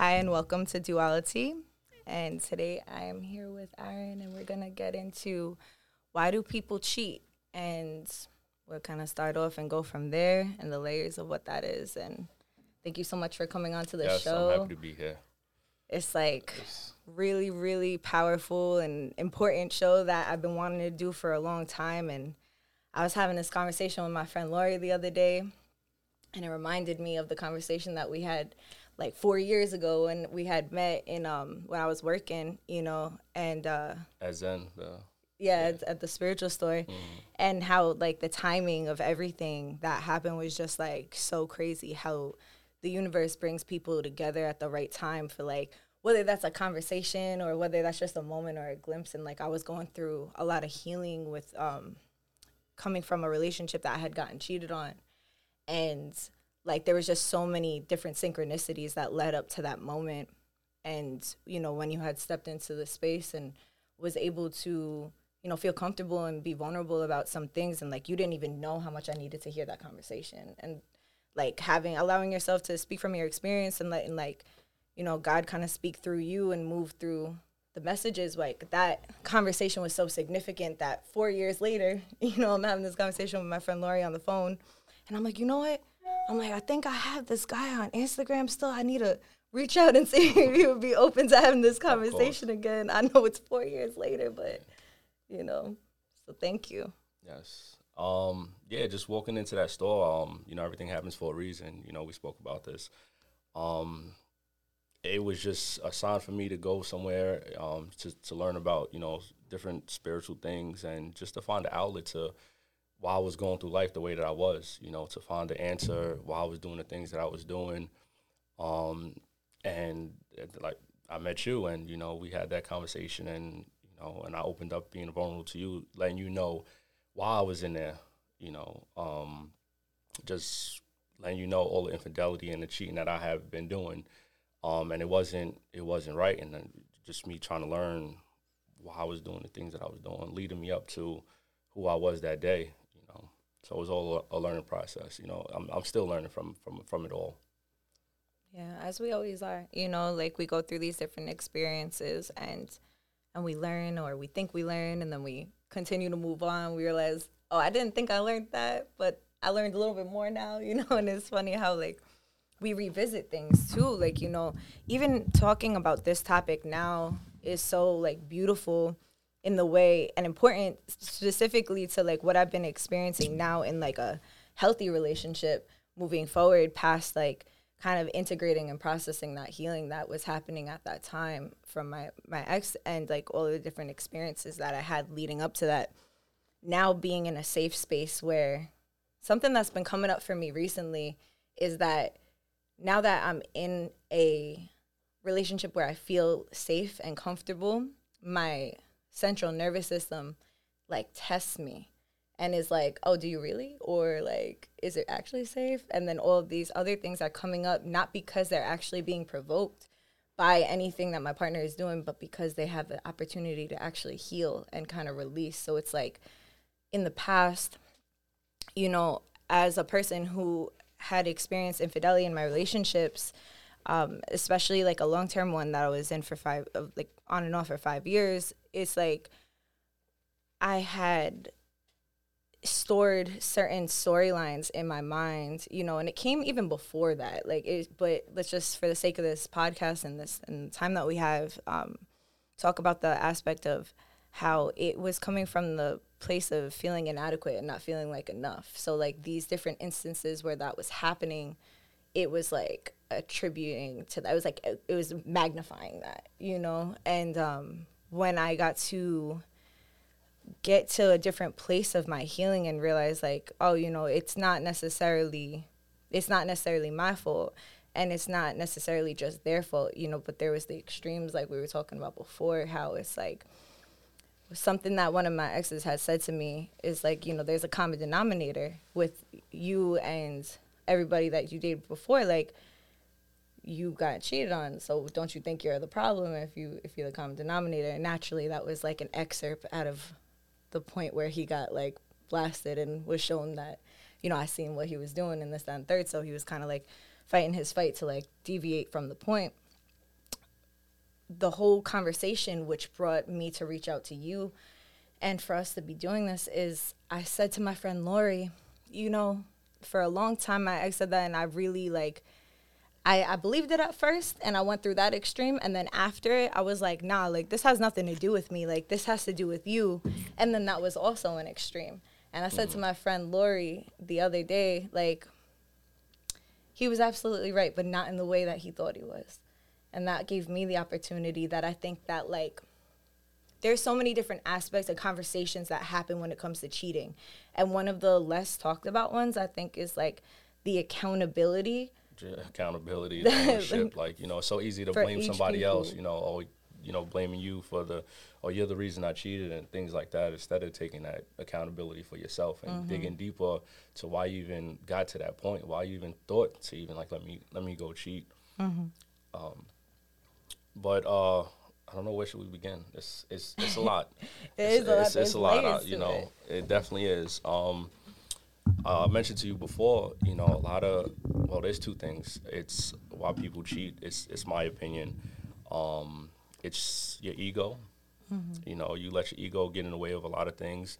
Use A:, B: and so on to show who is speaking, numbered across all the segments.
A: Hi, and welcome to Duality. And today I am here with Aaron, and we're going to get into why do people cheat? And we'll kind of start off and go from there and the layers of what that is. And thank you so much for coming on to the
B: yes,
A: show.
B: I'm happy to be here.
A: It's like really, really powerful and important show that I've been wanting to do for a long time. And I was having this conversation with my friend Lori the other day, and it reminded me of the conversation that we had like four years ago when we had met in um when I was working, you know, and uh
B: At Zen, the
A: yeah, At, at the spiritual store.
B: Mm-hmm.
A: and how like the timing of everything that happened was just like so crazy how the universe brings people together at the right time for like whether that's a conversation or whether that's just a moment or a glimpse. And like I was going through a lot of healing with um coming from a relationship that I had gotten cheated on. And like there was just so many different synchronicities that led up to that moment. And you know when you had stepped into the space and was able to you know feel comfortable and be vulnerable about some things and like you didn't even know how much i needed to hear that conversation. And like having allowing yourself to speak from your experience and letting like you know god kind of speak through you and move through the messages like that conversation was so significant that four years later you know i'm having this conversation with my friend Lori on the phone and i'm like you know what i'm like i think i have this guy on instagram still i need to reach out and see if he would be open to having this conversation again i know it's four years later but you know so thank you
B: yes. Um, yeah, just walking into that store, um, you know, everything happens for a reason. You know, we spoke about this. Um, it was just a sign for me to go somewhere um, to to learn about you know different spiritual things and just to find an outlet to why I was going through life the way that I was. You know, to find the answer why I was doing the things that I was doing. Um, and like I met you, and you know, we had that conversation, and you know, and I opened up being vulnerable to you, letting you know why I was in there. You know, um, just letting you know all the infidelity and the cheating that I have been doing, um, and it wasn't it wasn't right, and just me trying to learn why I was doing the things that I was doing, leading me up to who I was that day. So it was all a, a learning process. You know, I'm I'm still learning from from from it all.
A: Yeah, as we always are. You know, like we go through these different experiences and and we learn or we think we learn and then we continue to move on. We realize, oh, I didn't think I learned that, but I learned a little bit more now, you know, and it's funny how like we revisit things too. Like, you know, even talking about this topic now is so like beautiful in the way and important specifically to like what I've been experiencing now in like a healthy relationship moving forward past like kind of integrating and processing that healing that was happening at that time from my my ex and like all the different experiences that I had leading up to that. Now being in a safe space where something that's been coming up for me recently is that now that I'm in a relationship where I feel safe and comfortable, my central nervous system like tests me and is like, oh, do you really? Or like, is it actually safe? And then all of these other things are coming up, not because they're actually being provoked by anything that my partner is doing, but because they have the opportunity to actually heal and kind of release. So it's like in the past, you know, as a person who had experienced infidelity in my relationships, um, especially like a long term one that I was in for five, like on and off for five years, it's like I had stored certain storylines in my mind, you know, and it came even before that. Like it but let's just for the sake of this podcast and this and the time that we have, um, talk about the aspect of how it was coming from the place of feeling inadequate and not feeling like enough. So like these different instances where that was happening, it was like attributing to that. It was like it was magnifying that, you know. And um, when I got to get to a different place of my healing and realize like oh you know it's not necessarily it's not necessarily my fault and it's not necessarily just their fault you know but there was the extremes like we were talking about before how it's like something that one of my exes had said to me is like you know there's a common denominator with you and everybody that you dated before like you got cheated on so don't you think you're the problem if you if you're the common denominator and naturally that was like an excerpt out of the point where he got like blasted and was shown that, you know, I seen what he was doing and this, that, and third. So he was kind of like fighting his fight to like deviate from the point. the whole conversation, which brought me to reach out to you and for us to be doing this, is I said to my friend Lori, you know, for a long time I, I said that and I really like I, I believed it at first and I went through that extreme and then after it I was like, nah, like this has nothing to do with me. Like this has to do with you. And then that was also an extreme. And I said mm-hmm. to my friend Lori the other day, like, he was absolutely right, but not in the way that he thought he was. And that gave me the opportunity that I think that like there's so many different aspects of conversations that happen when it comes to cheating. And one of the less talked about ones I think is like the accountability.
B: Accountability, ownership. like, you know, it's so easy to blame somebody people. else, you know, oh, you know, blaming you for the, oh, you're the reason I cheated and things like that, instead of taking that accountability for yourself and mm-hmm. digging deeper to why you even got to that point, why you even thought to even like let me let me go cheat. Mm-hmm. Um, but uh, I don't know where should we begin. It's it's it's a lot.
A: it it's,
B: is
A: a
B: it's,
A: lot.
B: It's, a lot. Uh, you know, it. it. definitely is. Um, uh, I mentioned to you before. You know, a lot of well, there's two things. It's why people cheat. It's it's my opinion. Um, it's your ego. Mm-hmm. You know, you let your ego get in the way of a lot of things,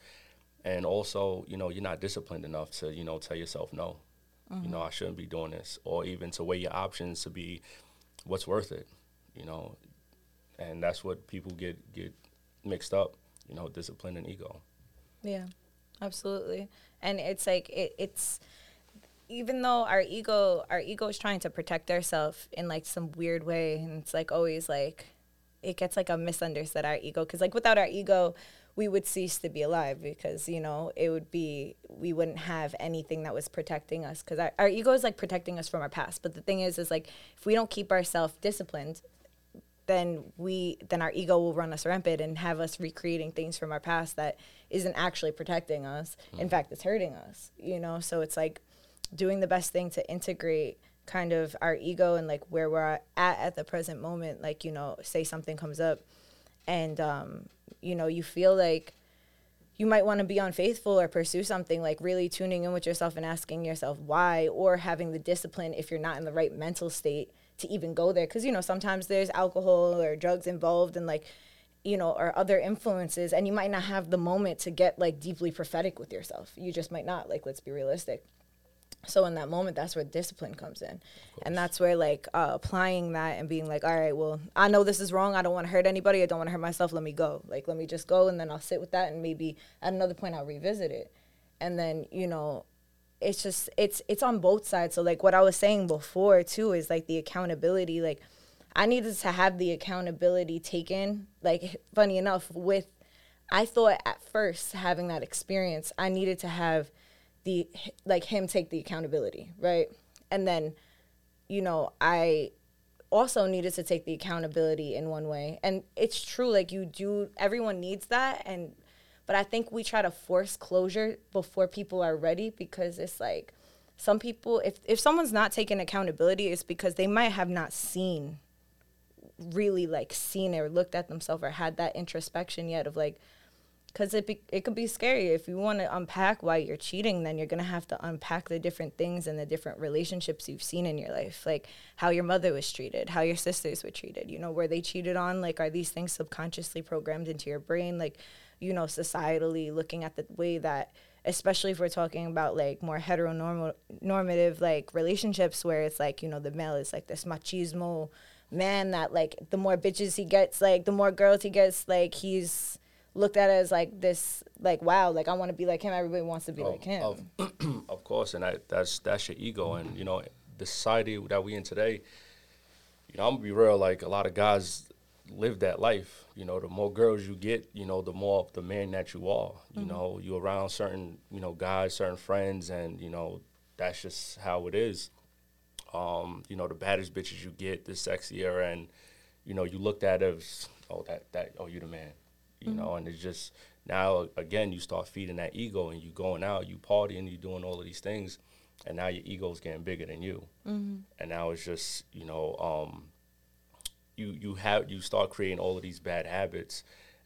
B: and also, you know, you're not disciplined enough to, you know, tell yourself no. Mm-hmm. You know, I shouldn't be doing this, or even to weigh your options to be what's worth it. You know, and that's what people get get mixed up. You know, discipline and ego.
A: Yeah, absolutely, and it's like it, it's even though our ego our ego is trying to protect ourselves in like some weird way and it's like always like it gets like a misunderstood our ego. Because like without our ego we would cease to be alive because you know it would be we wouldn't have anything that was protecting us. Because our, our ego is like protecting us from our past. But the thing is is like if we don't keep ourselves disciplined then we then our ego will run us rampant and have us recreating things from our past that isn't actually protecting us. Mm. in fact it's hurting us you know? So it's like doing the best thing to integrate kind of our ego and like where we're at at the present moment like you know say something comes up and um you know you feel like you might want to be unfaithful or pursue something like really tuning in with yourself and asking yourself why or having the discipline if you're not in the right mental state to even go there. Because you know sometimes there's alcohol or drugs involved and like you know or other influences and you might not have the moment to get like deeply prophetic with yourself. You just might not. Like let's be realistic. So in that moment that's where discipline comes in. And that's where like uh, applying that and being like all right well i know this is wrong. I don't want to hurt anybody. I don't want to hurt myself. Let me go. Like let me just go and then i'll sit with that and maybe at another point i'll revisit it. And then you know it's just it's it's on both sides. So like what i was saying before too is like the accountability. Like i needed to have the accountability taken like funny enough with i thought at first having that experience i needed to have the like him take the accountability, right? And then, you know, I also needed to take the accountability in one way. And it's true, like you do everyone needs that and but I think we try to force closure before people are ready because it's like some people if if someone's not taking accountability it's because they might have not seen really like seen or looked at themselves or had that introspection yet of like because it it could be scary. If you want to unpack why you're cheating then you're going to have to unpack the different things and the different relationships you've seen in your life like how your mother was treated how your sisters were treated you know were they cheated on? Like are these things subconsciously programmed into your brain? Like you know societally looking at the way that especially if we're talking about like more heteronormative like relationships where it's like you know the male is like this machismo man that like the more bitches he gets like the more girls he gets like he's looked at as like this like wow like i want to be like him. Everybody wants to be like him.
B: of, of course and that, that's that's your ego. And you know the society that we in today you know i'm gonna be real like a lot of guys live that life. You know the more girls you get you know the more the man that you are. You mm-hmm. know you're around certain you know guys certain friends and you know that's just how it is um you know the baddest bitches you get the sexier and you know you looked at as oh that that oh you the man you mm-hmm. know, and it's just now again you start feeding that ego and you going out, you partying, you doing all of these things, and now your ego's getting bigger than you, mm-hmm. and now it's just you know, um, you you have you start creating all of these bad habits,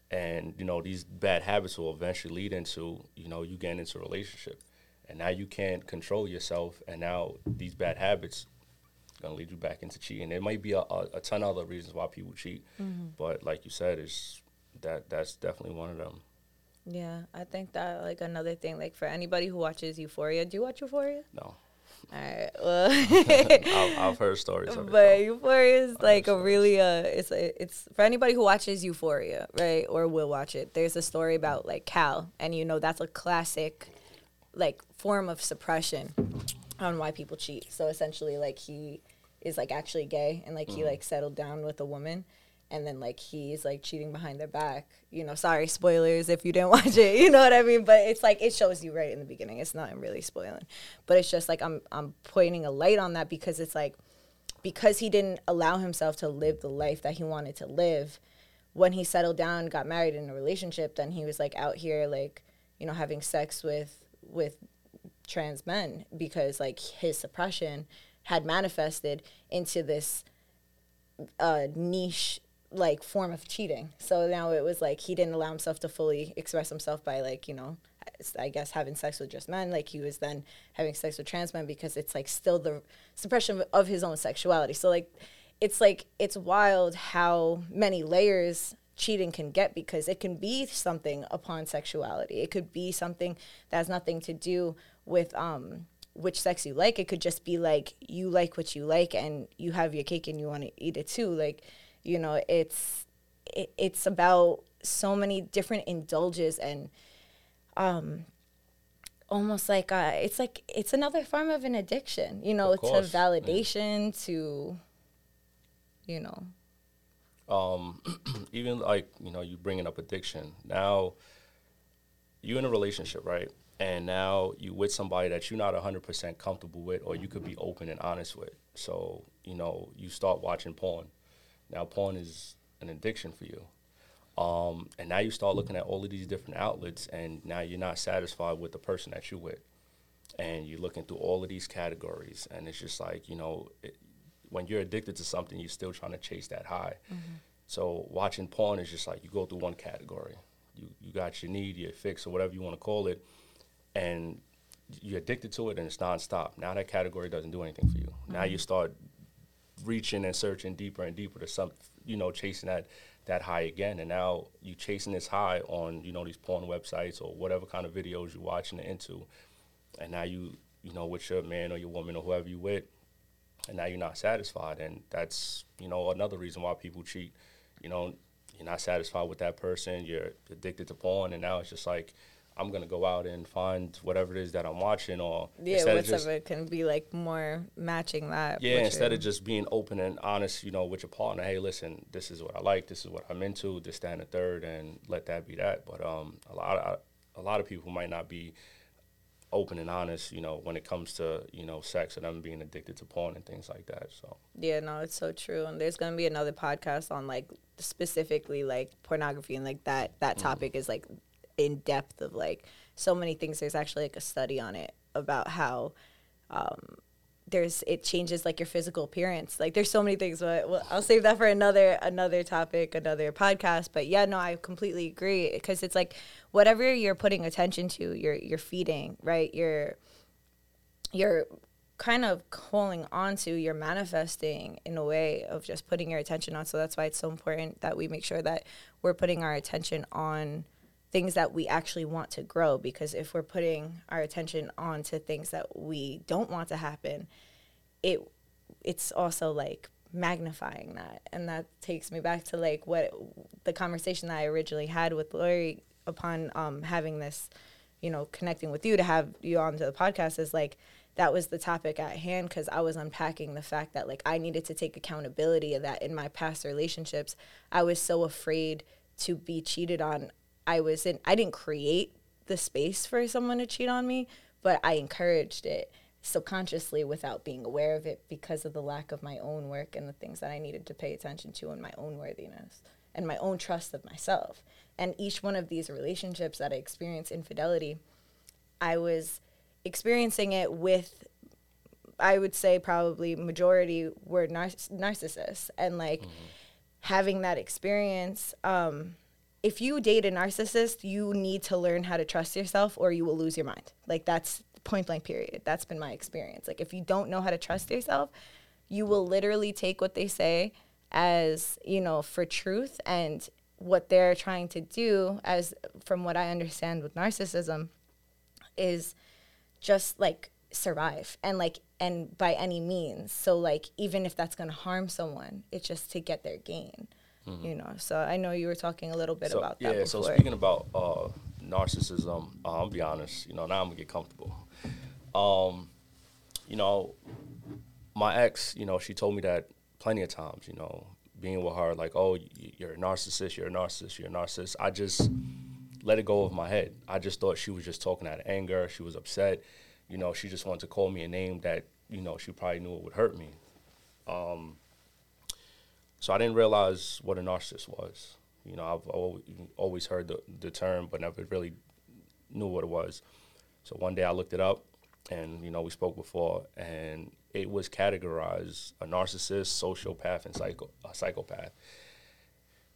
B: and you know these bad habits will eventually lead into you know you getting into a relationship, and now you can't control yourself, and now these bad habits gonna lead you back into cheating. There might be a, a, a ton of other reasons why people cheat,
A: Mm-hmm.
B: but like you said, is that that's definitely one of them.
A: Yeah, I think that like another thing, like for anybody who watches Euphoria, do you watch Euphoria?
B: No,
A: All right, well,
B: I've, I've heard stories
A: but
B: though.
A: Euphoria is like a
B: stories.
A: really uh, it's a, it's for anybody who watches Euphoria, right, or will watch it. There's a story about like Cal, and you know that's a classic, like form of suppression on why people cheat. So essentially, like he is like actually gay, and like he mm-hmm. like settled down with a woman. And then like he's like cheating behind their back. You know, sorry spoilers if you didn't watch it. You know what I mean? But it's like it shows you right in the beginning. It's not really spoiling. But it's just like I'm I'm pointing a light on that because it's like because he didn't allow himself to live the life that he wanted to live when he settled down got married in a relationship then he was like out here like you know having sex with with trans men because like his suppression had manifested into this uh, niche like form of cheating. So now it was like he didn't allow himself to fully express himself by like you know i guess having sex with just men. Like he was then having sex with trans men because it's like still the suppression of his own sexuality. So like it's like it's wild how many layers cheating can get because it can be something upon sexuality. It could be something that has nothing to do with um which sex you like it could just be like you like what you like and you have your cake and you want to eat it too. Like you know it's it, it's about so many different indulges and um almost like uh it's like it's another form of an addiction you know to
B: course, yeah.
A: validation to you know.
B: Um, even like you know you bringing up addiction. Now you in a relationship right and now you with somebody that you're not 100% comfortable with or you could be open and honest with. So you know you start watching porn. Now porn is an addiction for you. Um, and now you start looking at all of these different outlets and now you're not satisfied with the person that you're with. And you're looking through all of these categories and it's just like you know it, when you're addicted to something you're still trying to chase that high. So watching porn is just like you go through one category. You, you got your need your fix or whatever you want to call it and you're addicted to it and it's nonstop. Now that category doesn't do anything for you. Now you mm-hmm. start reaching and searching deeper and deeper to some you know chasing that that high again. And now you're chasing this high on you know these porn websites or whatever kind of videos you're watching it into. And now you you know with your man or your woman or whoever you with and now you're not satisfied. And that's you know another reason why people cheat. You know you're not satisfied with that person. You're addicted to porn. And now it's just like i'm gonna go out and find whatever it is that i'm watching or
A: yeah
B: of just
A: it can be like more matching that
B: yeah, instead
A: are-
B: of just being open and honest, you know, with your partner, hey, listen, this is what I like, this is what I'm into, this, that, and the third, and let that be that. But um, a lot of a lot of people might not be open and honest, you know, when it comes to you know sex and them being addicted to porn and things like that. So
A: Yeah, no, it's so true. And there's gonna be another podcast on like specifically like pornography and like that that topic is like in depth of like so many things. There's actually like a study on it about how um there's it changes like your physical appearance. Like there's so many things, but well, I'll save that for another another topic, another podcast. But yeah, no, I completely agree because it's like whatever you're putting attention to, you're you're feeding, right? You're you're kind of holding on to, you're manifesting in a way of just putting your attention on. So that's why it's so important that we make sure that we're putting our attention on things that we actually want to grow. Because if we're putting our attention on to things that we don't want to happen, it it's also like magnifying that. And that takes me back to like what the conversation that I originally had with Lori upon um, having this, you know, connecting with you to have you on to the podcast is like that was the topic at hand because I was unpacking the fact that like I needed to take accountability of that in my past relationships. I was so afraid to be cheated on. I was in I didn't create the space for someone to cheat on me, but I encouraged it subconsciously without being aware of it because of the lack of my own work and the things that I needed to pay attention to and my own worthiness and my own trust of myself. And each one of these relationships that I experienced infidelity, I was experiencing it with I would say probably majority were nar- narcissists and like having that experience um if you date a narcissist, you need to learn how to trust yourself or you will lose your mind. Like that's point blank period. That's been my experience. Like if you don't know how to trust yourself, you will literally take what they say as you know for truth and what they're trying to do as from what i understand with narcissism is just like survive and like and by any means so like even if that's going to harm someone it's just to get their gain mm-hmm. you know so i know you were talking a little bit
B: so,
A: about
B: that
A: yeah
B: before. so speaking about uh narcissism uh, i'll be honest you know now i'm gonna get comfortable um you know my ex you know she told me that plenty of times you know being with her like oh you're a narcissist you're a narcissist you're a narcissist i just let it go of my head i just thought she was just talking out of anger she was upset you know, she just wanted to call me a name that, you know, she probably knew it would hurt me. Um, so I didn't realize what a narcissist was. You know, I've always heard the, the term, but never really knew what it was. So one day I looked it up, and you know, we spoke before, and it was categorized a narcissist, sociopath, and psycho a psychopath.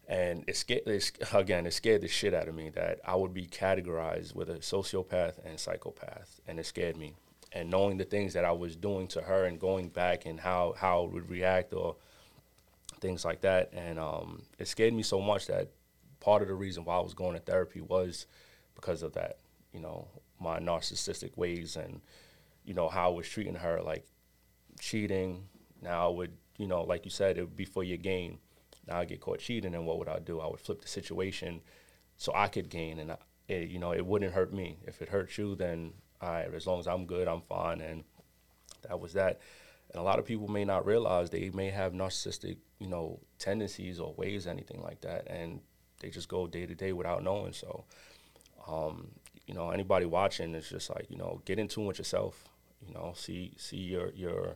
B: And it scared, it, again, it scared the shit out of me that I would be categorized with a sociopath and psychopath, and it scared me. And knowing the things that I was doing to her and going back and how how it would react or things like that, and um, it scared me so much that part of the reason why I was going to therapy was because of that. You know, my narcissistic ways and you know how I was treating her, like cheating. Now I would, you know, like you said, it would be for your gain now I get caught cheating, and what would I do? I would flip the situation so I could gain, and I, it, you know it wouldn't hurt me. If it hurts you, then I, as long as I'm good, I'm fine, and that was that. And a lot of people may not realize they may have narcissistic, you know, tendencies or ways, anything like that, and they just go day to day without knowing. So, um, you know, anybody watching is just like, you know, get in tune with yourself. You know, see see your your,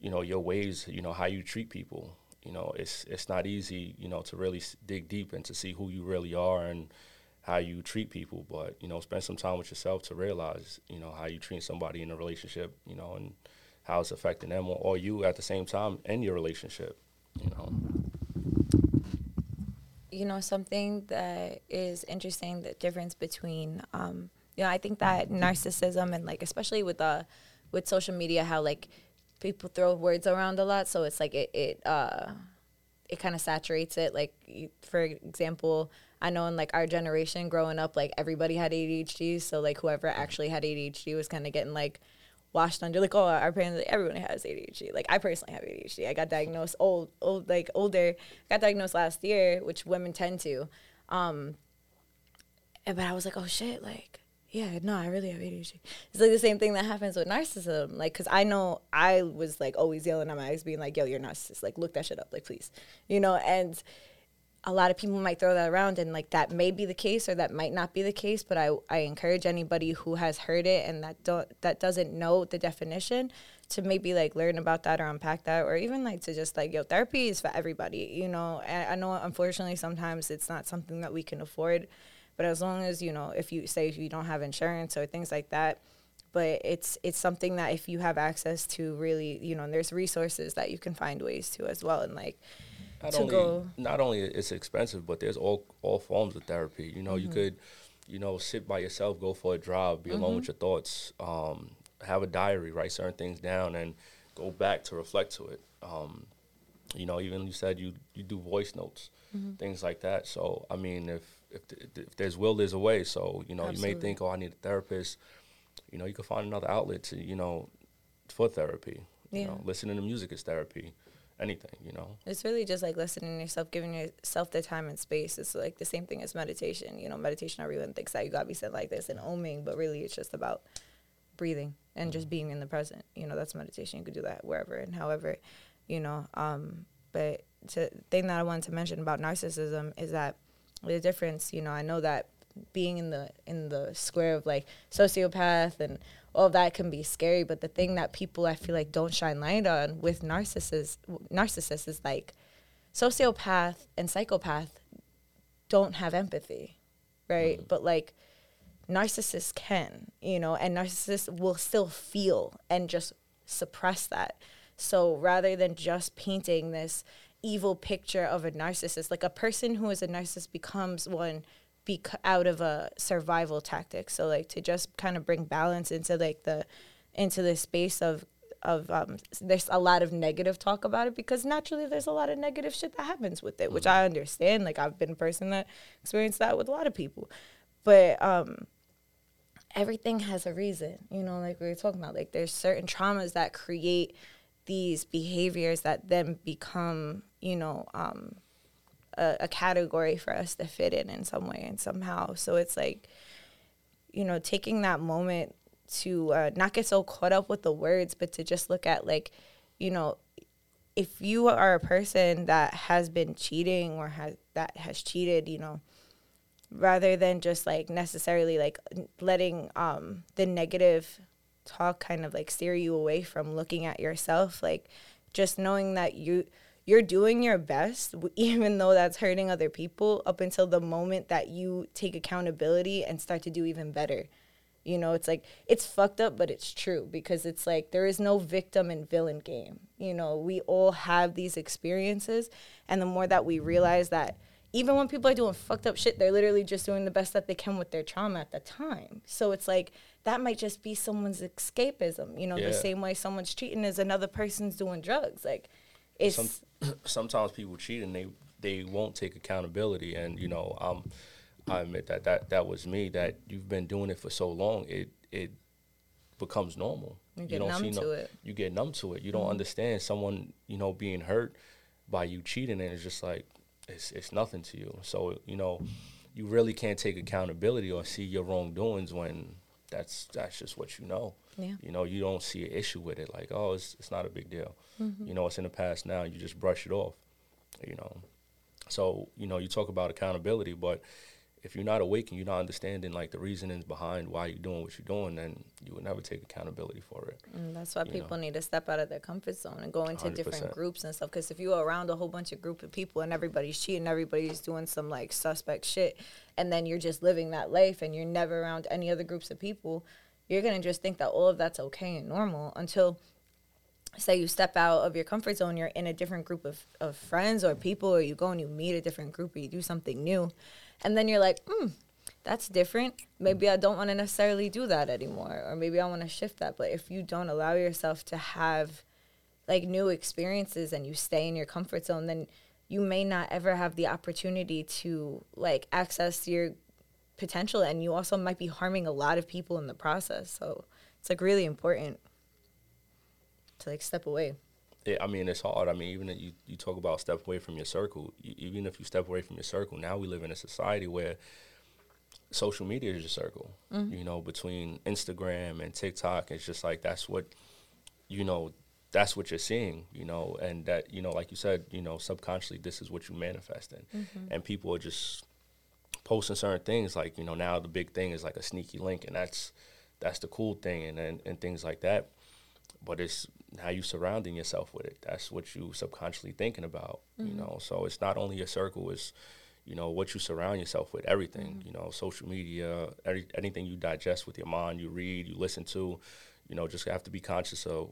B: you know, your ways. You know how you treat people you know, it's it's not easy, you know, to really dig deep and to see who you really are and how you treat people. But you know, spend some time with yourself to realize, you know, how you treat somebody in a relationship, you know, and how it's affecting them or, or you at the same time in your relationship, you know.
A: You know, something that is interesting, the difference between, um, you know, I think that narcissism and like, especially with the, uh, with social media, how like people throw words around a lot, so it's like it it uh it kind of saturates it. Like for example, I know in like our generation growing up, like everybody had ADHD, so like whoever actually had ADHD was kind of getting like washed under like oh our parents like, everyone has ADHD. Like I personally have ADHD. I got diagnosed old old like older. I got diagnosed last year, which women tend to. Um, but I was like, oh shit, like yeah, no, I really have ADHD. It's like the same thing that happens with narcissism. Like, cause I know I was like always yelling at my ex, being like, "Yo, you're narcissist. Like, look that shit up, like, please." You know, and a lot of people might throw that around, and like that may be the case, or that might not be the case. But I, I encourage anybody who has heard it and that don't that doesn't know the definition to maybe like learn about that or unpack that, or even like to just like, yo, therapy is for everybody. You know, and I know unfortunately sometimes it's not something that we can afford but as long as you know, if you say if you don't have insurance or things like that, but it's it's something that if you have access to, really, you know, and there's resources that you can find ways to as well, and like.
B: Not to only, go. Not only it's expensive, but there's all all forms of therapy. You know, mm-hmm. you could, you know, sit by yourself, go for a drive, be mm-hmm. alone with your thoughts, um, have a diary, write certain things down, and go back to reflect to it. Um, you know, even you said you you do voice notes, mm-hmm. things like that. So I mean, if if, if there's will, there's a way. So you know, Absolutely. you may think, oh, I need a therapist. You know, you can find another outlet to you know for therapy. Yeah. You know, listening to music is therapy. Anything, you know.
A: It's really just like listening to yourself, giving yourself the time and space. It's like the same thing as meditation. You know, meditation, everyone thinks that you gotta be sitting like this and oming, but really it's just about breathing and just being in the present. You know, that's meditation. You could do that wherever and however, you know. Um, but the thing that I wanted to mention about narcissism is that the difference, you know, I know that being in the in the square of like sociopath and all of that can be scary, but the thing that people I feel like don't shine light on with narcissists narcissists is like sociopath and psychopath don't have empathy, right? Mm-hmm. But like narcissists can, you know, and narcissists will still feel and just suppress that. So rather than just painting this evil picture of a narcissist. Like a person who is a narcissist becomes one bec- out of a survival tactic. So like to just kind of bring balance into like the into the space of of um, there's a lot of negative talk about it because naturally there's a lot of negative shit that happens with it, which I understand. Like I've been a person that experienced that with a lot of people, but um, everything has a reason. You know, like we were talking about, like there's certain traumas that create these behaviors that then become, you know, um, a, a category for us to fit in in some way and somehow. So it's like, you know, taking that moment to uh, not get so caught up with the words, but to just look at like, you know, if you are a person that has been cheating or has that has cheated, you know, rather than just like necessarily like letting um the negative talk kind of like steer you away from looking at yourself, like just knowing that you you're doing your best even though that's hurting other people up until the moment that you take accountability and start to do even better you know, it's like it's fucked up, but it's true because it's like there is no victim and villain game. You know, we all have these experiences, and the more that we realize that even when people are doing fucked up shit, they're literally just doing the best that they can with their trauma at the time. So it's like that might just be someone's escapism. You know,
B: Yeah.
A: the same way someone's cheating is another person's doing drugs. Like it's
B: Some, sometimes people cheat and they they won't take accountability, and you know, um, I admit that that that was me. That you've been doing it for so long, it it becomes normal.
A: You get numb to it.
B: You get numb to it. You don't understand someone you know being hurt by you cheating, and it's just like it's it's nothing to you. So you know, you really can't take accountability or see your wrongdoings when that's that's just what you know.
A: Yeah.
B: You know, you don't see an issue with it. Like, oh, it's it's not a big deal.
A: Mm-hmm.
B: You know, it's in the past now. You just brush it off. You know, so you know, you talk about accountability, but if you're not awake and you're not understanding like the reasonings behind why you're doing what you're doing, then you would never take accountability for it.
A: And that's why
B: you
A: people
B: know.
A: need to step out of their comfort zone and go into different
B: 100%.
A: groups and stuff. Because if you're around a whole bunch of group of people and everybody's cheating, everybody's doing some like suspect shit, and then you're just living that life and you're never around any other groups of people, you're gonna just think that all of that's okay and normal until say you step out of your comfort zone, you're in a different group of, of friends or people, or you go and you meet a different group or you do something new. And then you're like, hmm, that's different. Maybe I don't want to necessarily do that anymore, or maybe I want to shift that. But if you don't allow yourself to have like new experiences and you stay in your comfort zone, then you may not ever have the opportunity to like access your potential. And you also might be harming a lot of people in the process. So it's like really important to like step away.
B: Yeah, I mean, it's hard. I mean, even if you, you talk about step away from your circle. y- Even if you step away from your circle, now we live in a society where social media is your circle. Mm-hmm. You know, between Instagram and TikTok, it's just like that's what, you know, that's what you're seeing. You know, and that you know, like you said, you know, subconsciously, this is what you manifest in, mm-hmm. and people are just posting certain things. Like you know, now the big thing is like a sneaky link, and that's that's the cool thing, and and, and things like that but it's how you surrounding yourself with it. That's what you subconsciously thinking about, you mm-hmm. know. So it's not only your circle; it's you know what you surround yourself with. Everything, mm-hmm. you know, social media, every, anything you digest with your mind, you read, you listen to, you know, just have to be conscious of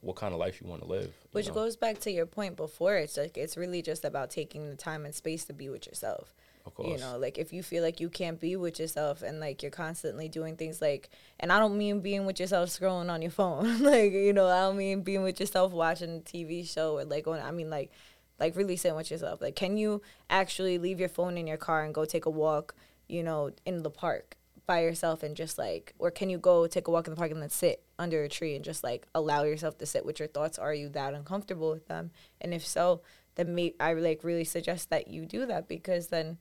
B: what kind of life you want to live.
A: Which
B: know.
A: goes back to your point before. It's like it's really just about taking the time and space to be with yourself.
B: Of
A: You know, like if you feel like you can't be with yourself and like you're constantly doing things like, and I don't mean being with yourself scrolling on your phone. like, you know, I don't mean being with yourself watching a TV show or like going, I mean like, like really sitting with yourself. Like, can you actually leave your phone in your car and go take a walk, you know, in the park by yourself and just like, or can you go take a walk in the park and then sit under a tree and just like allow yourself to sit with your thoughts? Are you that uncomfortable with them? And if so, then me, I like really suggest that you do that because then,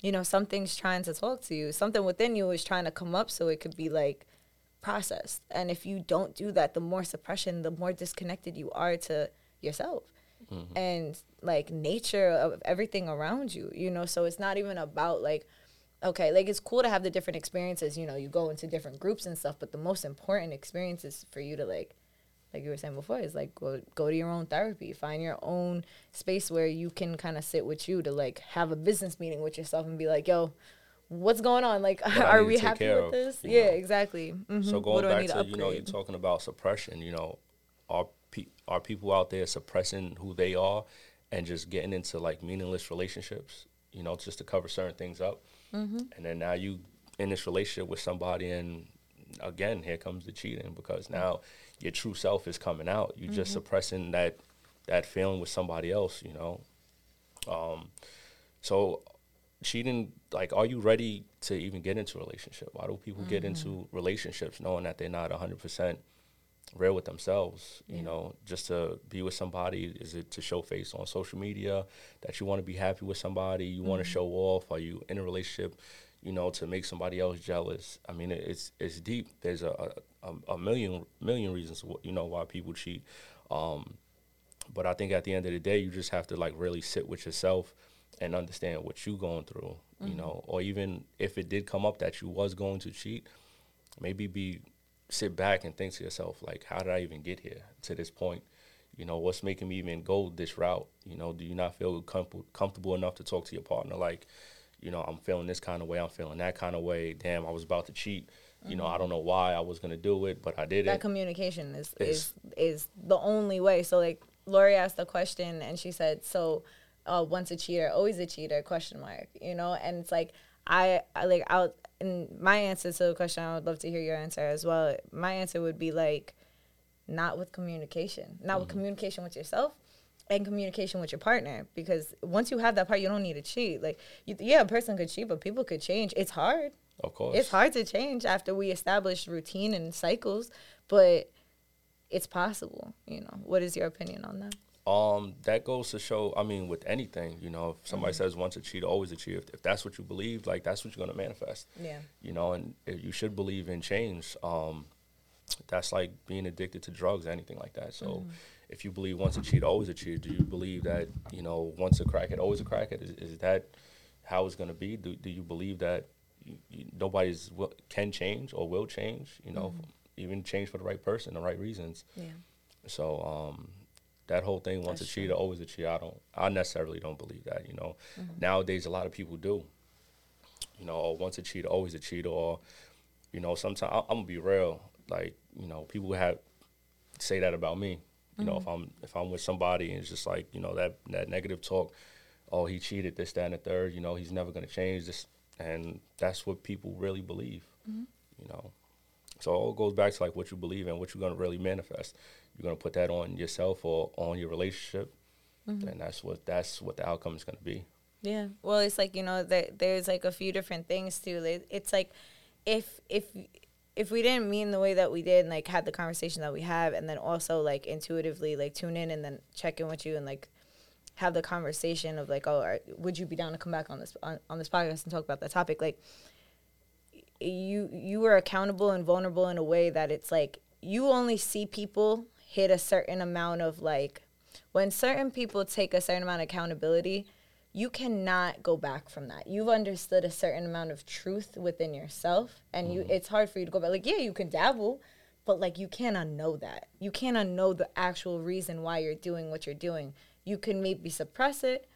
A: you know, something's trying to talk to you. Something within you is trying to come up so it could be like processed. And if you don't do that, the more suppression, the more disconnected you are to yourself mm-hmm. and like nature of everything around you, you know. So it's not even about like, okay, like it's cool to have the different experiences, you know, you go into different groups and stuff, but the most important experience is for you to like like you were saying before, is like go go to your own therapy, find your own space where you can kind of sit with you to like have a business meeting with yourself and be like, yo, what's going on? Like,
B: I
A: are we happy with
B: of,
A: this? Yeah,
B: know.
A: exactly. Mhm.
B: So going back
A: need
B: to, you know, you're talking about suppression. You know, are pe- are people out there suppressing who they are and just getting into like meaningless relationships? You know, just to cover certain things up,
A: Mm-hmm.
B: and then now you in this relationship with somebody and again, here comes the cheating because now your true self is coming out. You're just mm-hmm. suppressing that that feeling with somebody else, you know. Um, so cheating, like, are you ready to even get into a relationship? Why do people get mm-hmm. into relationships knowing that they're not hundred percent real with themselves? You
A: Yeah.
B: know, just to be with somebody, is it to show face on social media that you want to be happy with somebody? You want to mm-hmm. show off? Are you in a relationship? You know, to make somebody else jealous. I mean, it's it's deep. There's a a, a million million reasons, you know, why people cheat. Um, but I think at the end of the day, you just have to like really sit with yourself and understand what you're going through, you know, or even if it did come up that you was going to cheat, maybe be sit back and think to yourself like, how did I even get here to this point? You know, what's making me even go this route? You know, do you not feel comfortable comfortable enough to talk to your partner like, you know, I'm feeling this kind of way, I'm feeling that kind of way. Damn, I was about to cheat. You know, I don't know why I was gonna do it, but I did
A: that
B: it.
A: That communication is,
B: Is-
A: is the only way. So like Lori asked a question and she said, "So, uh, once a cheater, always a cheater?" Question mark. You know, and it's like I, I like out. And my answer to the question, I would love to hear your answer as well. My answer would be like, not with communication, not with communication with yourself. And communication with your partner, because once you have that part, you don't need to cheat. Like, you, yeah, a person could cheat, but people could change. It's hard
B: of course.
A: it's hard to change after we establish routine and cycles, but it's possible. You know, what is your opinion on that?
B: Um, that goes to show. I mean, with anything, you know, if somebody says once a cheat, always a cheater. If, if that's what you believe, like that's what you're gonna manifest.
A: Yeah.
B: You know, and you should believe in change. Um, that's like being addicted to drugs, anything like that. So, if you believe once a cheater, always a cheater, do you believe that you know once a crackhead, always a crackhead? Is, is that how it's gonna be? Do Do you believe that you, you, nobody's will, can change or will change? You know, even change for the right person, the right reasons.
A: Yeah.
B: So um, that whole thing, once
A: That's
B: a cheater, always a cheater. I don't, I necessarily don't believe that. You know,
A: Mm-hmm.
B: nowadays a lot of people do. You know, or once a cheater, always a cheater. Or, you know, sometimes I'm gonna be real. Like, you know, people have say that about me. You know, if
A: Mm-hmm.
B: I'm if I'm with somebody and it's just like you know that that negative talk, oh he cheated this that and the third. You know, he's never gonna change this, and that's what people really believe.
A: Mm-hmm.
B: You know, so it all goes back to like what you believe and what you're gonna really manifest. You're gonna put that on yourself or on your relationship,
A: Mm-hmm.
B: and that's what that's what the outcome is gonna be.
A: Yeah. Well, it's like you know, there, there's like a few different things too. It's like if if if we didn't mean the way that we did, and like had the conversation that we have, and then also like intuitively like tune in and then check in with you and like have the conversation of like, oh, are, would you be down to come back on this on, on this podcast and talk about that topic? Like, you you were accountable and vulnerable in a way that it's like you only see people hit a certain amount of like when certain people take a certain amount of accountability you cannot go back from that. You've understood a certain amount of truth within yourself and you mm-hmm. it's hard for you to go back. Like yeah you can dabble but like you can't unknow that. You can't unknow the actual reason why you're doing what you're doing. You can maybe suppress it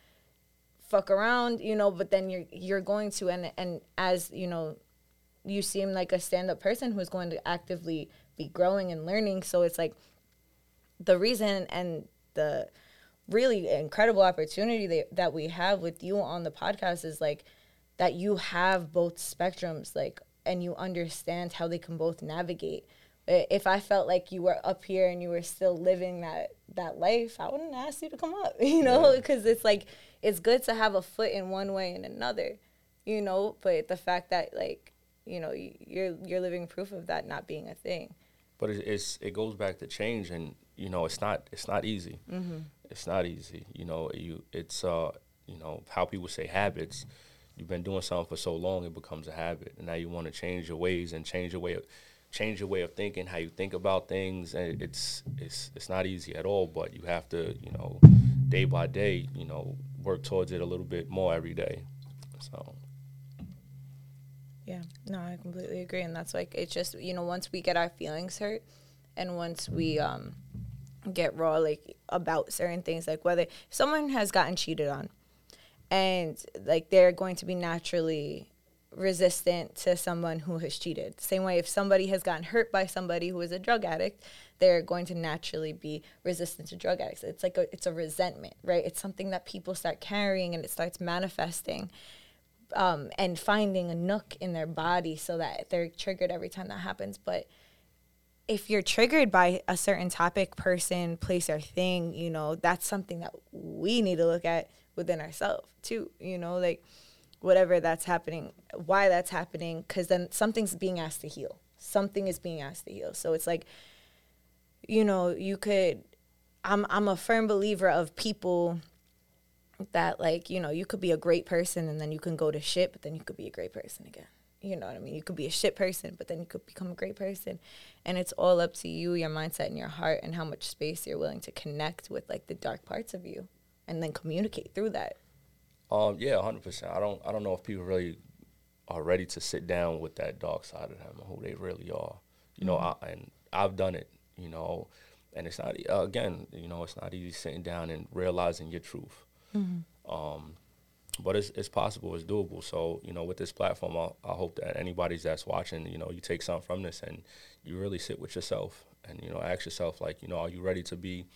A: fuck around you know but then you're you're going to and and as you know you seem like a stand-up person who's going to actively be growing and learning so it's like the reason and the really incredible opportunity that, that we have with you on the podcast is like that you have both spectrums like and you understand how they can both navigate if i felt like you were up here and you were still living that that life i wouldn't ask you to come up you know
B: Yeah.
A: because it's like it's good to have a foot in one way and another you know but the fact that like you know you're you're living proof of that not being a thing
B: But it, it's it goes back to change, and you know it's not it's not easy. Mm-hmm. It's not easy. You know you it's uh you know how people say habits. You've been doing something for so long, it becomes a habit, and now you want to change your ways and change your way of change your way of thinking, how you think about things, and it's it's it's not easy at all. But you have to you know day by day you know work towards it a little bit more every day. So
A: Yeah, no, I completely agree, and that's like it's just you know once we get our feelings hurt, and once we um get raw like about certain things, like whether someone has gotten cheated on, and like they're going to be naturally resistant to someone who has cheated. Same way, if somebody has gotten hurt by somebody who is a drug addict, they're going to naturally be resistant to drug addicts. It's like a, it's a resentment, right? It's something that people start carrying and it starts manifesting um, and finding a nook in their body so that they're triggered every time that happens. But if you're triggered by a certain topic, person, place, or thing, you know, that's something that we need to look at within ourselves too. You know, like whatever that's happening, why that's happening, because then something's being asked to heal. Something is being asked to heal. So it's like, you know, you could. I'm I'm a firm believer of people that like you know you could be a great person and then you can go to shit, but then you could be a great person again. You know what I mean? You could be a shit person, but then you could become a great person. And it's all up to you, your mindset and your heart and how much space you're willing to connect with like the dark parts of you and then communicate through that.
B: Um, yeah, hundred percent. I don't I don't know if people really are ready to sit down with that dark side of them, who they really are. You know, I, and I've done it. You know, and it's not uh, again. You know, it's not easy sitting down and realizing your truth. Um, but it's it's possible. It's doable. So you know, with this platform, I, I hope that anybody's that's watching, you know, you take something from this and you really sit with yourself and you know ask yourself like, you know, are you ready to be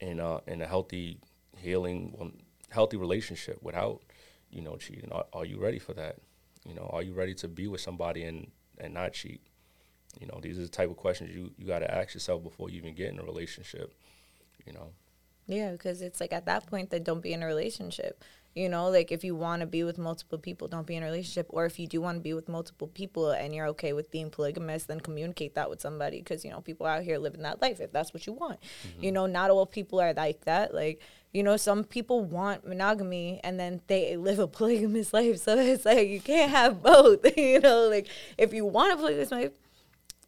B: in a in a healthy, healing, healthy relationship without you know cheating? Are, are you ready for that? You know, are you ready to be with somebody and and not cheat? You know, these are the type of questions you you got to ask yourself before you even get in a relationship. You know.
A: Yeah, because it's like at that point, then don't be in a relationship. You know, like if you want to be with multiple people, don't be in a relationship. Or if you do want to be with multiple people and you're okay with being polygamous, then communicate that with somebody. Because, you know, people out here living that life if that's what you want. Mm-hmm. You know, not all people are like that. Like, you know, some people want monogamy and then they live a polygamous life. So it's like you can't have both. you know, like if you want a polygamous life,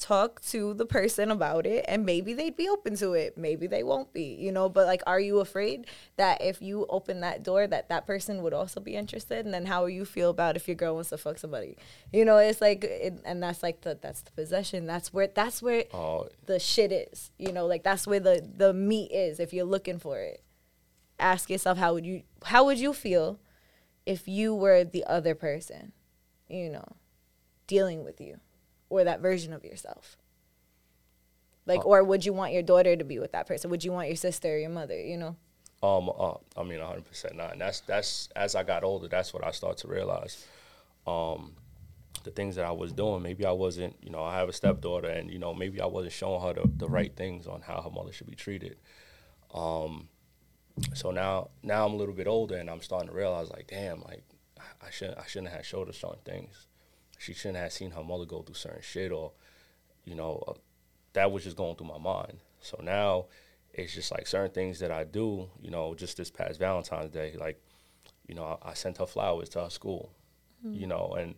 A: talk to the person about it and maybe they'd be open to it maybe they won't be you know but like are you afraid that if you open that door that that person would also be interested? And then how will you feel about if your girl wants to fuck somebody? You know it's like it, and that's like the that's the possession. That's where that's where
B: Oh,
A: the shit is you know like that's where the the meat is if you're looking for it. Ask yourself how would you how would you feel if you were the other person you know dealing with you or that version of yourself like or would you want your daughter to be with that person would you want your sister or your mother you know
B: Um, uh, I mean, 100 percent not. And that's that's as I got older, that's what I started to realize. Um, the things that I was doing, maybe I wasn't. You know, I have a stepdaughter, and you know, maybe I wasn't showing her the, the right things on how her mother should be treated. Um, so now, now I'm a little bit older, and I'm starting to realize, like, damn, like I shouldn't, I shouldn't have showed her certain things. She shouldn't have seen her mother go through certain shit, or, you know, uh, that was just going through my mind. So now it's just like certain things that I do, you know, just this past Valentine's Day, like, you know, I, I sent her flowers to her school, mm-hmm. you know, and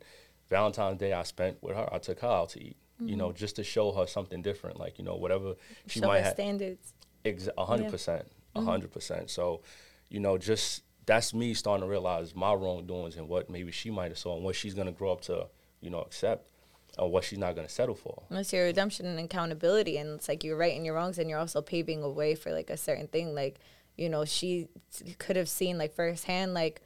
B: Valentine's Day I spent with her, I took her out to eat, you know, mm-hmm. just to show her something different, like, you know, whatever she
A: show
B: might have.
A: standards
B: Ex- a hundred
A: Yeah.
B: percent, a mm-hmm. hundred percent. So, you know, just that's me starting to realize my wrongdoings and what maybe she might have saw and what she's gonna grow up to, you know, accept, or what she's not gonna settle for.
A: That's your redemption and accountability, and it's like you're right in your wrongs, and you're also paving a way for like a certain thing. Like, you know, she could have seen like firsthand, like,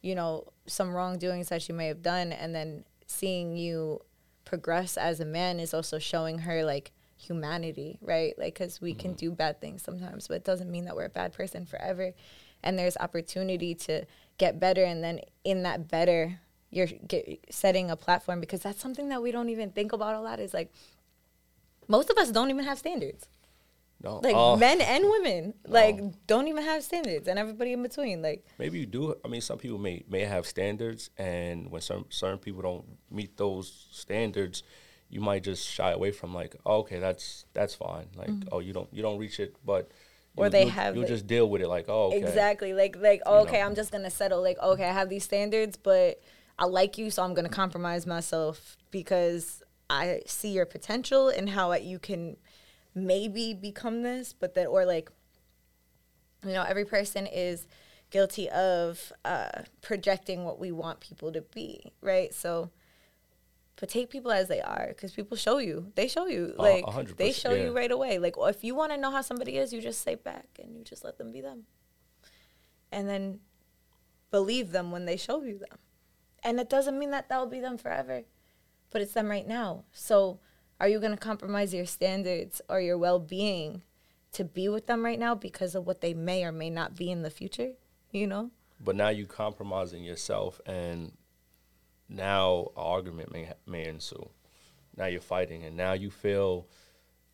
A: you know, some wrongdoings that she may have done, and then seeing you progress as a man is also showing her like humanity, right? Like, because we can mm-hmm. do bad things sometimes, but it doesn't mean that we're a bad person forever. And there's opportunity to get better, and then in that better, you're get, setting a platform because that's something that we don't even think about a lot. Is like most of us don't even have standards.
B: No,
A: Like
B: uh,
A: men and women, like don't even have standards, and everybody in between. Like
B: maybe you do. I mean, some people may may have standards, and when some certain people don't meet those standards, you might just shy away from like, oh, okay, that's that's fine. Like, oh, you don't you don't reach it, but
A: Mm-hmm. Or
B: you-
A: they
B: you,
A: have,
B: you
A: like-
B: just deal with it. Like, oh, okay.
A: exactly, like like okay,
B: know.
A: I'm just gonna settle. Like okay, I have these standards, but I like you, so I'm gonna compromise myself because I see your potential and how you can maybe become this, but that, or like you know every person is guilty of uh, projecting what we want people to be right? So but take people as they are because people show you. They show you like
B: hundred
A: they show you right away. Like if you want to know how somebody is you just say back and you just let them be them. And then believe them when they show you them and it doesn't mean that that'll be them forever but it's them right now so are you going to compromise your standards or your well-being to be with them right now because of what they may or may not be in the future you know
B: But now you compromising yourself and now an argument may may ensue. Now you're fighting, and now you feel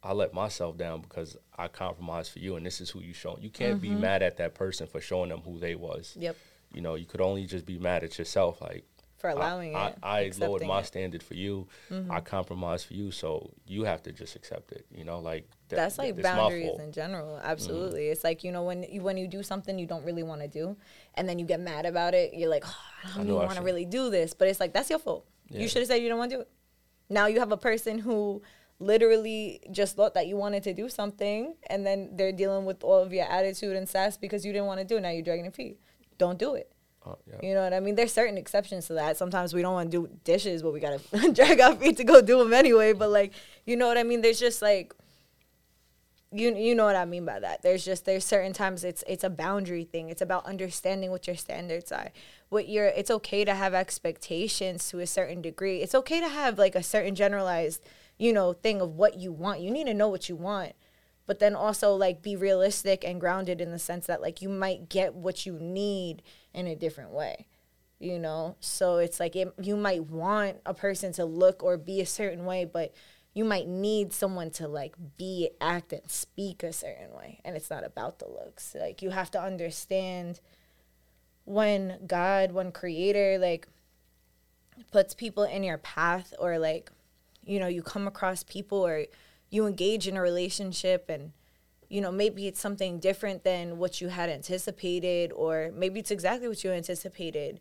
B: I let myself down because I compromised for you, and this is who you show. You can't be mm-hmm. mad at that person for showing them who they was.
A: Yep.
B: You know, you could only just be mad at yourself, like
A: For allowing
B: I,
A: it.
B: I, I lowered my
A: it.
B: standard for you. Mm-hmm. I compromised for you, so you have to just accept it. You know, like that-
A: that's like boundaries in general absolutely mm-hmm. it's like you know when you when you do something you don't really want to do and then you get mad about it you're like oh, i don't want to really do this but it's like that's your fault
B: Yeah.
A: you should have said you don't want to do it now you have a person who literally just thought that you wanted to do something and then they're dealing with all of your attitude and sass because you didn't want to do it now you're dragging your feet don't do it
B: Uh, yeah.
A: you know what I mean? There's certain exceptions to that. Sometimes we don't want to do dishes, but we gotta drag our feet to go do them anyway. But like, you know what I mean? There's just like, you you know what I mean by that. There's just there's certain times it's it's a boundary thing. It's about understanding what your standards are. What your it's okay to have expectations to a certain degree. It's okay to have like a certain generalized, you know, thing of what you want. You need to know what you want but then also like be realistic and grounded in the sense that like you might get what you need in a different way you know? So it's like it, you might want a person to look or be a certain way but you might need someone to like be act and speak a certain way and it's not about the looks. Like you have to understand when god when creator like puts people in your path or like you know you come across people or you engage in a relationship and you know maybe it's something different than what you had anticipated or maybe it's exactly what you anticipated.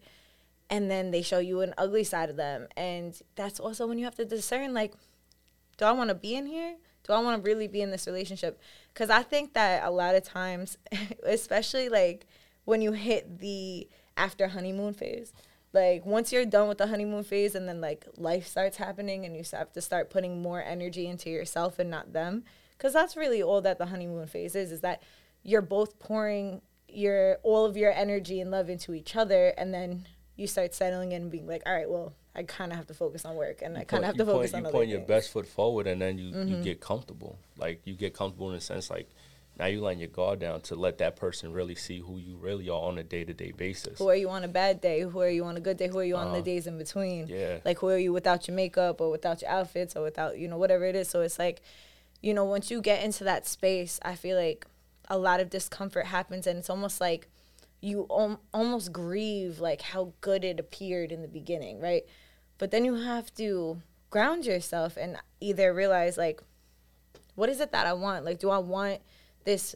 A: And then they show you an ugly side of them. And that's also when you have to discern like do i want to be in here? Do i want to really be in this relationship? Because i think that a lot of times especially like when you hit the after honeymoon phase like once you're done with the honeymoon phase and then like life starts happening and you have to start putting more energy into yourself and not them because that's really all that the honeymoon phase is is that you're both pouring your all of your energy and love into each other and then you start settling in and being like all right well i kind of have to focus on work and i kind of have
B: you
A: to focus
B: point,
A: on
B: you
A: other
B: point your
A: things. Mm-hmm.
B: best foot forward and then you, you get comfortable like you get comfortable in the sense like now you letting your guard down to let that person really see who you really are on a day-to-day basis.
A: Who are you on a bad day? Who are you on a good day? Who are you on the uh-huh. days in between?
B: Yeah.
A: like who are you without your makeup or without your outfits or without you know whatever it is? So it's like you know once you get into that space i feel like a lot of discomfort happens and it's almost like you om- almost grieve like how good it appeared in the beginning right? But then you have to ground yourself and either realize like what is it that i want? Like do i want this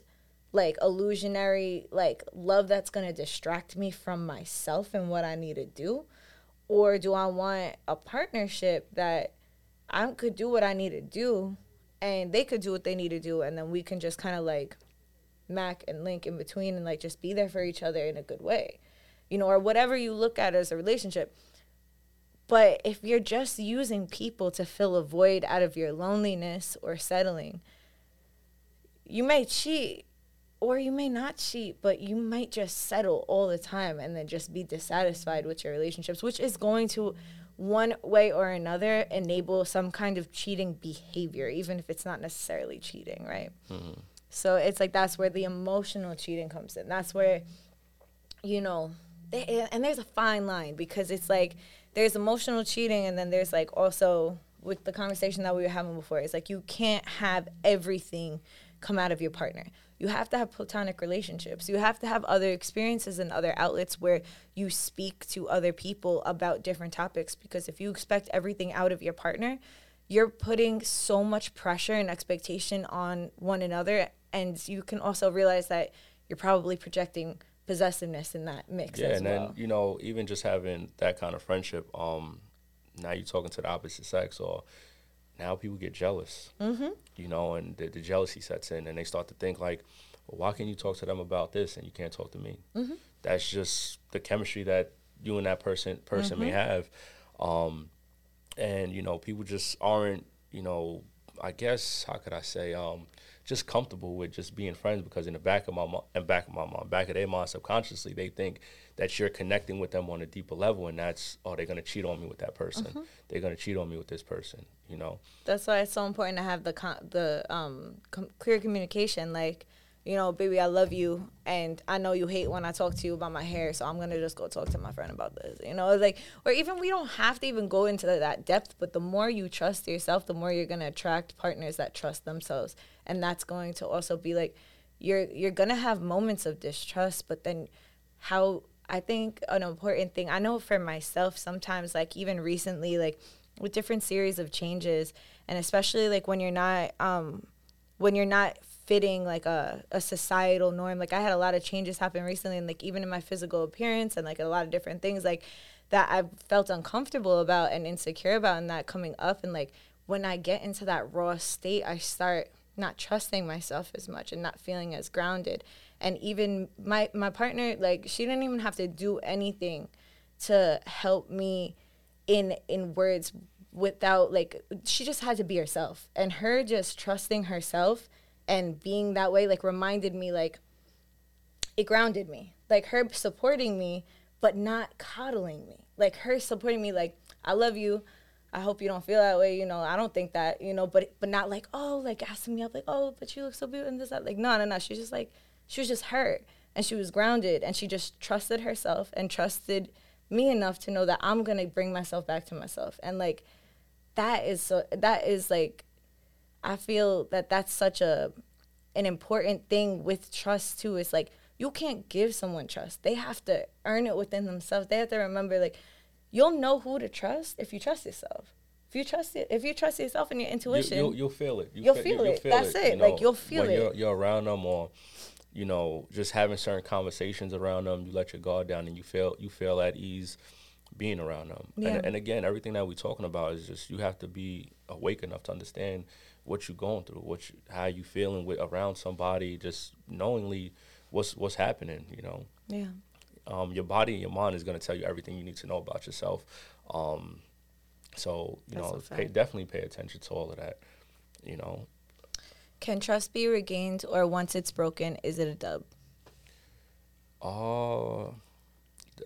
A: like illusionary like love that's going to distract me from myself and what i need to do or do I want a partnership that I could do what I need to do and they could do what they need to do and then we can just kind of like mac and link in between and like just be there for each other in a good way. You know, or whatever you look at as a relationship. But if you're just using people to fill a void out of your loneliness or settling, you may cheat or you may not cheat, but you might just settle all the time and then just be dissatisfied with your relationships, which is going to one way or another enable some kind of cheating behavior, even if it's not necessarily cheating, right? Mm-hmm. So it's like that's where the emotional cheating comes in. That's where, you know, they, and there's a fine line because it's like there's emotional cheating and then there's like also with the conversation that we were having before, it's like you can't have everything come out of your partner. You have to have platonic relationships. You have to have other experiences and other outlets where you speak to other people about different topics because if you expect everything out of your partner, you're putting so much pressure and expectation on one another and you can also realize that you're probably projecting possessiveness in that mix
B: yeah and then you know even just having that kind of friendship um now you're talking to the opposite sex or now people get jealous mm-hmm. you know and the, the jealousy sets in and they start to think like well, why can you talk to them about this and you can't talk to me mm-hmm. that's just the chemistry that you and that person person may have um and you know people just aren't you know i guess how could i say um just comfortable with just being friends because in the back of my mind, in back of my mind, back of their mind, subconsciously, they think that you're connecting with them on a deeper level, and that's oh, they're gonna cheat on me with that person. They're gonna cheat on me with this person. You know,
A: That's why it's so important to have the con- the um com- clear communication. Like, you know, baby, I love you, and I know you hate when I talk to you about my hair, so I'm gonna just go talk to my friend about this. You know, it's like, or even we don't have to even go into that depth, but the more you trust yourself, the more you're gonna attract partners that trust themselves, and that's going to also be like, you're you're gonna have moments of distrust, but then how I think an important thing I know for myself sometimes, like even recently, like with different series of changes, and especially like when you're not um when you're not fitting like a, a societal norm. Like I had a lot of changes happen recently and like even in my physical appearance and like a lot of different things like that I've felt uncomfortable about and insecure about and that coming up and like when I get into that raw state I start not trusting myself as much and not feeling as grounded. And even my my partner like she didn't even have to do anything to help me in in words without like she just had to be herself and her just trusting herself and being that way like reminded me like it grounded me. Like her supporting me but not coddling me. Like her supporting me like i love you. I hope you don't feel that way you know i don't think that you know but but not like oh like asking me up like oh but you look so beautiful and this that like no no no she's just like she was just hurt and she was grounded and she just trusted herself and trusted me enough to know that i'm gonna bring myself back to myself and like that is so that is like I feel that that's such a an important thing with trust too. It's like you can't give someone trust. They have to earn it within themselves. They have to remember like you'll know who to trust if you trust yourself. If you trust it, if you trust yourself and your intuition,
B: you, will you'll feel it.
A: You will feel, it. Feel That's it. You know, like you'll feel it.
B: You're, you're around them or you know just having certain conversations around them. You let your guard down and you feel you feel at ease being around them. Yeah. And, and again, everything that we're talking about is just you have to be awake enough to understand what you're going through, what you, how you feeling with around somebody, just knowingly what's what's happening. You know.
A: Yeah.
B: Um, your body and your mind is going to tell you everything you need to know about yourself. Um, so you That's know, pay, definitely pay attention to all of that. You know.
A: Can trust be regained, or once it's broken, is it a dub?
B: Uh,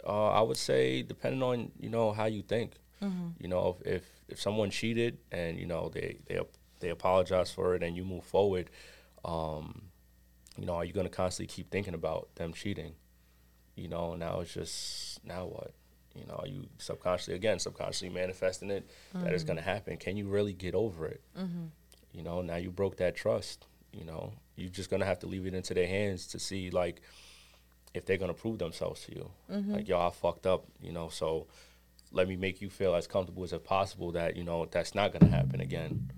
B: uh I would say depending on you know how you think. Mm-hmm. You know, if, if if someone cheated and you know they they they apologize for it and you move forward, um, you know, are you going to constantly keep thinking about them cheating? You know, now it's just now what? You know, are you subconsciously again subconsciously manifesting it mm-hmm. that it's going to happen? Can you really get over it? Mm-hmm. You know, now you broke that trust. You know, you're just going to have to leave it into their hands to see like if they're going to prove themselves to you. Mm-hmm. Like, yo, I fucked up. You know, so let me make you feel as comfortable as possible that you know that's not going to happen again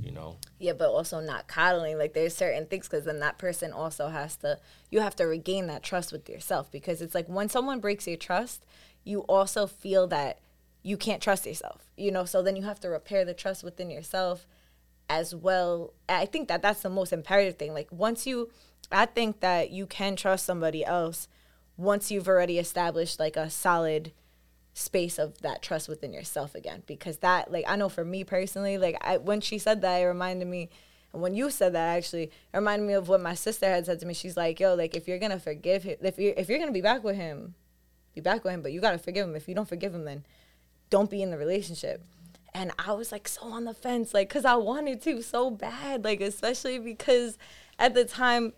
B: you know?
A: Yeah but also not coddling like there's certain things because then that person also has to you have to regain that trust with yourself because it's like when someone breaks your trust you also feel that you can't trust yourself you know? So then you have to repair the trust within yourself as well. I think that that's the most imperative thing like once you i think that you can trust somebody else once you've already established like a solid space of that trust within yourself again because that like i know for me personally like I, when she said that it reminded me and when you said that actually it reminded me of what my sister had said to me. She's like yo like if you're gonna forgive him if you're if you're gonna be back with him be back with him but you gotta forgive him. If you don't forgive him then don't be in the relationship. And i was like so on the fence like because i wanted to so bad like especially because at the time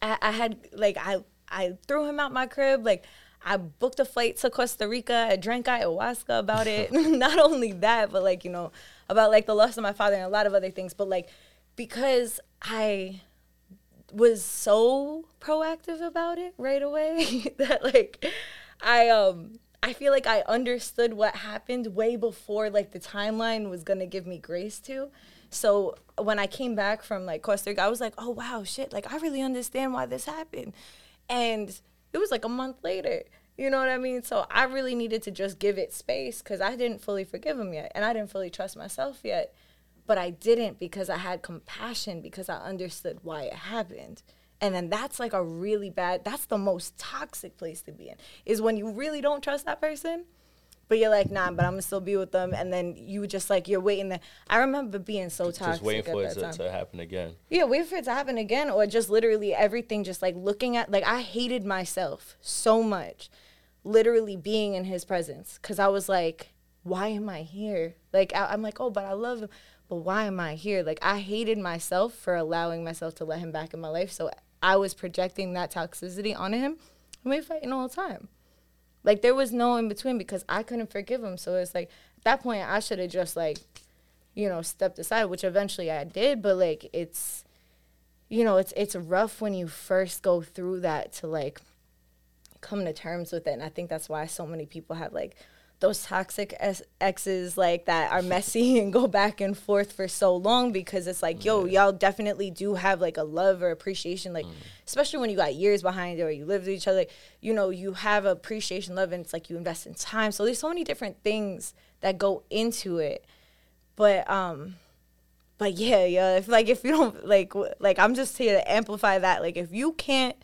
A: I, I had like i i threw him out my crib like I booked a flight to Costa Rica. I drank ayahuasca about it. Not only that, but like, you know, about like the loss of my father and a lot of other things. But like, because I was so proactive about it right away that like I um I feel like I understood what happened way before like the timeline was gonna give me grace to. So when I came back from like Costa Rica, I was like, oh wow, shit, like I really understand why this happened. And it was like a month later. You know what I mean? So I really needed to just give it space because I didn't fully forgive him yet. And I didn't fully trust myself yet. But I didn't because I had compassion because I understood why it happened. And then that's like a really bad, that's the most toxic place to be in, is when you really don't trust that person but you're like, nah, but I'm gonna still be with them. And then you just like you're waiting. There. I remember being so toxic.
B: Just waiting for it to, to, happen again.
A: Yeah, waiting for it to happen again, or just literally everything. Just like looking at like I hated myself so much, literally being in his presence, because I was like, why am I here? Like I, I'm like, oh, but I love him. But why am I here? Like I hated myself for allowing myself to let him back in my life. So I was projecting that toxicity onto him. And we fighting all the time. Like there was no in between because I couldn't forgive him. So it's like at that point I should have just like, you know, stepped aside, which eventually I did. But like it's, you know, it's it's rough when you first go through that to like come to terms with it. And I think that's why so many people have like those toxic exes like that are messy and go back and forth for so long because it's like yo y'all definitely do have like a love or appreciation like mm. especially when you got years behind it or you live with each other you know you have appreciation love and it's like you invest in time. So there's so many different things that go into it. But um but yeah yeah if like if you don't like like i'm just here to amplify that. Like if you can't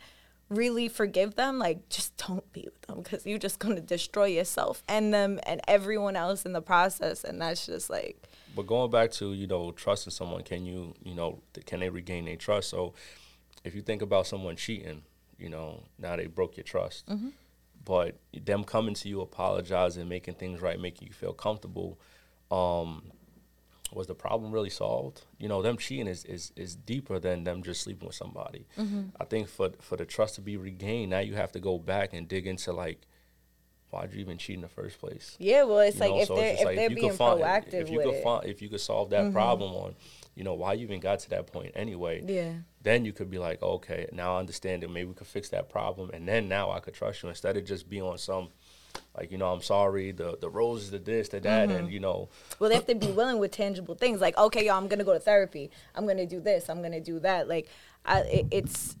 A: really forgive them, like just don't be with them because you're just gonna destroy yourself and them and everyone else in the process, and that's just like.
B: But going back to you know trusting someone, can you you know can they regain their trust? So if you think about someone cheating, you know now they broke your trust, mm-hmm. but them coming to you, apologizing, making things right, making you feel comfortable. Um, was the problem really solved? You know, them cheating is, is, is deeper than them just sleeping with somebody. Mm-hmm. I think for for the trust to be regained, now you have to go back and dig into like, why'd you even cheat in the first place?
A: Yeah, well, it's you like know? if so they're if like they're if being find, proactive
B: if you
A: could
B: it. find if you could solve that mm-hmm. problem on, you know, why you even got to that point anyway.
A: Yeah.
B: Then you could be like, okay, now I understand it. Maybe we could fix that problem, and then now I could trust you instead of just being on some like you know i'm sorry the the roses the this the that mm-hmm. and you know
A: well they have to be willing with tangible things like okay y'all i'm gonna go to therapy i'm gonna do this i'm gonna do that like I, it, it's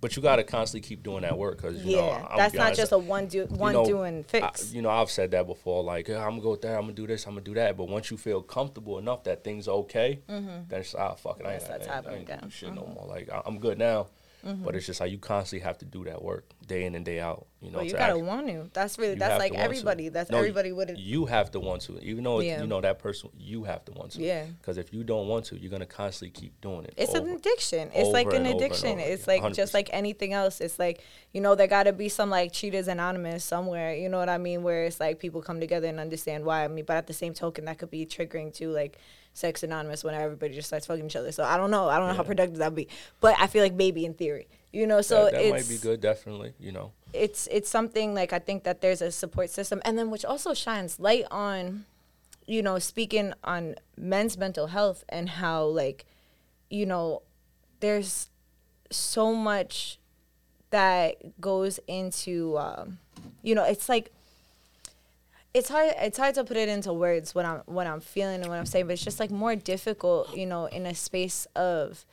B: but you got to constantly keep doing that work because
A: yeah,
B: know,
A: that's not just a one do one you know, doing fix.
B: I, you know, I've said that before. Like, I'm gonna go there, I'm gonna do this, I'm gonna do that. But once you feel comfortable enough that things are okay, mm-hmm. then it's ah fuck it, I ain't, I ain't, I ain't, I ain't shit mm-hmm. no more. Like, I'm good now. Mm-hmm. But it's just like you constantly have to do that work day in and day out. You know,
A: well, you gotta want to. That's really that's like everybody. To. That's no, everybody would.
B: You have to want to, even though yeah. you know that person. You have to want to.
A: Yeah.
B: Because if you don't want to, you're gonna constantly keep doing it.
A: It's over, an addiction. It's like an addiction. It's like 100%. just like anything else. It's like you know there gotta be some like cheaters anonymous somewhere. You know what I mean? Where it's like people come together and understand why. I mean, but at the same token, that could be triggering too. Like sex anonymous when everybody just starts fucking each other. So I don't know. I don't know yeah. how productive that'd be. But I feel like maybe in theory. You know, so
B: that, that might be good, definitely. You know,
A: it's it's something like I think that there's a support system, and then which also shines light on, you know, speaking on men's mental health and how like, you know, there's so much that goes into, um, you know, it's like it's hard it's hard to put it into words what I'm what I'm feeling and what I'm saying, but it's just like more difficult, you know, in a space of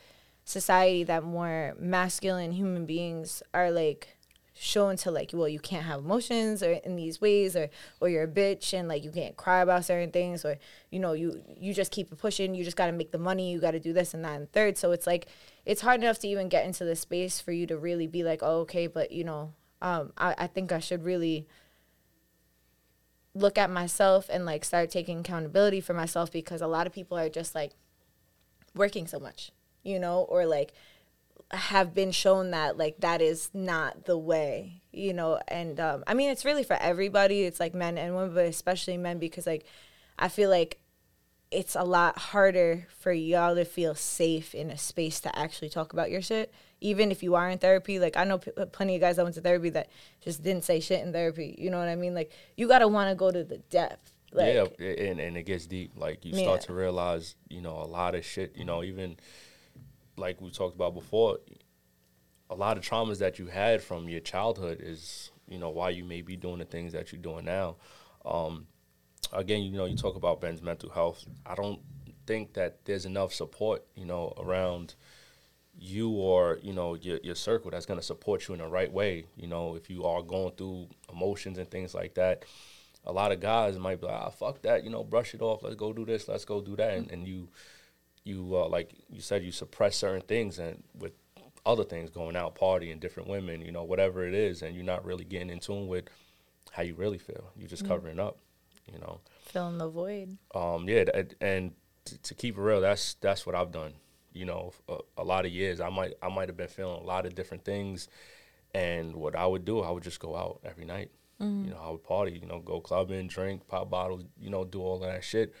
A: society that more masculine human beings are like shown to like well you can't have emotions or in these ways or or you're a bitch and like you can't cry about certain things or you know you you just keep pushing you just got to make the money you got to do this and that and third. So it's like it's hard enough to even get into the space for you to really be like oh okay but you know um I, I think i should really look at myself and like start taking accountability for myself because a lot of people are just like working so much you know, or like have been shown that like that is not the way, you know. And um, I mean, it's really for everybody. It's like men and women, but especially men because like I feel like it's a lot harder for y'all to feel safe in a space to actually talk about your shit. Even if you are in therapy, like I know p- plenty of guys that went to therapy that just didn't say shit in therapy. You know what I mean? Like you gotta want to go to the depth. Like,
B: yeah, and and it gets deep. Like you start yeah. to realize, you know, a lot of shit. You know, even like we talked about before, a lot of traumas that you had from your childhood is, you know, why you may be doing the things that you're doing now. Um, again, you know, you talk about men's mental health. I don't think that there's enough support, you know, around you or you know your your circle that's going to support you in the right way. You know, if you are going through emotions and things like that, a lot of guys might be like, "Ah, fuck that," you know, brush it off. Let's go do this. Let's go do that, and, and you you uh, like you said you suppress certain things and with other things going out partying different women you know whatever it is and you're not really getting in tune with how you really feel you're just mm covering up you know
A: filling the void
B: um yeah and to, to keep it real that's that's what i've done you know a, a, lot of years i might i might have been feeling a lot of different things and what i would do i would just go out every night mm-hmm. you know i would party you know go clubbing drink pop bottles you know do all of that shit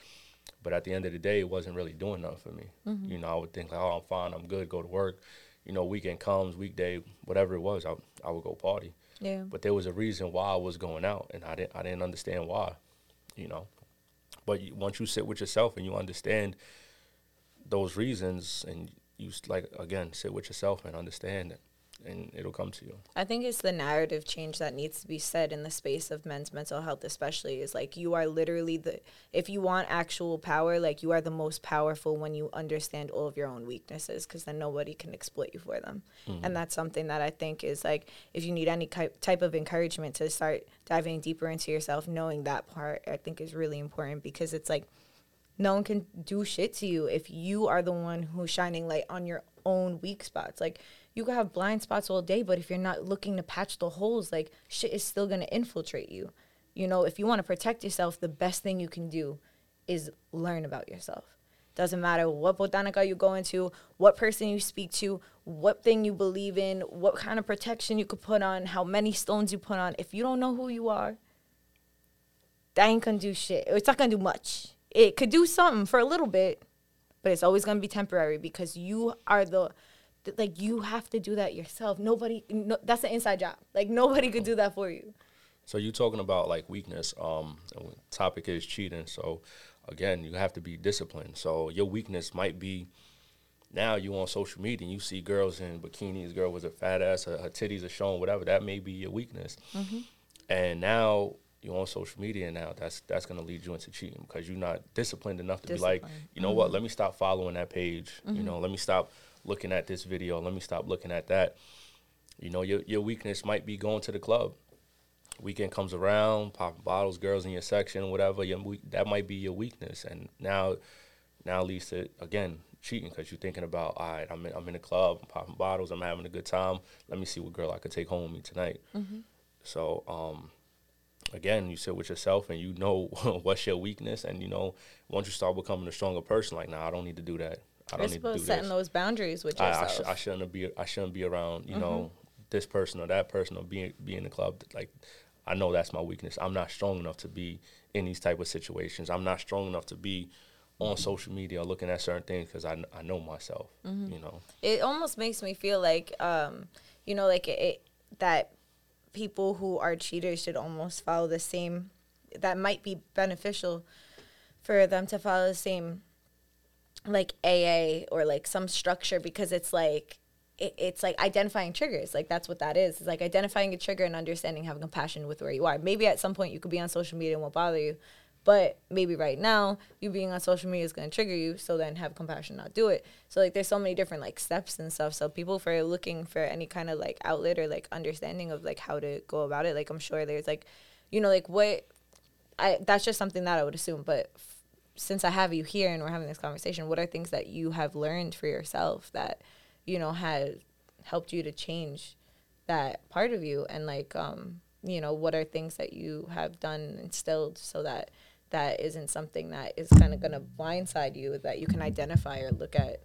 B: but at the end of the day, it wasn't really doing nothing for me. Mm-hmm. You know, I would think like, oh, I'm fine, I'm good, go to work. you know, weekend comes, weekday, whatever it was, I I would go party.
A: Yeah.
B: But there was a reason why I was going out, and I didn't I didn't understand why, you know. But once you sit with yourself and you understand those reasons, and you like again sit with yourself and understand it, and it'll come to you.
A: I think it's the narrative change that needs to be said in the space of men's mental health, especially is like you are literally the if you want actual power, like you are the most powerful when you understand all of your own weaknesses, because then nobody can exploit you for them, mm-hmm. and that's something that I think is like if you need any ki- type of encouragement to start diving deeper into yourself, knowing that part I think is really important because it's like no one can do shit to you if you are the one who's shining light on your own weak spots. Like you can have blind spots all day, but if you're not looking to patch the holes, like shit is still gonna infiltrate you. You know, if you want to protect yourself, the best thing you can do is learn about yourself. Doesn't matter what botanica you go into, what person you speak to, what thing you believe in, what kind of protection you could put on, how many stones you put on. If you don't know who you are, that ain't gonna do shit. It's not gonna do much. It could do something for a little bit, but it's always gonna be temporary because you are the th- like you have to do that yourself. Nobody, no, that's an inside job. Like nobody could do that for you.
B: So you talking about like weakness. Um, topic is cheating. So again, you have to be disciplined. So your weakness might be now you on social media and you see girls in bikinis, girl with a fat ass, her, her titties are showing, whatever. That may be your weakness. Mm-hmm. And now you're on social media now. That's that's gonna lead you into cheating because you're not disciplined enough to be like, you know what? Mm-hmm. Let me stop following that page. You mm-hmm. know, let me stop looking at this video. Let me stop looking at that. You know, your your weakness might be going to the club weekend comes around, popping bottles, girls in your section, whatever, your, that might be your weakness. And now, now leads to again cheating because you're thinking about, all right, I'm in, I'm in the club, I'm popping bottles, I'm having a good time. Let me see what girl I could take home with me tonight. So, um, again, you sit with yourself and you know what's your weakness, and you know once you start becoming a stronger person, like, nah, I don't need to do that. I don't
A: It's
B: need to do
A: setting
B: this.
A: those boundaries with
B: I, I, sh- I shouldn't be I shouldn't be around you know this person or that person or be be in the club like I know that's my weakness. I'm not strong enough to be in these type of situations. I'm not strong enough to be on social media looking at certain things because I, I know myself. You know,
A: it almost makes me feel like um you know like it, it that people who are cheaters should almost follow the same that might be beneficial for them to follow the same like AA or like some structure because it's like it, it's like identifying triggers like that's what that is. It's like identifying a trigger and understanding having compassion with where you are. Maybe at some point you could be on social media and won't bother you but maybe right now you being on social media is going to trigger you so then have compassion not do it. So like there's so many different like steps and stuff. So people for looking for any kind of like outlet or like understanding of like how to go about it like i'm sure there's like you know like what i that's just something that i would assume but since i have you here and we're having this conversation what are things that you have learned for yourself that you know has helped you to change that part of you and like um you know what are things that you have done instilled so that that isn't something that is kind of going to blindside you that you can identify or look at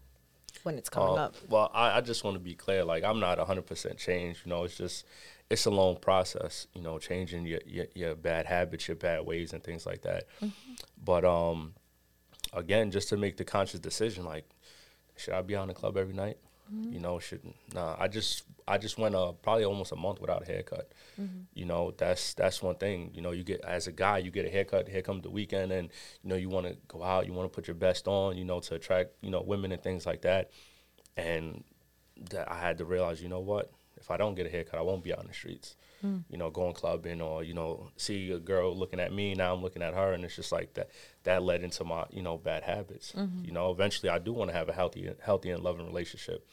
A: when it's coming
B: Uh,
A: up
B: Well, I, I just want to be clear. Like, I'm not 100% changed. You know, it's just, it's a long process, you know, changing your, your, your bad habits, your bad ways, and things like that. But, um, again, just to make the conscious decision, like, should I be on the club every night? You know, shouldn't. Nah, I just, I just went uh, probably almost a month without a haircut. You know, that's that's one thing. You know, you get as a guy, you get a haircut. Here comes the weekend, and you know, you want to go out, you want to put your best on, you know, to attract you know women and things like that and that I had to realize, you know what? If I don't get a haircut, I won't be out in the streets. Mm. You know, going clubbing or you know, see a girl looking at me. Now I'm looking at her, and it's just like that. That led into my you know bad habits. Mm-hmm. You know, eventually I do want to have a healthy, healthy and loving relationship,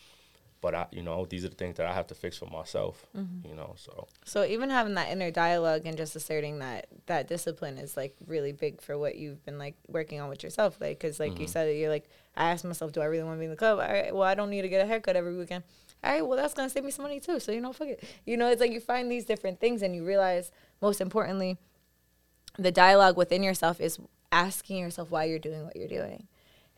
B: but I, you know, these are the things that I have to fix for myself. Mm-hmm. You know, so
A: So even having that inner dialogue and just asserting that that discipline is like really big for what you've been like working on with yourself. Like, cause like you mm-hmm. said, you're like, I asked myself, do I really want to be in the club? All right, well, I don't need to get a haircut every weekend. All right, well, that's gonna save me some money too. So you know, fuck it. You know, it's like you find these different things and you realize, most importantly, the dialogue within yourself is asking yourself why you're doing what you're doing.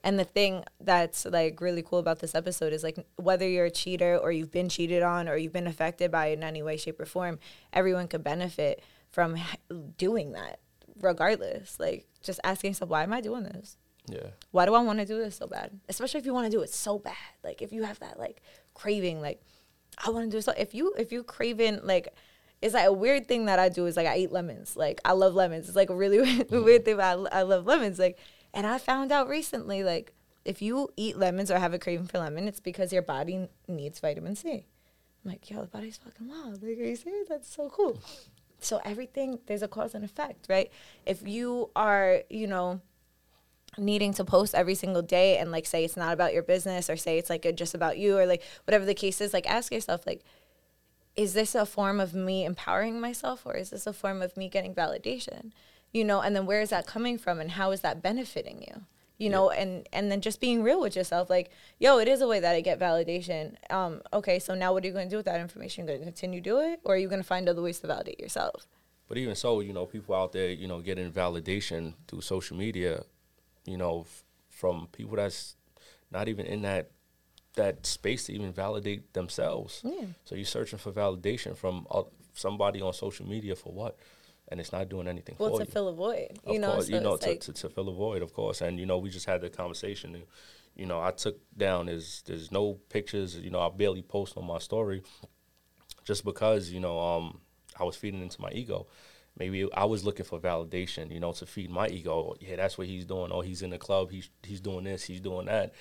A: And the thing that's like really cool about this episode is like whether you're a cheater or you've been cheated on or you've been affected by it in any way, shape, or form, everyone could benefit from doing that, regardless. Like just asking yourself, why am I doing this?
B: Yeah.
A: Why do I want to do this so bad? Especially if you want to do it so bad. Like if you have that like craving, like I want to do so. If you if you craving like it's like a weird thing that I do is like I eat lemons. Like I love lemons. It's like a really weird, weird thing, but I, I love lemons. Like, and I found out recently, like if you eat lemons or have a craving for lemon, it's because your body needs vitamin C. I'm like, yo, the body's fucking wild. Like, are you serious? That's so cool. So everything there's a cause and effect, right? If you are, you know, needing to post every single day and like say it's not about your business or say it's like just about you or like whatever the case is, like ask yourself like is this a form of me empowering myself or is this a form of me getting validation you know and then where is that coming from and how is that benefiting you you know and and then just being real with yourself like yo it is a way that i get validation um okay so now what are you going to do with that information you're going to continue to do it or are you going to find other ways to validate yourself
B: But even so, you know, people out there, you know, getting validation through social media, you know, f- from people that's not even in that that space to even validate themselves.
A: Yeah.
B: So you're searching for validation from uh, somebody on social media for what? And it's not doing anything
A: well
B: for
A: to
B: you.
A: fill a void you
B: of
A: know
B: course,
A: so
B: you know, to,
A: like,
B: to, to fill a void, of course. And you know, we just had the conversation. And, you know, I took down is there's no pictures. You know, I barely post on my story, just because you know um, I was feeding into my ego. Maybe I was looking for validation, you know, to feed my ego. Yeah, that's what he's doing. Oh, he's in the club. He's he's doing this. He's doing that.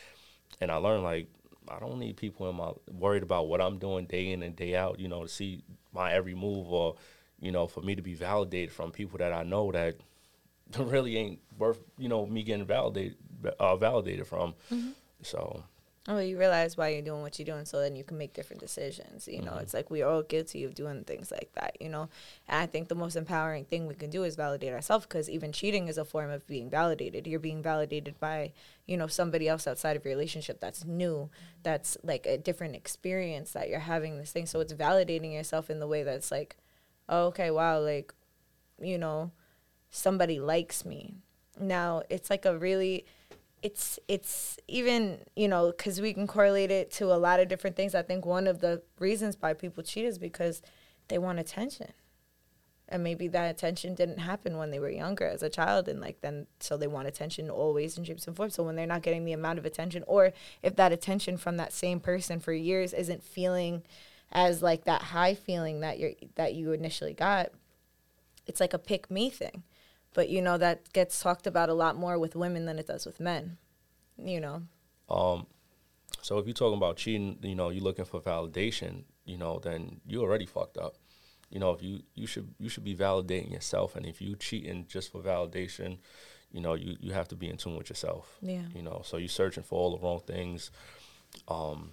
B: And I learned like I don't need people in my worried about what I'm doing day in and day out. You know, to see my every move or you know for me to be validated from people that I know that really ain't worth you know me getting validated uh, validated from. So
A: Oh, you realize why you're doing what you're doing, so then you can make different decisions. You know, it's like we're all guilty of doing things like that. You know, and I think the most empowering thing we can do is validate ourselves, because even cheating is a form of being validated. You're being validated by, you know, somebody else outside of your relationship that's new, that's like a different experience that you're having this thing. So it's validating yourself in the way that's like, oh, okay, wow, like, you know, somebody likes me. Now it's like a really it's it's even you know because we can correlate it to a lot of different things. I think one of the reasons why people cheat is because they want attention. And maybe that attention didn't happen when they were younger as a child and like then so they want attention always in shapes and forms. So when they're not getting the amount of attention or if that attention from that same person for years isn't feeling as like that high feeling that you that you initially got it's like a pick me thing but you know that gets talked about a lot more with women than it does with men you know
B: Um, so if you're talking about cheating, you know, you're looking for validation, you know, then you already fucked up. You know, if you you should you should be validating yourself, and if you cheating just for validation, you know, you you have to be in tune with yourself.
A: Yeah.
B: You know, so you're searching for all the wrong things. Um.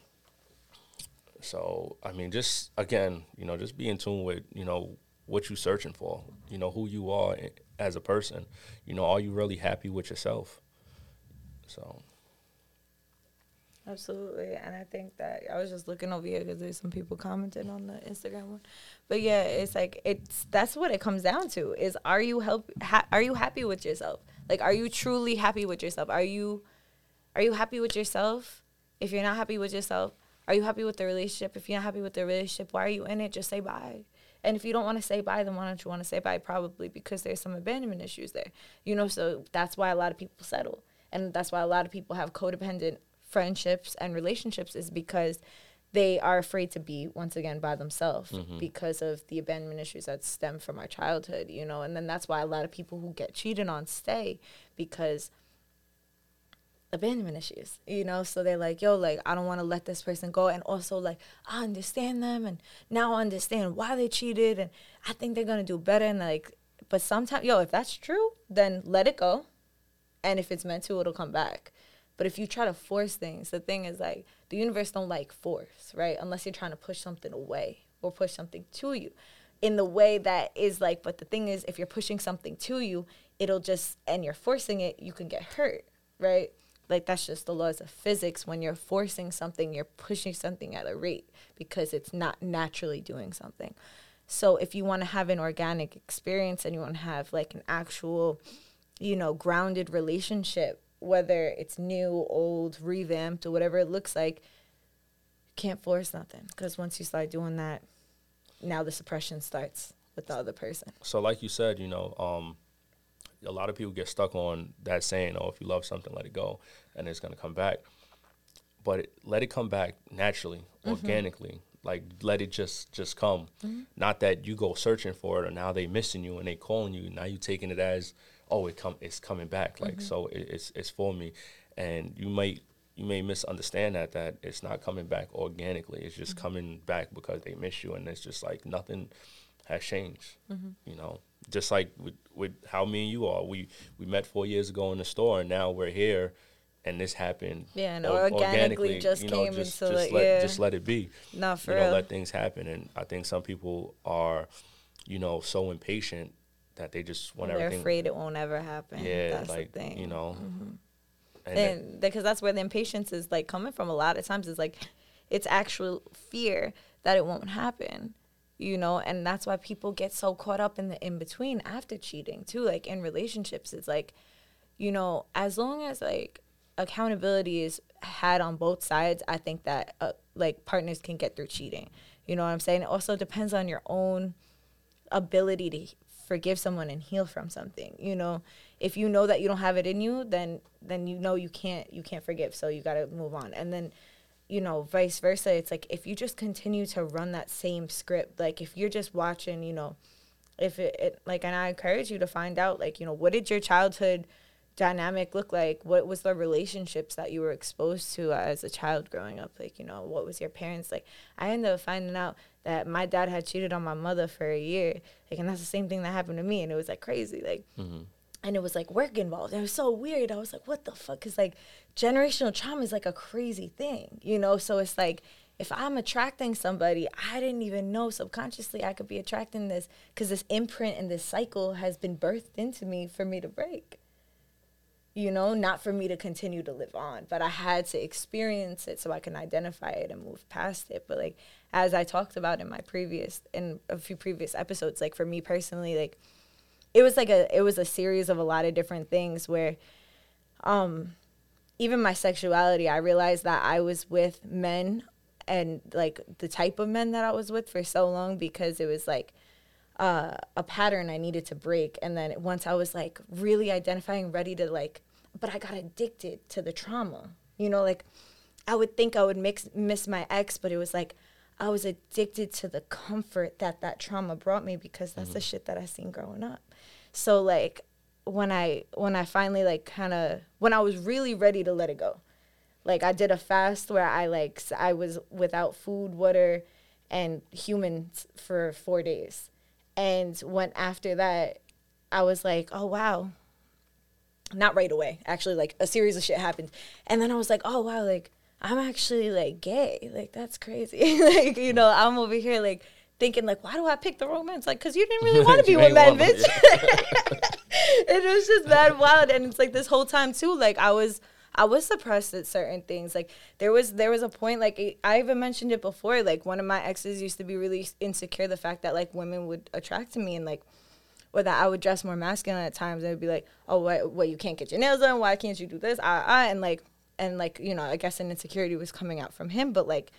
B: So I mean, just again, you know, just be in tune with you know what you're searching for. You know who you are as a person. You know, are you really happy with yourself? So.
A: absolutely and i think that i was just looking over here because there's some people commenting on the instagram one but yeah it's like it's that's what it comes down to is are you help ha- are you happy with yourself like are you truly happy with yourself are you are you happy with yourself if you're not happy with yourself are you happy with the relationship? If you're not happy with the relationship why are you in it? Just say bye. And if you don't want to say bye then why don't you want to say bye? Probably because there's some abandonment issues there you know? So that's why a lot of people settle. And that's why a lot of people have codependent friendships and relationships is because they are afraid to be once again by themselves mm-hmm. because of the abandonment issues that stem from our childhood you know? And then that's why a lot of people who get cheated on stay because abandonment issues, you know? So they're like, yo, like, I don't want to let this person go. And also, like, I understand them. And now I understand why they cheated. And I think they're going to do better. And, like, but sometimes, yo, if that's true, then let it go. And if it's meant to, it'll come back. But if you try to force things, the thing is, like, the universe don't like force, right? Unless you're trying to push something away or push something to you in the way that is like, but the thing is, if you're pushing something to you, it'll just, and you're forcing it, you can get hurt, right? Like that's just the laws of physics. When you're forcing something, you're pushing something at a rate because it's not naturally doing something. So if you want to have an organic experience and you want to have like an actual, you know, grounded relationship, whether it's new, old, revamped, or whatever it looks like, you can't force nothing. Because once you start doing that, now the suppression starts with the other person.
B: so like you said, you know, um, a lot of people get stuck on that saying, "Oh, if you love something, let it go, and it's gonna come back." But it, let it come back naturally,
A: Mm-hmm.
B: organically. Like let it just just come. Not that you go searching for it, or now they missing you and they calling you. Now you taking it as, "Oh, it come, it's coming back." Like
A: Mm-hmm.
B: so, it, it's it's for me, and you might you may misunderstand that that it's not coming back organically. It's just coming back because they miss you, and it's just like nothing has changed. You know, just like with, with how me and you are. We we met four years ago in the store, and now we're here, and this happened.
A: Yeah, and
B: or-
A: organically just
B: you know,
A: came
B: just,
A: into
B: just
A: the-
B: let
A: yeah.
B: just let it be.
A: Not for
B: you know,
A: real.
B: let things happen, and I think some people are, you know, so impatient that they just want
A: They're
B: everything.
A: afraid it won't ever happen.
B: Yeah,
A: That's
B: like
A: the thing. Mm-hmm.
B: you know, and then-
A: and because that's where the impatience is like coming from a lot of times is like it's actual fear that it won't happen you know and that's why people get so caught up in the in between after cheating too like in relationships. It's like you know as long as like accountability is had on both sides i think that uh, like partners can get through cheating. You know what i'm saying? It also depends on your own ability to forgive someone and heal from something you know? If you know that you don't have it in you then then you know you can't you can't forgive so you got to move on. And then you know vice versa it's like if you just continue to run that same script like if you're just watching you know if it, it like and i encourage you to find out like you know what did your childhood dynamic look like? What was the relationships that you were exposed to as a child growing up? Like you know what was your parents like? I ended up finding out that my dad had cheated on my mother for a year like and that's the same thing that happened to me and it was like crazy like mm-hmm. And it was like work involved. It was so weird. I was like, what the fuck? Because like generational trauma is like a crazy thing, you know? So it's like, if I'm attracting somebody, I didn't even know subconsciously I could be attracting this because this imprint and this cycle has been birthed into me for me to break. You know, not for me to continue to live on, but I had to experience it so I can identify it and move past it. But like, as I talked about in my previous, in a few previous episodes, like for me personally, like, it was like a it was a series of a lot of different things where um even my sexuality i realized that i was with men and like the type of men that i was with for so long because it was like uh, a pattern i needed to break. And then once i was like really identifying ready to like but i got addicted to the trauma you know like i would think i would mix miss my ex but it was like i was addicted to the comfort that that trauma brought me because that's the shit that i seen growing up so like when I when I finally like kind of when I was really ready to let it go, like I did a fast where I like I was without food, water, and humans for four days, and when after that, I was like, oh wow. Not right away, actually. Like a series of shit happened, and then I was like, oh wow, like I'm actually like gay. Like that's crazy. like you know, I'm over here like thinking like, why do I pick the romance? Like, cause you didn't really want to be with
B: want
A: bitch. it was just that wild, and it's like this whole time too. Like I was, I was suppressed at certain things. Like there was, there was a point. Like I even mentioned it before. Like one of my exes used to be really insecure the fact that like women would attract to me and like. Or that I would dress more masculine at times, and it'd be like, "Oh, what? What? You can't get your nails done? Why can't you do this?" Ah, ah, and like, and like, you know, I guess an insecurity was coming out from him, but like,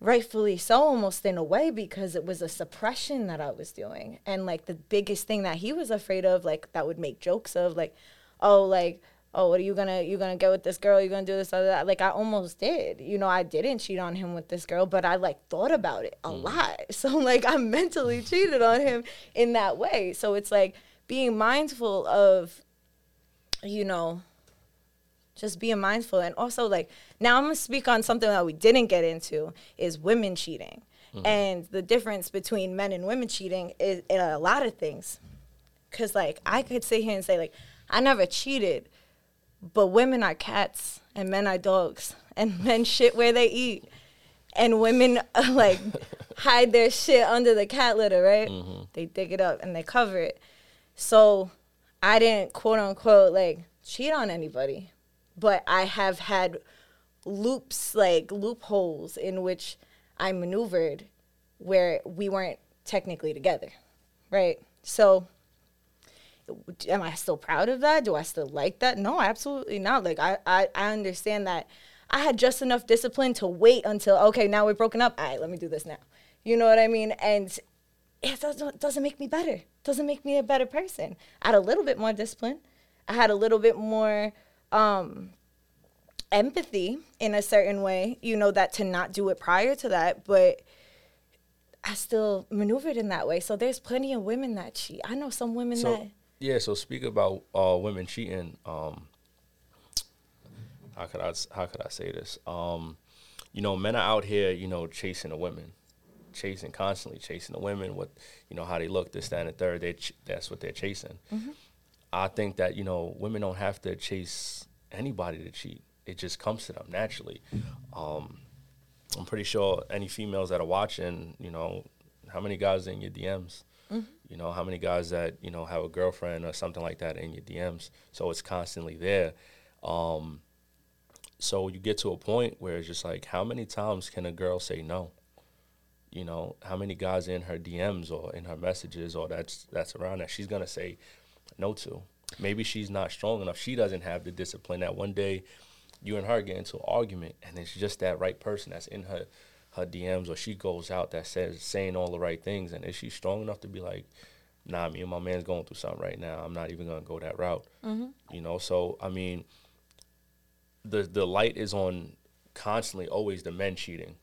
A: rightfully so almost in a way because it was a suppression that I was doing. And like the biggest thing that he was afraid of, like that would make jokes of like, oh like, oh what are you gonna you gonna get with this girl, you gonna do this, other that. Like I almost did. You know, I didn't cheat on him with this girl, but I like thought about it a mm. lot. So like I mentally cheated on him in that way. So it's like being mindful of, you know, just being mindful. And also like now i'm gonna speak on something that we didn't get into is women cheating. And the difference between men and women cheating is in a lot of things. Because like i could sit here and say like i never cheated but women are cats and men are dogs and men shit where they eat. And women uh, like hide their shit under the cat litter right? They dig it up and they cover it. So i didn't quote unquote like cheat on anybody but I have had loops, like loopholes in which I maneuvered where we weren't technically together, right? So, am I still proud of that? Do I still like that? No, absolutely not. Like, I, I, I understand that I had just enough discipline to wait until, okay, now we're broken up. All right, let me do this now. You know what I mean? And it doesn't doesn't make me better. Doesn't make me a better person. I had a little bit more discipline. I had a little bit more um, empathy in a certain way. You know that to not do it prior to that, but I still maneuvered in that way. So there's plenty of women that cheat. I know some women
B: So
A: that
B: yeah, so speak about uh, women cheating. Um, how could I how could I say this? Um, you know, men are out here, you know, chasing the women, chasing constantly, chasing the women. What you know, how they look, this, that, and the third. They ch- that's what they're chasing. I think that you know, women don't have to chase anybody to cheat. It just comes to them naturally. Um, I'm pretty sure any females that are watching, you know, how many guys in your DMs? You know, how many guys that, you know, have a girlfriend or something like that in your DMs. So it's constantly there. Um, so you get to a point where it's just like, how many times can a girl say no? You know, how many guys in her DMs or in her messages or that's that's around that she's gonna say no to. Maybe she's not strong enough. She doesn't have the discipline that one day you and her get into an argument and it's just that right person that's in her her DMs or she goes out that says saying all the right things and is she strong enough to be like, nah, me and my man's going through something right now. I'm not even gonna go that route. Mm-hmm. You know, so I mean the the light is on constantly always the men cheating.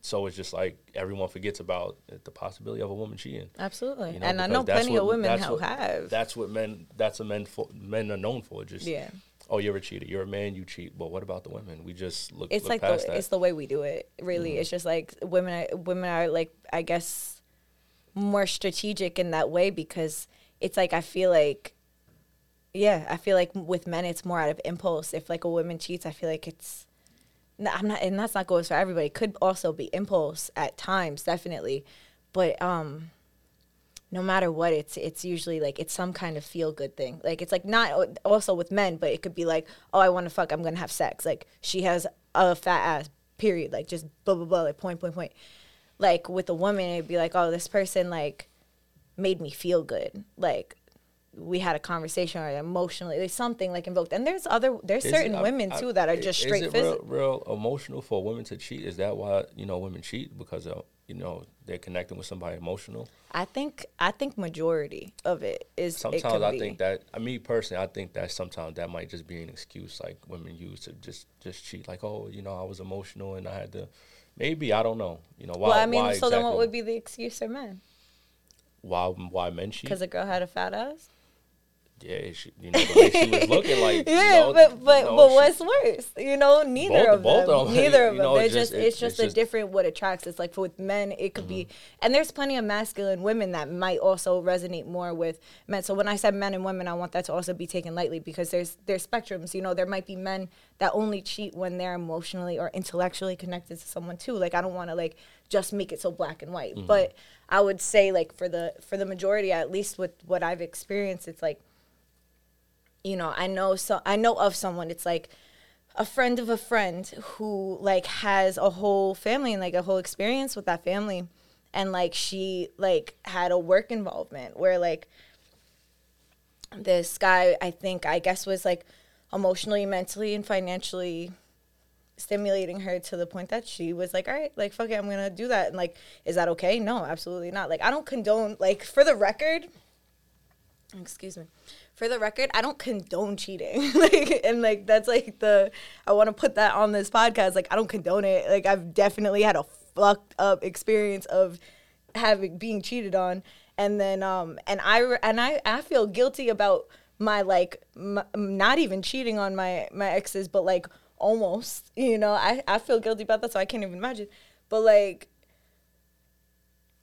B: So it's just like everyone forgets about the possibility of a woman cheating.
A: absolutely.
B: You know,
A: and I know plenty of women who
B: what-
A: have.
B: That's what men. That's a men. For, men are known for. Just
A: yeah.
B: oh, you're a cheater. You're a man. You cheat. But what about the women? We just look.
A: it's
B: look
A: like
B: past
A: the
B: that. Mm-hmm.
A: it's the way we do it really it's just like women are women are like i guess more strategic in that way because it's like i feel like yeah i feel like with men it's more out of impulse if like a woman cheats i feel like it's i'm not and that's not goes for everybody. It could also be impulse at times definitely. But um no matter what it's it's usually like it's some kind of feel good thing. Like it's like not also with men but it could be like oh i want to fuck i'm gonna have sex. Like she has a fat ass period. Like just blah blah blah like point point point. Like with a woman it'd be like oh this person like made me feel good. Like we had a conversation or emotionally there's something like invoked and there's other there's
B: Is
A: certain
B: it- I-
A: women
B: I-
A: too that are just
B: is
A: straight
B: it
A: physical
B: real, real emotional for women to cheat? Is that why you know women cheat because of you know they're connecting with somebody emotional?
A: i think i think majority of it is
B: Sometimes
A: could
B: I
A: be.
B: think that I mean personally, I think that sometimes that might just be an excuse like women use to just just cheat. Like oh, you know, I was emotional and I had to. Maybe I don't know. You know why?
A: well i mean
B: why
A: so then what would be the excuse for men
B: why why men cheat?
A: because a girl had a fat ass
B: Yeah, she, you know, she was looking like. you
A: yeah,
B: know,
A: but but
B: you know,
A: but
B: she-
A: what's worse? You know, neither
B: Both-
A: of
B: both
A: them.
B: of 'em,
A: Neither of them. They're
B: it's
A: just, it's
B: it-
A: just
B: it's
A: a
B: just-
A: different what attracts. It's like for with men, it could be, mm-hmm. and there's plenty of masculine women that might also resonate more with men. So when I said men and women, I want that to also be taken lightly because there's there's spectrums. You know, there might be men that only cheat when they're emotionally or intellectually connected to someone too. Like I don't want to like just make it so black and white, mm-hmm. but I would say like for the for the majority, at least with what I've experienced, it's like you know i know so i know of someone it's like a friend of a friend who like has a whole family and like a whole experience with that family. And like she like had a work involvement where like this guy i think i guess was like emotionally mentally and financially stimulating her to the point that she was like all right like fuck it i'm gonna do that. And like is that okay? No absolutely not. Like i don't condone like for the record excuse me for the record i don't condone cheating. Like and like that's like the i want to put that on this podcast like i don't condone it. Like i've definitely had a fucked up experience of having being cheated on. And then um and i and i i feel guilty about my like m- not even cheating on my my exes but like almost you know? I i feel guilty about that so i can't even imagine. But like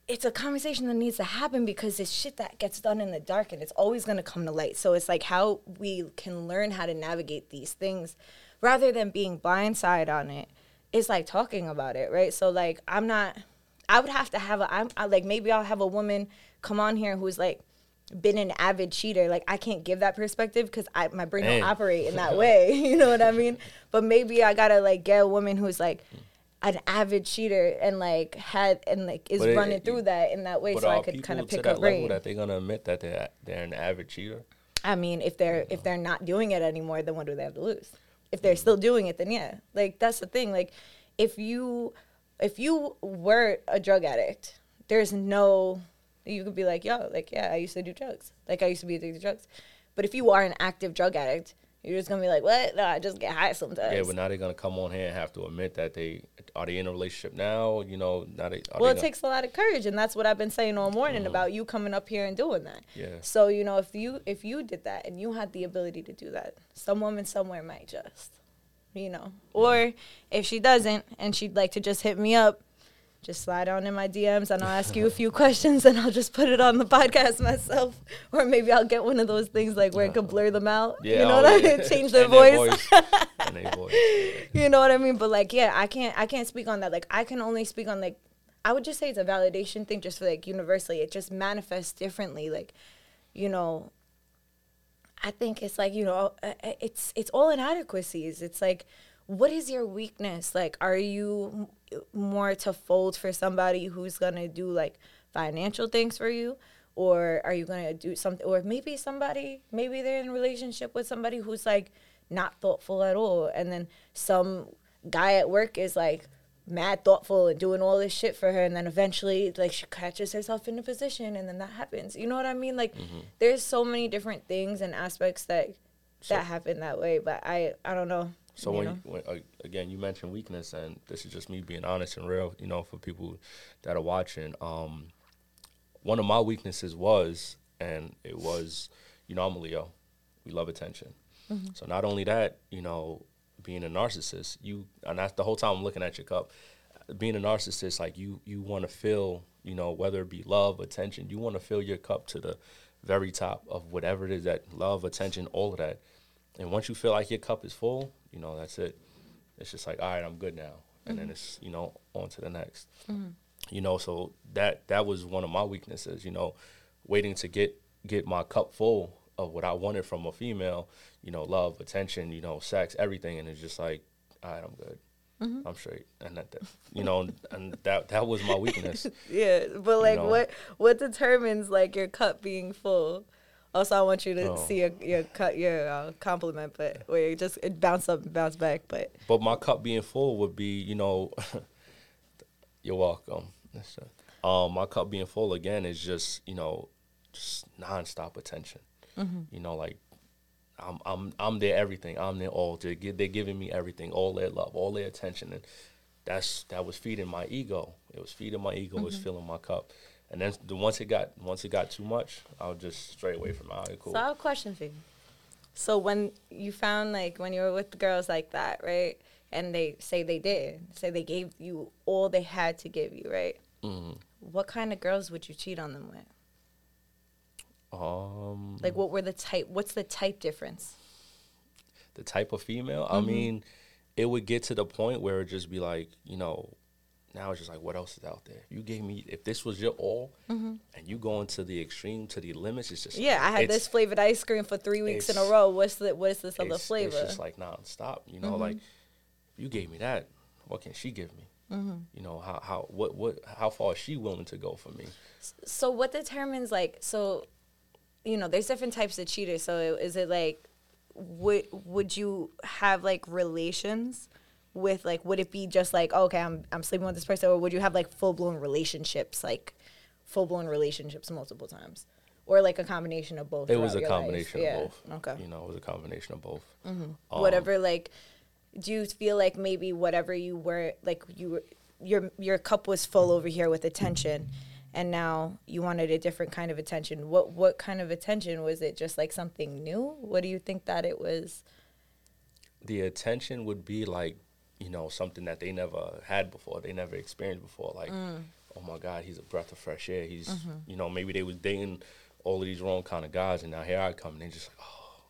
A: it's a conversation that needs to happen because it's shit that gets done in the dark and it's always going to come to light. So it's like how we can learn how to navigate these things rather than being blindside on it. It's like talking about it, right? So like I'm not I would have to have a I'm I, like maybe I'll have a woman come on here who's like been an avid cheater. Like I can't give that perspective because I my brain
B: Man.
A: don't operate in that way. You know what I mean? But maybe I gotta like get a woman who's like an avid cheater and like had and like is
B: But it-
A: running through that in that way, so I could kind of pick up
B: level
A: brain.
B: that they're gonna admit that they're they're an avid cheater?
A: I mean, if they're if they're not doing it anymore, then what do they have to lose? If
B: Mm.
A: they're still doing it, then yeah. Like that's the thing. Like if you if you were a drug addict, there's no You could be like, yo, like, yeah, I used to do drugs. Like, I used to be addicted to drugs. But if you are an active drug addict, you're just gonna be like, what? No, I just get high sometimes.
B: Yeah, but now they're gonna come on here and have to admit that they are they in a relationship now. You know, now they.
A: well, it takes a lot of courage, and that's what I've been saying all morning mm-hmm. about you coming up here and doing that.
B: Yeah.
A: So you know, if you if you did that and you had the ability to do that, some woman somewhere might just, you know, or if she doesn't and she'd like to just hit me up, just slide on in my DMs and I'll ask you a few questions and I'll just put it on the podcast myself. Or maybe I'll get one of those things like where it can blur them out. Yeah, you know oh, what yeah. I mean? Change their voice. Their voice. you know what I mean? But like, yeah, I can't I can't speak on that. Like I can only speak on like I would just say it's a validation thing just for like universally. It just manifests differently. Like, you know, I think it's like, you know, uh, uh, it's it's all inadequacies. It's like what is your weakness? Like, are you more to fold for somebody who's gonna do like financial things for you? Or are you gonna do something or maybe somebody maybe they're in a relationship with somebody who's like not thoughtful at all and then some guy at work is like mad thoughtful and doing all this shit for her and then eventually like she catches herself in a position and then that happens you know what i mean like mm-hmm. there's so many different things and aspects that so, that happen that way but i i don't know
B: so when, you, when uh, again you mentioned weakness, and this is just me being honest and real, you know, for people that are watching. Um, one of my weaknesses was, and it was, you know, I'm a Leo. We love attention. Mm-hmm. So not only that, you know, being a narcissist, you and that's the whole time I'm looking at your cup. Being a narcissist, like you, you want to fill, you know, whether it be love, attention, you want to fill your cup to the very top of whatever it is that love, attention, all of that. And once you feel like your cup is full, you know, that's it. It's just like, all right, I'm good now. And mm-hmm. then it's, you know, on to the next. Mm-hmm. You know, so that that was one of my weaknesses, you know, waiting to get get my cup full of what I wanted from a female, you know, love, attention, you know, sex, everything, and it's just like, all right, I'm good. Mm-hmm. I'm straight, and that, that, you know, and that that was my weakness.
A: yeah, but like, you know? what what determines like your cup being full? Also, I want you to oh. see your your cut your uh, compliment, but where just it bounce up and bounce back. But
B: but my cup being full would be, you know, you're welcome. Um, my cup being full again is just you know, just nonstop attention. Mm-hmm. You know, like I'm I'm I'm their everything. I'm their all. They're, they're giving me everything, all their love, all their attention, and that's that was feeding my ego. It was feeding my ego. Mm-hmm. It was mm-hmm. filling my cup. And then the, once it got once it got too much, I was just straight away from it. cool.
A: So I have a question for you. So when you found like when you were with girls like that, right? And they say they did, say they gave you all they had to give you, right? Mm-hmm. What kind of girls would you cheat on them with? Um, like what were the type? What's the type difference?
B: The type of female. Mm-hmm. I mean, it would get to the point where it just be like, you know, now it's just like what else is out there? You gave me if this was your all mm-hmm. and you going to the extreme to the limits it's just
A: yeah i had this flavored ice cream for three weeks in a row. What's the what's this other flavor
B: it's just like non-stop you know mm-hmm. like you gave me that. What can she give me? Mm-hmm. you know how how what what how far is she willing to go for me?
A: So what determines like so you know there's different types of cheaters. So is it like would would you have like relations with like would it be just like oh, okay I'm I'm sleeping with this person or would you have like full blown relationships like full blown relationships multiple times or like a combination of both?
B: It was a combination life? of yeah. both. Okay, you know, it was a combination of both.
A: Mm-hmm. Um, whatever like, do you feel like maybe whatever you were like you were your your cup was full over here with attention and now you wanted a different kind of attention what what kind of attention was it just like something new what do you think that it was
B: the attention would be like you know, something that they never had before, they never experienced before. Like, mm. oh my God, he's a breath of fresh air. He's, mm-hmm. you know, maybe they was dating all of these wrong kind of guys, and now here I come, and they just like, oh,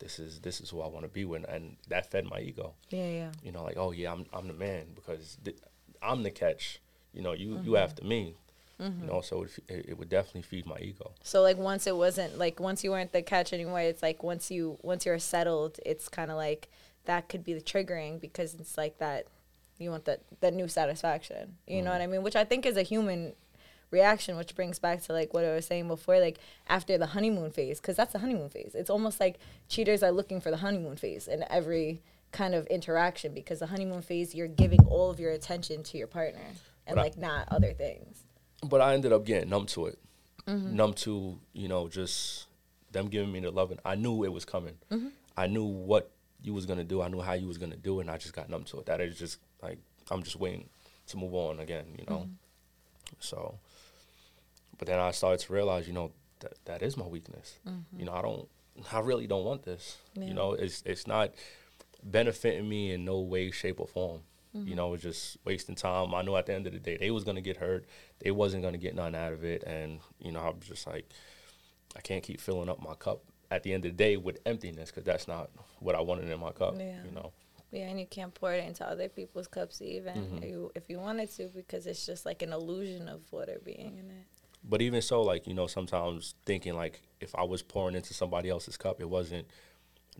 B: this is this is who I want to be with, and that fed my ego.
A: Yeah, yeah.
B: You know, like, oh yeah, I'm I'm the man because th- I'm the catch. You know, you mm-hmm. you after me. Mm-hmm. You know, so it, it would definitely feed my ego.
A: So like once it wasn't like once you weren't the catch anymore, it's like once you once you're settled, it's kind of like that could be the triggering because it's like that you want that that new satisfaction. You mm. know what I mean? Which I think is a human reaction, which brings back to like what I was saying before, like after the honeymoon phase, because that's the honeymoon phase. It's almost like cheaters are looking for the honeymoon phase in every kind of interaction because the honeymoon phase you're giving all of your attention to your partner and but like I, not other things.
B: But I ended up getting numb to it.
A: Mm-hmm.
B: numb to you know just them giving me the loving. I knew it was coming.
A: Mm-hmm.
B: I knew what you was gonna do. I knew how you was gonna do it, and I just got numb to it. That is just like I'm just waiting to move on again. You know,
A: Mm-hmm.
B: so. But then I started to realize, you know, that that is my weakness. You know, I don't, I really don't want this.
A: Mm-hmm. Yeah.
B: You know, it's it's not benefiting me in no way, shape, or form.
A: Mm-hmm.
B: You know, it's just wasting time. I knew at the end of the day they was gonna get hurt. They wasn't gonna get none out of it, and you know, I was just like, I can't keep filling up my cup at the end of the day with emptiness because that's not what I wanted in my cup.
A: Yeah.
B: You know.
A: Yeah, and you can't pour it into other people's cups even
B: Mm-hmm.
A: you, if you wanted to because it's just like an illusion of water being in it.
B: But even so, like you know, sometimes thinking like if I was pouring into somebody else's cup, it wasn't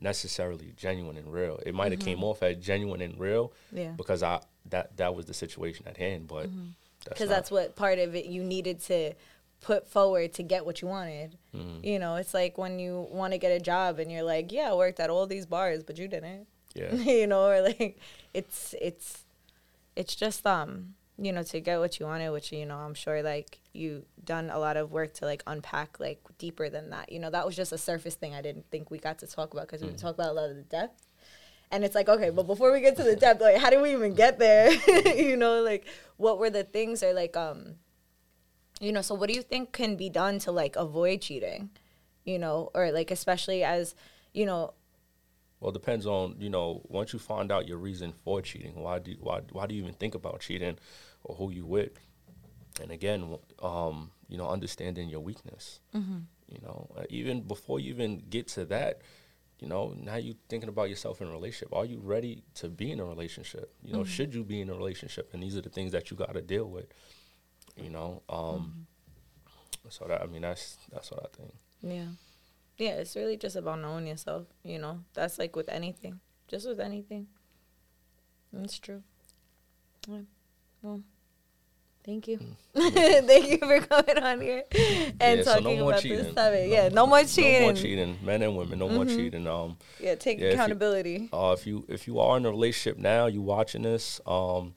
B: necessarily genuine and real. It might have came off as genuine and real
A: Mm-hmm. Yeah.
B: because I that that was the situation at hand. But
A: Because
B: that's, not-
A: that's what part of it you needed to put forward to get what you wanted.
B: Mm-hmm.
A: You know, it's like when you want to get a job and you're like, yeah, I worked at all these bars, but you didn't.
B: yeah.
A: you know, or like it's it's it's just um you know to get what you wanted, which you know I'm sure like you done a lot of work to like unpack like deeper than that. You know, that was just a surface thing I didn't think we got to talk about because we talk about a lot of the depth. And it's like, okay, but before we get to the depth, like, how did we even get there? you know, like, what were the things, or like, um, you know, so what do you think can be done to like avoid cheating? You know, or like, especially as, you know,
B: Well, it depends on you know once you find out your reason for cheating. Why do you, why why do you even think about cheating, or who you with? And again, um, you know, understanding your weakness. You know, uh, even before you even get to that, you know, now you're thinking about yourself in a relationship. Are you ready to be in a relationship? You know, should you be in a relationship? And these are the things that you got to deal with. You know, um, so that I mean that's that's what I think.
A: Yeah. Yeah, it's really just about knowing yourself, you know. That's like with anything. Just with anything. It's true. Yeah. Well, thank you. thank you for coming on here and
B: Yeah, so no
A: talking about
B: cheating.
A: this topic.
B: No-
A: yeah, no more cheating.
B: No more cheating, men and women. No more cheating. Um,
A: Yeah, take
B: Yeah, if you-
A: accountability.
B: Uh, if you if you are in a relationship now, you watching this, um,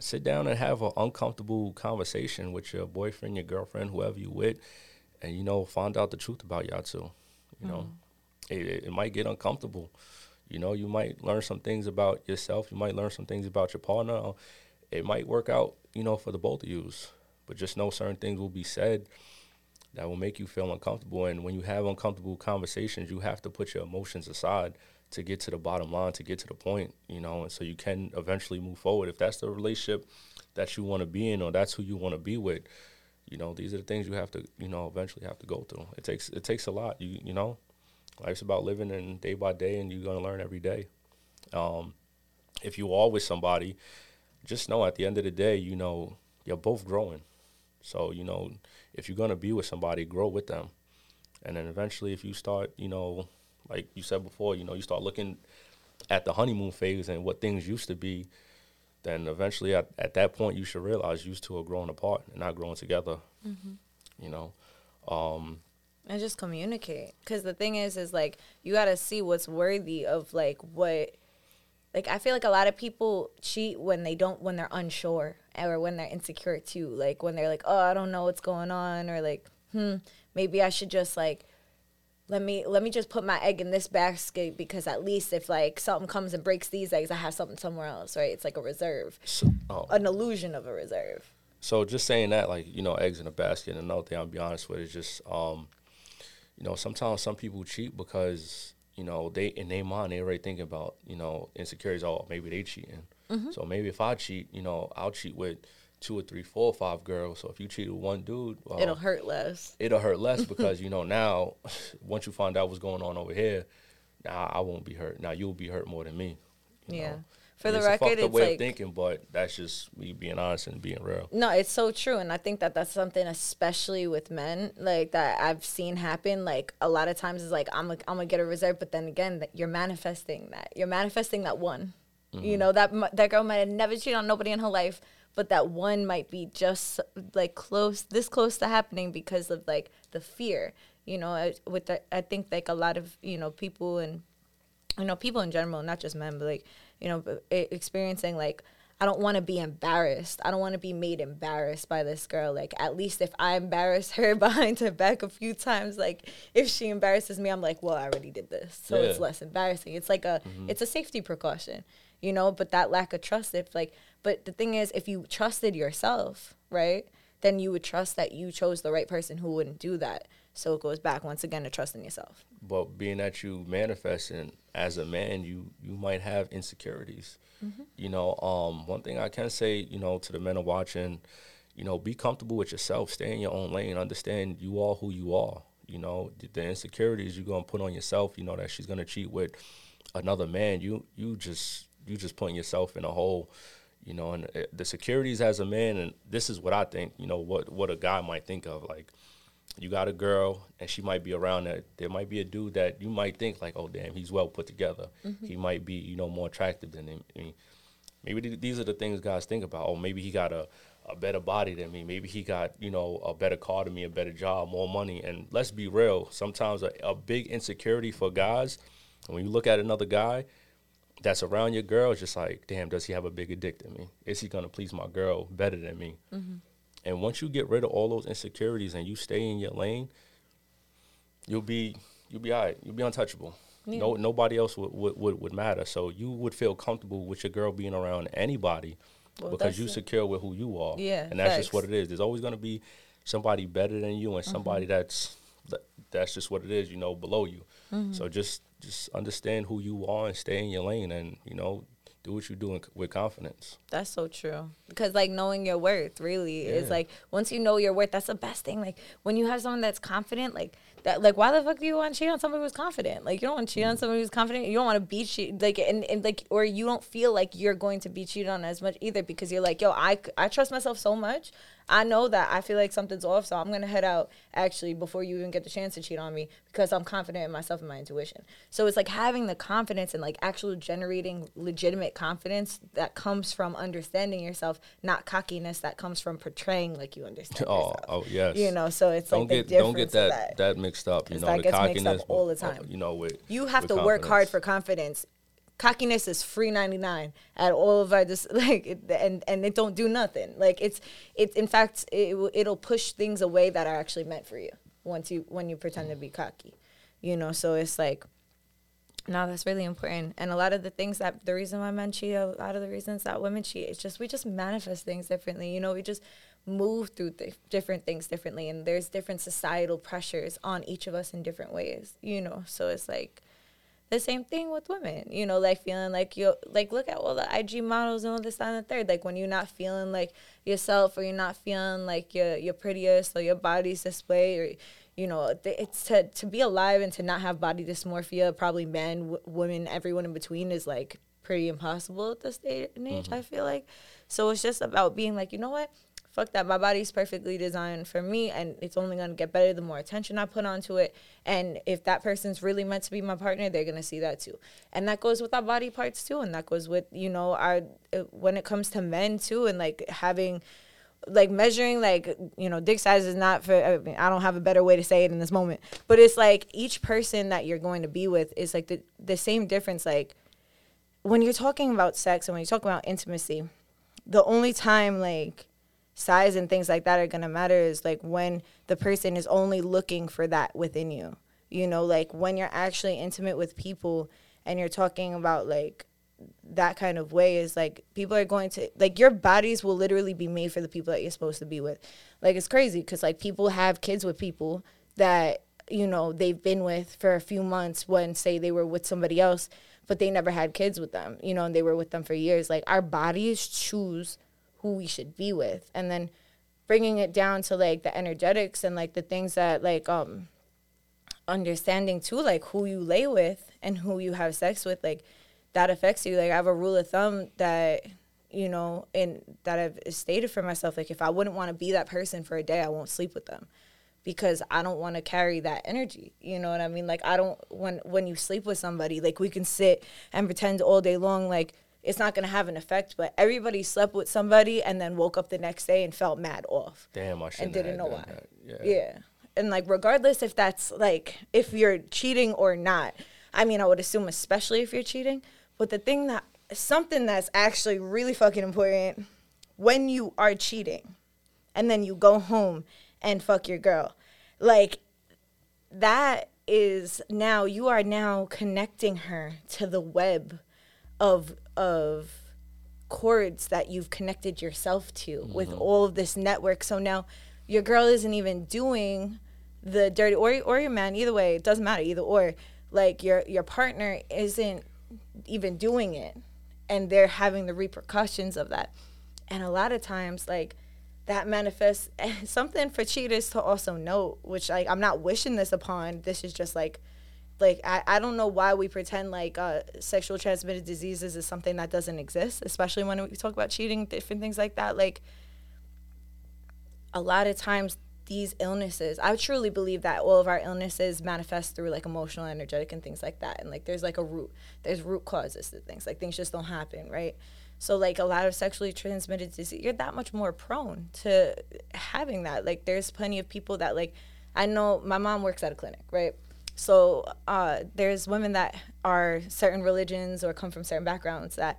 B: sit down and have an uncomfortable conversation with your boyfriend, your girlfriend, whoever you with, and you know find out the truth about y'all two. You know, mm-hmm. it, it, it might get uncomfortable. You know, you might learn some things about yourself. You might learn some things about your partner. It might work out, you know, for the both of you. But just know certain things will be said that will make you feel uncomfortable. And when you have uncomfortable conversations, you have to put your emotions aside to get to the bottom line, to get to the point, you know, and so you can eventually move forward. If that's the relationship that you want to be in or that's who you want to be with, you know, these are the things you have to, you know, eventually have to go through. It takes it takes a lot. You you know, life's about living and day by day, and you're gonna learn every day. Um, if you are with somebody, just know at the end of the day, you know, you're both growing. So you know, if you're gonna be with somebody, grow with them, and then eventually, if you start, you know, like you said before, you know, you start looking at the honeymoon phase and what things used to be, then eventually at, at that point you should realize you two are growing apart and not growing together. You know, um,
A: and just communicate. Because the thing is is like you got to see what's worthy of like what like i feel like a lot of people cheat when they don't when they're unsure or when they're insecure too. Like when they're like oh i don't know what's going on or like hmm maybe i should just like let me let me just put my egg in this basket because at least if like something comes and breaks these eggs i have something somewhere else right it's like a reserve
B: so, oh,
A: an illusion of a reserve
B: So just saying that, like you know, eggs in a basket. And another thing I'll be honest with is just, um, you know, sometimes some people cheat because you know they in their mind they already thinking about you know insecurities. Oh, maybe they cheating. So maybe if I cheat, you know, I'll cheat with two or three, four or five girls. So if you cheat with one dude, well,
A: it'll hurt less
B: it'll hurt less because you know now once you find out what's going on over here, now I won't be hurt. Now you'll be hurt more than me.
A: Yeah.
B: know?
A: For
B: And
A: the
B: it's a
A: record,
B: fucked up
A: it's
B: way
A: like-
B: of thinking, but that's just me being honest and being real.
A: No, it's so true, and I think that that's something, especially with men, like that I've seen happen. Like a lot of times, it's like I'm, a, I'm gonna get a reserve, but then again, that you're manifesting that. You're manifesting that one. You mm-hmm. know that that girl might have never cheated on nobody in her life, but that one might be just like close, this close to happening because of like the fear. You know, I- with the, I think like a lot of you know people and you know people in general not just men but like you know experiencing like I don't want to be embarrassed. I don't want to be made embarrassed by this girl. Like at least if I embarrass her behind her back a few times, like if she embarrasses me, I'm like, well, I already did this, so yeah. it's less embarrassing. It's like a mm-hmm. it's a safety precaution, you know. But that lack of trust, if like, but the thing is, if you trusted yourself, right, then you would trust that you chose the right person who wouldn't do that. So it goes back once again to trusting yourself.
B: But being that you manifesting as a man, you you might have insecurities Mm-hmm. You know, um, one thing I can say, you know, to the men are watching, you know, be comfortable with yourself, stay in your own lane, understand you are who you are. You know, the, the insecurities you're gonna put on yourself. You know that she's gonna cheat with another man. You you just you just putting yourself in a hole. You know, and uh, the securities as a man, and this is what I think. You know, what what a guy might think of like you got a girl and she might be around that there might be a dude that you might think like oh damn he's well put together mm-hmm. he might be you know more attractive than him I mean, maybe th- these are the things guys think about oh maybe he got a, a better body than me maybe he got you know a better car than me a better job more money and let's be real sometimes a, a big insecurity for guys when you look at another guy that's around your girl it's just like damn does he have a bigger dick than me is he gonna please my girl better than me mm-hmm. And once you get rid of all those insecurities and you stay in your lane, you'll be you'll be all right. You'll be untouchable. Yeah. No nobody else would, would, would, would, matter. So you would feel comfortable with your girl being around anybody well, because you secure with who you are.
A: Yeah.
B: And that's facts. just what it is. There's always gonna be somebody better than you and somebody mm-hmm. that's that's just what it is, you know, below you. Mm-hmm. So just just understand who you are and stay in your lane and, you know, do what you do with confidence.
A: That's so true. Because like knowing your worth really yeah. is like once you know your worth, that's the best thing. Like when you have someone that's confident, like that like why the fuck do you want to cheat on somebody who's confident? Like you don't want to cheat on mm. somebody who's confident. You don't want to be cheat like and, and like or you don't feel like you're going to be cheated on as much either because you're like, yo, I I trust myself so much. I know that I feel like something's off, so I'm gonna head out actually before you even get the chance to cheat on me because I'm confident in myself and my intuition. So it's like having the confidence and like actually generating legitimate confidence that comes from understanding yourself, not cockiness that comes from portraying like you understand oh, yourself.
B: Oh yes.
A: You know, so it's
B: don't
A: like
B: get don't get that, that, that mixed up. You know,
A: that the cockiness all the uh, time.
B: You know, with
A: you have
B: with
A: to
B: confidence.
A: work hard for confidence cockiness is free 99 at all of our just like it, and and it don't do nothing. Like it's it's in fact it, it'll push things away that are actually meant for you once you when you pretend to be cocky you know? So it's like no that's really important. And a lot of the things that the reason why men cheat a lot of the reasons that women cheat it's just we just manifest things differently you know? We just move through th- different things differently and there's different societal pressures on each of us in different ways you know? So it's like the same thing with women, you know, like feeling like you like look at all the IG models and all this and the third. Like when you're not feeling like yourself or you're not feeling like you're you're prettiest or your body's displayed or you know, it's to to be alive and to not have body dysmorphia, probably men, w- women, everyone in between is like pretty impossible at this day and age, mm-hmm. I feel like. So it's just about being like, you know what? Fuck that. My body's perfectly designed for me, and it's only gonna get better the more attention I put onto it. And if that person's really meant to be my partner, they're gonna see that too. And that goes with our body parts too, and that goes with you know our uh, when it comes to men too, and like having like measuring like you know dick size is not for I, mean, I don't have a better way to say it in this moment but it's like each person that you're going to be with is like the the same difference like when you're talking about sex and when you talk about intimacy the only time like size and things like that are going to matter is like when the person is only looking for that within you. You know, like when you're actually intimate with people and you're talking about like that kind of way is like people are going to like your bodies will literally be made for the people that you're supposed to be with. Like it's crazy cuz like people have kids with people that you know they've been with for a few months when say they were with somebody else but they never had kids with them, you know, and they were with them for years. Like our bodies choose who we should be with. And then bringing it down to like the energetics and like the things that like um understanding too like who you lay with and who you have sex with like that affects you. Like i have a rule of thumb that you know and that i've stated for myself like if i wouldn't want to be that person for a day i won't sleep with them because i don't want to carry that energy. You know what i mean? Like i don't when when you sleep with somebody like we can sit and pretend all day long like it's not going to have an effect. But everybody slept with somebody and then woke up the next day and felt mad off.
B: Damn, I should
A: and didn't know why.
B: Yeah.
A: yeah, and like regardless if that's like if you're cheating or not, I mean, I would assume especially if you're cheating. But the thing that something that's actually really fucking important when you are cheating and then you go home and fuck your girl. Like that is now you are now connecting her to the web of of cords that you've connected yourself to mm-hmm. with all of this network. So now your girl isn't even doing the dirty or or your man either way, it doesn't matter either or like your your partner isn't even doing it and they're having the repercussions of that. And a lot of times like that manifests something for cheaters to also note, which like I'm not wishing this upon. This is just like like I, I don't know why we pretend like uh, sexual transmitted diseases is something that doesn't exist, especially when we talk about cheating, different things like that. Like a lot of times these illnesses, I truly believe that all of our illnesses manifest through like emotional, energetic, and things like that. And like there's like a root, there's root causes to things. Like things just don't happen, right? So like a lot of sexually transmitted disease, you're that much more prone to having that. Like there's plenty of people that like I know my mom works at a clinic, right? So uh, there's women that are certain religions or come from certain backgrounds that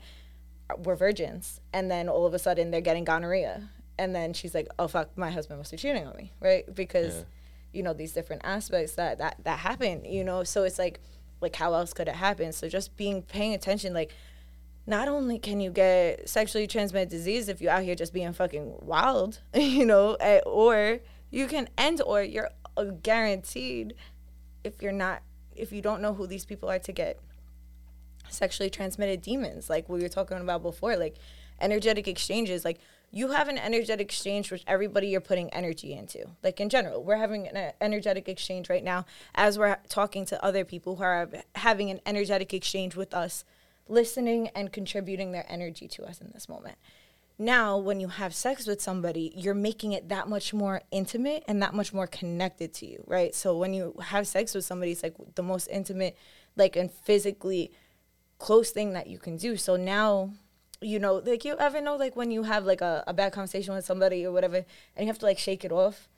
A: were virgins, and then all of a sudden they're getting gonorrhea, and then she's like, "Oh fuck, my husband must be cheating on me," right? Because yeah. you know these different aspects that that that happen, you know. So it's like, like how else could it happen? So just being paying attention, like not only can you get sexually transmitted disease if you're out here just being fucking wild, you know, eh, or you can end or you're guaranteed if you're not if you don't know who these people are to get sexually transmitted demons like we were talking about before like energetic exchanges like you have an energetic exchange with everybody you're putting energy into like in general we're having an energetic exchange right now as we're talking to other people who are having an energetic exchange with us listening and contributing their energy to us in this moment. Now, when you have sex with somebody, you're making it that much more intimate and that much more connected to you, right? So when you have sex with somebody, it's like the most intimate, like, and physically close thing that you can do. So now, you know, like, you ever know, like, when you have like a, a bad conversation with somebody or whatever, and you have to like shake it off?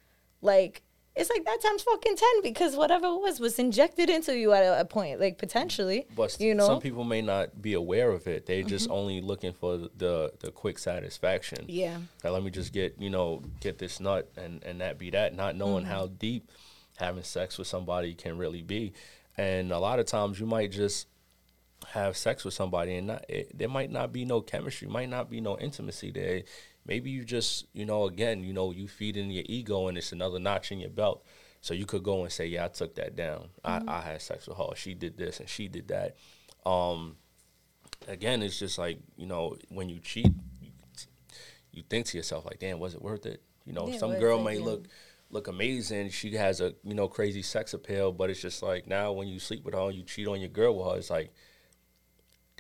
A: Like, it's like that times fucking 10 because whatever it was was injected into you at a, a point like potentially
B: but you know? some people may not be aware of it. They're just mm-hmm. only looking for the the quick satisfaction.
A: Yeah.
B: Now let me just get you know get this nut and and that be that not knowing mm-hmm. how deep having sex with somebody can really be. And a lot of times you might just have sex with somebody and not it, there might not be no chemistry might not be no intimacy. There maybe you just you know again you know you feed in your ego and it's another notch in your belt. So you could go and say yeah i took that down. Mm-hmm. I, I had sex with her. She did this and she did that. Um again it's just like you know when you cheat you, you think to yourself like damn was it worth it? You know yeah, some girl may yeah. look look amazing. She has a you know crazy sex appeal but it's just like now when you sleep with her you cheat on your girl with her it's like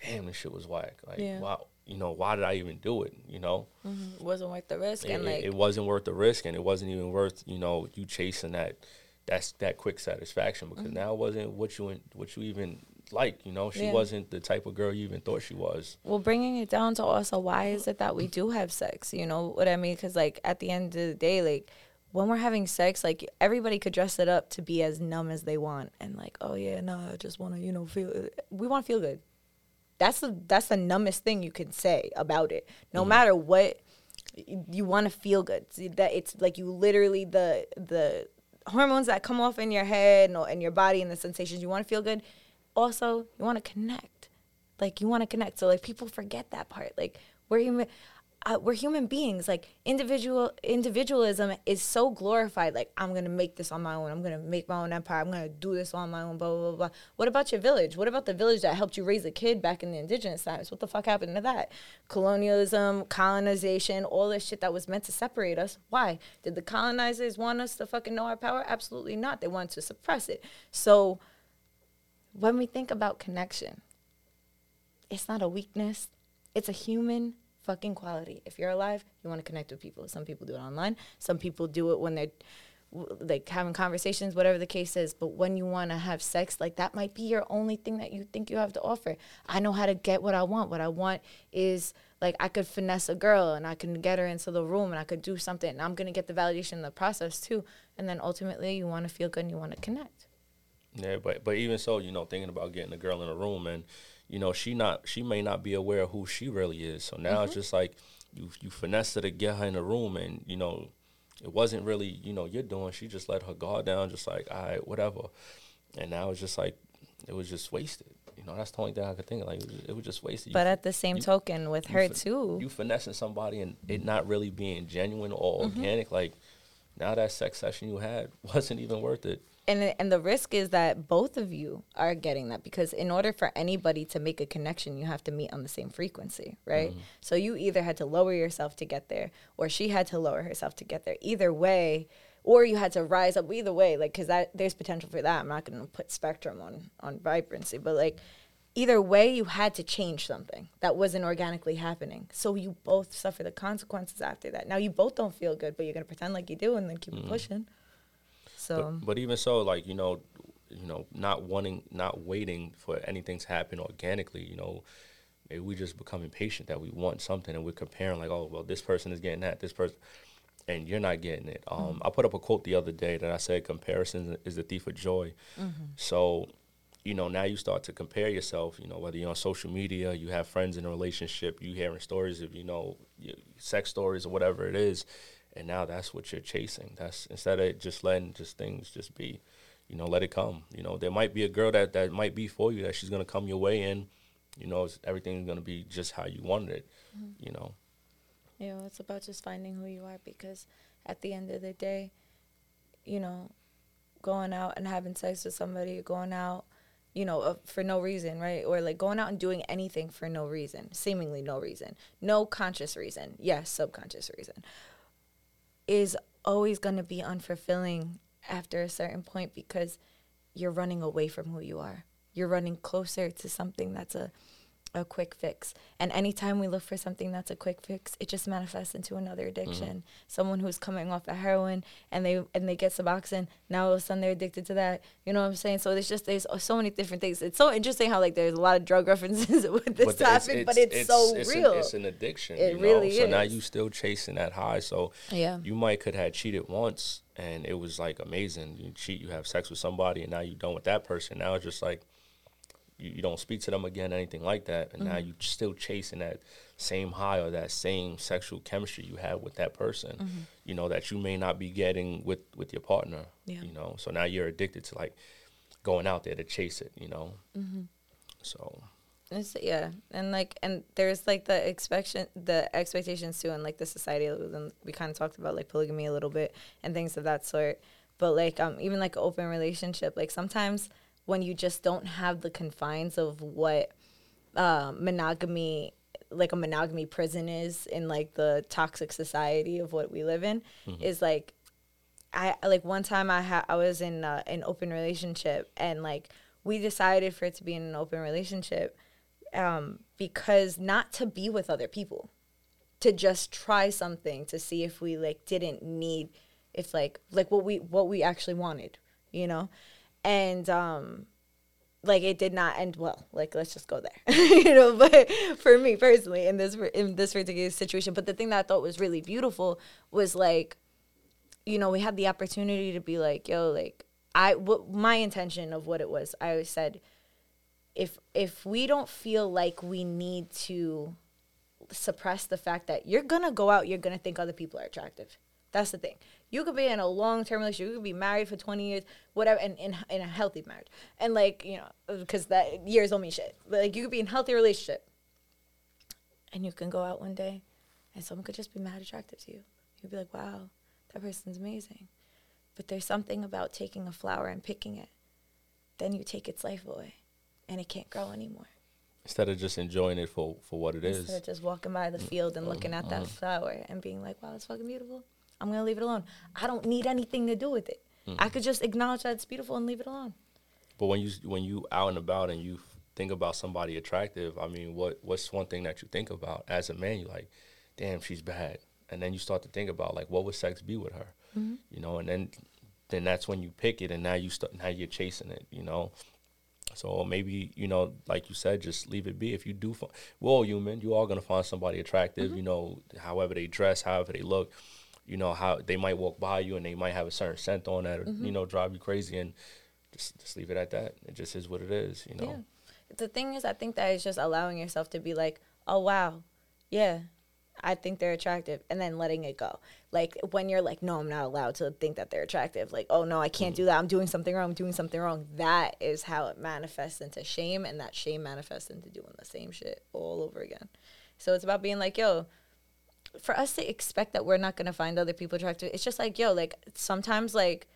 B: damn this shit was whack. Like yeah. wow you know, why did I even do it? You know,
A: mm-hmm. it wasn't worth the risk,
B: it,
A: and like
B: it wasn't worth the risk, and it wasn't even worth you know you chasing that that's that quick satisfaction because mm-hmm. now it wasn't what you what you even like. You know, she yeah. wasn't the type of girl you even thought she was.
A: Well, bringing it down to also why is it that we do have sex? You know what I mean? Because like at the end of the day, like when we're having sex, like everybody could dress it up to be as numb as they want, and like, oh yeah, no, I just want to, you know, feel. We want to feel good. That's the that's the numbest thing you can say about it. No mm-hmm. matter what, you want to feel good. That it's like you literally the the hormones that come off in your head and, and your body and the sensations. You want to feel good. Also, you want to connect. Like you want to connect. So like people forget that part. Like we're human uh, we're human beings. Like individual individualism is so glorified. Like I'm gonna make this on my own. I'm gonna make my own empire. I'm gonna do this on my own. Blah blah blah. blah. What about your village? What about the village that helped you raise a kid back in the indigenous times? What the fuck happened to that? Colonialism, colonization, all this shit that was meant to separate us. Why did the colonizers want us to fucking know our power? Absolutely not. They wanted to suppress it. So when we think about connection, it's not a weakness. It's a human fucking quality. If you're alive, you want to connect with people. Some people do it online. Some people do it when they're like having conversations, whatever the case is. But when you want to have sex, like that might be your only thing that you think you have to offer. I know how to get what I want. What I want is like I could finesse a girl and I can get her into the room and I could do something. And I'm gonna get the validation in the process too. And then ultimately, you want to feel good and you want to connect.
B: Yeah, but but even so, you know, thinking about getting a girl in a room and you know, she not she may not be aware of who she really is. So now it's just like you you finessed her to get her in the room, and you know, it wasn't really you know you're doing. She just let her guard down, just like all right, whatever. And now it's just like it was just wasted. You know, that's the only thing I could think of. Like it was, it was just wasted.
A: But
B: you,
A: at the same
B: you-
A: token, with her
B: fin-
A: too,
B: you finessing somebody and it not really being genuine or
A: Mm-hmm.
B: organic. Like now that sex session you had wasn't even worth it.
A: And and the risk is that both of you are getting that because in order for anybody to make a connection you have to meet on the same frequency right? Mm-hmm. So you either had to lower yourself to get there or she had to lower herself to get there. Either way or you had to rise up. Either way like because that there's potential for that. I'm not going to put spectrum on on vibrancy but like either way you had to change something that wasn't organically happening. So you both suffer the consequences after that. Now you both don't feel good but you're going to pretend like you do and then keep it pushing so
B: But, but even so, like you know, you know, not wanting, not waiting for anything to happen organically. You know, maybe we just become impatient that we want something and we're comparing like, oh, well, this person is getting that, this person, and you're not getting it. Um, I put up a quote the other day that I said, "Comparison is the thief of joy." So, you know, now you start to compare yourself. You know, whether you're on social media, you have friends in a relationship, you hearing stories of you know, sex stories or whatever it is, and now that's what you're chasing. That's instead of just letting just things just be, you know, let it come. You know, there might be a girl that that might be for you that she's gonna come your way and, you know, everything's gonna be just how you wanted it. You know,
A: You know, it's about just finding who you are because at the end of the day, you know, going out and having sex with somebody, going out, you know, uh, for no reason, right? Or like going out and doing anything for no reason, seemingly no reason, no conscious reason, yes, subconscious reason, is always going to be unfulfilling after a certain point because you're running away from who you are. You're running closer to something that's a a quick fix. And anytime we look for something that's a quick fix, it just manifests into another mm-hmm. addiction. Someone who's coming off of heroin and they and they get Suboxone, now all of a sudden they're addicted to that. You know what I'm saying? So there's just there's so many different things. It's so interesting how like there's a lot of drug references with this topic, but it's, so
B: it's
A: real.
B: An, it's an addiction.
A: It
B: you know?
A: really
B: So now
A: is.
B: you still chasing that high. So
A: yeah.
B: you might could have cheated once and it was like amazing. You cheat, you have sex with somebody, and now you're done with that person. Now it's just like you, you don't speak to them again, anything like that, and now
A: Mm-hmm.
B: you still chasing that same high or that same sexual chemistry you had with that person.
A: Mm-hmm.
B: You know that you may not be getting with with your partner.
A: Yeah.
B: You know, so now you're addicted to like going out there to chase it. You know,
A: Mm-hmm.
B: so
A: It's, yeah, and like, and there's like the expectation, the expectations too, and like the society. And we kind of talked about like polygamy a little bit and things of that sort. But like, um, even like open relationship, like sometimes when you just don't have the confines of what uh, monogamy, like a monogamy prison is in like the toxic society of what we live in, is like I like one time I had I was in uh, an open relationship and like we decided for it to be in an open relationship um, because not to be with other people, to just try something to see if we like didn't need if like like what we what we actually wanted, you know, and um like it did not end well. Like let's just go there, you know. But for me personally, in this in this particular situation, but the thing that I thought was really beautiful was like you know, we had the opportunity to be like, yo, like I what my intention of what it was, I always said if if we don't feel like we need to suppress the fact that you're gonna go out, you're gonna think other people are attractive. That's the thing. You could be in a long term relationship. You could be married for 20 years, whatever, and in, in a healthy marriage. And like, you know, because that years don't mean shit. But like, you could be in a healthy relationship. And you can go out one day and someone could just be mad attractive to you. You'd be like, wow, that person's amazing. But there's something about taking a flower and picking it. Then you take its life away and it can't grow anymore.
B: instead of just enjoying it for for what it is,
A: Instead of just walking by the field and mm, looking at that mm. flower and being like, wow, it's fucking beautiful. I'm to leave it alone. I don't need anything to do with it. I mm-hmm. could just acknowledge that it's beautiful and leave it alone.
B: But when you when you out and about and you think about somebody attractive, I mean, what what's one thing that you think about as a man? You're like, damn, she's bad, and then you start to think about like, what would sex be with her? Mm-hmm. You know, and then then that's when you pick it, and now you start now you're chasing it. You know. So maybe you know, like you said, just leave it be. If you do, fi- we're all human. You are gonna find somebody attractive. Mm-hmm. You know, however they dress, however they look. You know how they might walk by you and they might have a certain scent on that, or you mm-hmm. know, drive you crazy. And just just leave it at that. It just is what it is, you know.
A: Yeah. the thing is, I think that is just allowing yourself to be like, oh wow, yeah, I think they're attractive, and then letting it go. Like when you're like, no, I'm not allowed to think that they're attractive. Like, oh no, I can't do mm-hmm. that. I'm doing something wrong. I'm doing something wrong. That is how it manifests into shame, and that shame manifests into doing the same shit all over again. So it's about being like, yo, for us to expect that we're not gonna find other people attractive, it's just like, yo, like sometimes like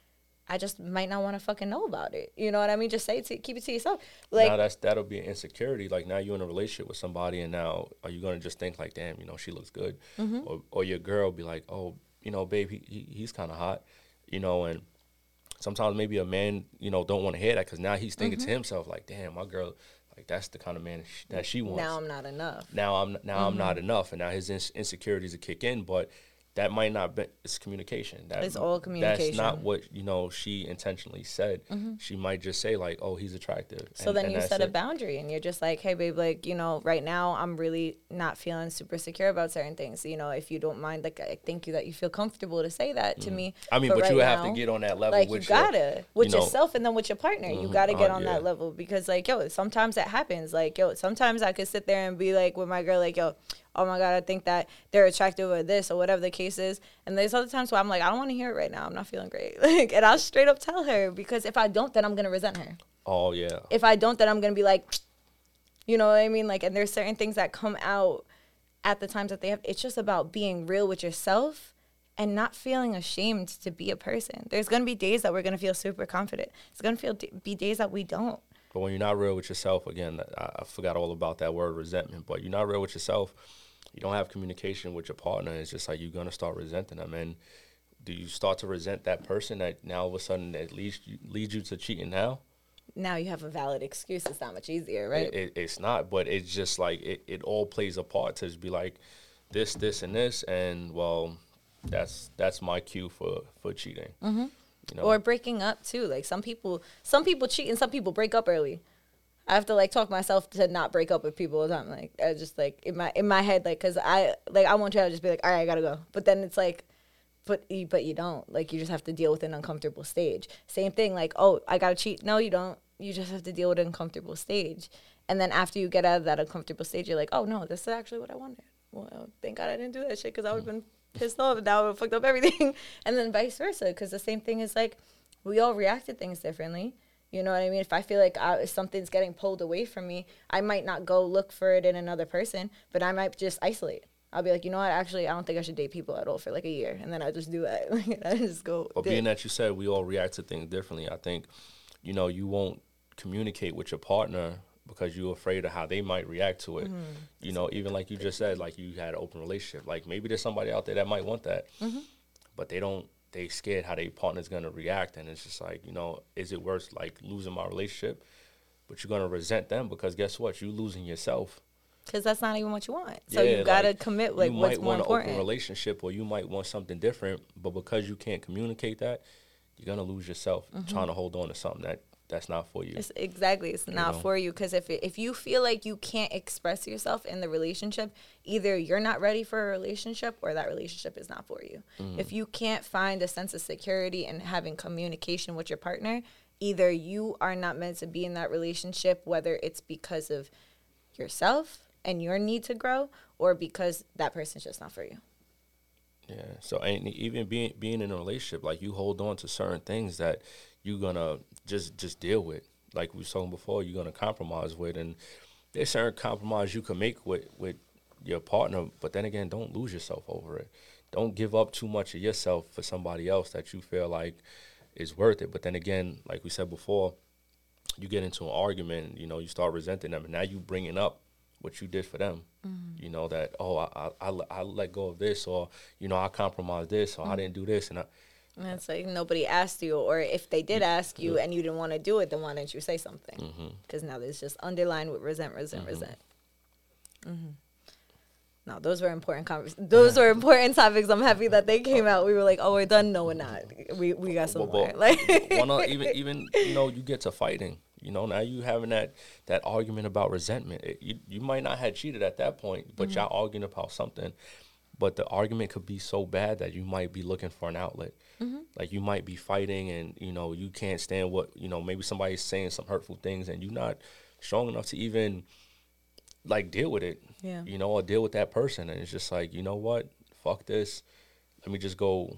A: I just might not want to fucking know about it. You know what I mean? Just say it to keep it to yourself. Like
B: now that's that'll be an insecurity. Like now you're in a relationship with somebody, and now are you gonna just think like, damn, you know, she looks good,
A: Mm-hmm.
B: or or your girl be like, oh, you know, babe, he, he he's kind of hot, you know, and sometimes maybe a man, you know, don't want to hear that because now he's thinking
A: Mm-hmm.
B: to himself like, damn, my girl, like that's the kind of man sh- that she wants.
A: now I'm not enough.
B: now I'm now I'm
A: Mm-hmm.
B: not enough, and now his ins- insecurities will kick in. But that might not be. It's communication. That,
A: It's all communication. Mm-hmm.
B: not what you know. She intentionally said. She might just say like, "Oh, he's attractive."
A: So
B: and-
A: then
B: and
A: you
B: that's
A: set a boundary and you're just like, hey, babe, like, you know, right now I'm really not feeling super secure about certain things. You know, if you don't mind, like, I thank you that you feel comfortable to say that to me.
B: Mm. I mean, but,
A: right
B: you have to get on that level.
A: Like,
B: with
A: you gotta, with
B: you know-
A: yourself and then with your partner. You
B: Mhm.
A: gotta get
B: Uh,
A: on
B: yeah.
A: that level because, like, yo, sometimes that happens. Like, yo, sometimes I could sit there and be like, with my girl, like, yo, oh my God, I think that they're attractive or this or whatever the case is. And there's other times where I'm like, I don't wanna hear it right now. I'm not feeling great. Like, and I'll straight up tell her because if I don't, then I'm gonna resent her
B: Oh yeah.
A: if I don't, then I'm gonna be like, you know what I mean? Like, and there's certain things that come out at the times that they have. It's just about being real with yourself and not feeling ashamed to be a person. There's gonna be days that we're gonna feel super confident. It's gonna feel be days that we don't.
B: But when you're not real with yourself, again, I, I forgot all about that word resentment. But you're not real with yourself. You don't have communication with your partner. It's just like you're gonna start resenting them. And do you start to resent that person that now all of a sudden that leads you, leads you to cheating now?
A: Now you have a valid excuse. It's not much easier, right?
B: It, it, it's not, but it's just like it, it all plays a part to just be like this, this, and this, and well, that's that's my cue for for cheating. Mm-hmm. You know,
A: or breaking up too. Like some people, some people cheat and some people break up early. I have to like talk myself to not break up with people time. Like I just like in my in my head, like because I like I want to just be like, all right, I gotta go. But then it's like, but you, but you don't. Like you just have to deal with an uncomfortable stage. Same thing. Like oh, I gotta cheat. No, you don't. You just have to deal with an uncomfortable stage. And then after you get out of that uncomfortable stage, you're like, oh no, this is actually what I wanted. Well, thank God I didn't do that shit because I would have been pissed off and now I would have fucked up everything. and then vice versa, because the same thing is like we all react to things differently. You know what I mean? If I feel like I, if something's getting pulled away from me, I might not go look for it in another person, but I might just isolate. I'll be like, you know what? Actually, I don't think I should date people at all for like a year, and then I just do that. I just go.
B: But
A: dip.
B: being that you said we all react to things differently, I think, you know, you won't communicate with your partner because you're afraid of how they might react to it. Mm-hmm. You know, even like you just said, like you had an open relationship. Like maybe there's somebody out there that might want that, mm-hmm. but they don't. They scared how their partner's gonna react, and it's just like, you know, is it worth like losing my relationship? But you're gonna resent them because guess what? you're losing yourself.
A: because that's not even what you want. So
B: Yeah,
A: you gotta
B: like,
A: commit like
B: you
A: what's
B: might
A: more
B: want an open
A: important.
B: relationship or you might want something different, but because you can't communicate that, you're gonna lose yourself mm-hmm. trying to hold on to something that that's not for you.
A: It's exactly. It's not
B: know?
A: for you because if it, if you feel like you can't express yourself in the relationship, either you're not ready for a relationship or that relationship is not for you.
B: Mm.
A: If you can't find a sense of security and having communication with your partner, either you are not meant to be in that relationship, whether it's because of yourself and your need to grow, or because that person's just not for you.
B: Yeah. So and even being being in a relationship, like you hold on to certain things that you're gonna just just deal with. Like we was talking before, you're gonna compromise with, and there's certain compromise you can make with with your partner. But then again, don't lose yourself over it. Don't give up too much of yourself for somebody else that you feel like is worth it. But then again, like we said before, you get into an argument, you know, you start resenting them, and now you bringing up what you did for them. Mm-hmm. You know that oh I, I I I let go of this or you know I compromised this or I mm-hmm. didn't do this and I,
A: And it's like nobody asked you, or if they did ask you and you didn't want to do it, then why didn't you say something?
B: Mm-hmm.
A: Because now there's just underlined with resent, resent, resent. hmm No, those were important convers- Those were important topics. I'm happy that they came out. We were like, oh, we're done. No, we're not. We we got some more. Like,
B: one of, even even you know you get to fighting. You know now you having that that argument about resentment. It, you you might not have cheated at that point, but y'all arguing about something. But the argument could be so bad that you might be looking for an outlet. Mm-hmm. Like you might be fighting, and you know you can't stand what you know. Maybe somebody's saying some hurtful things, and you're not strong enough to even like deal with it.
A: Yeah.
B: You know, or deal with that person. And it's just like, you know what? Fuck this. Let me just go,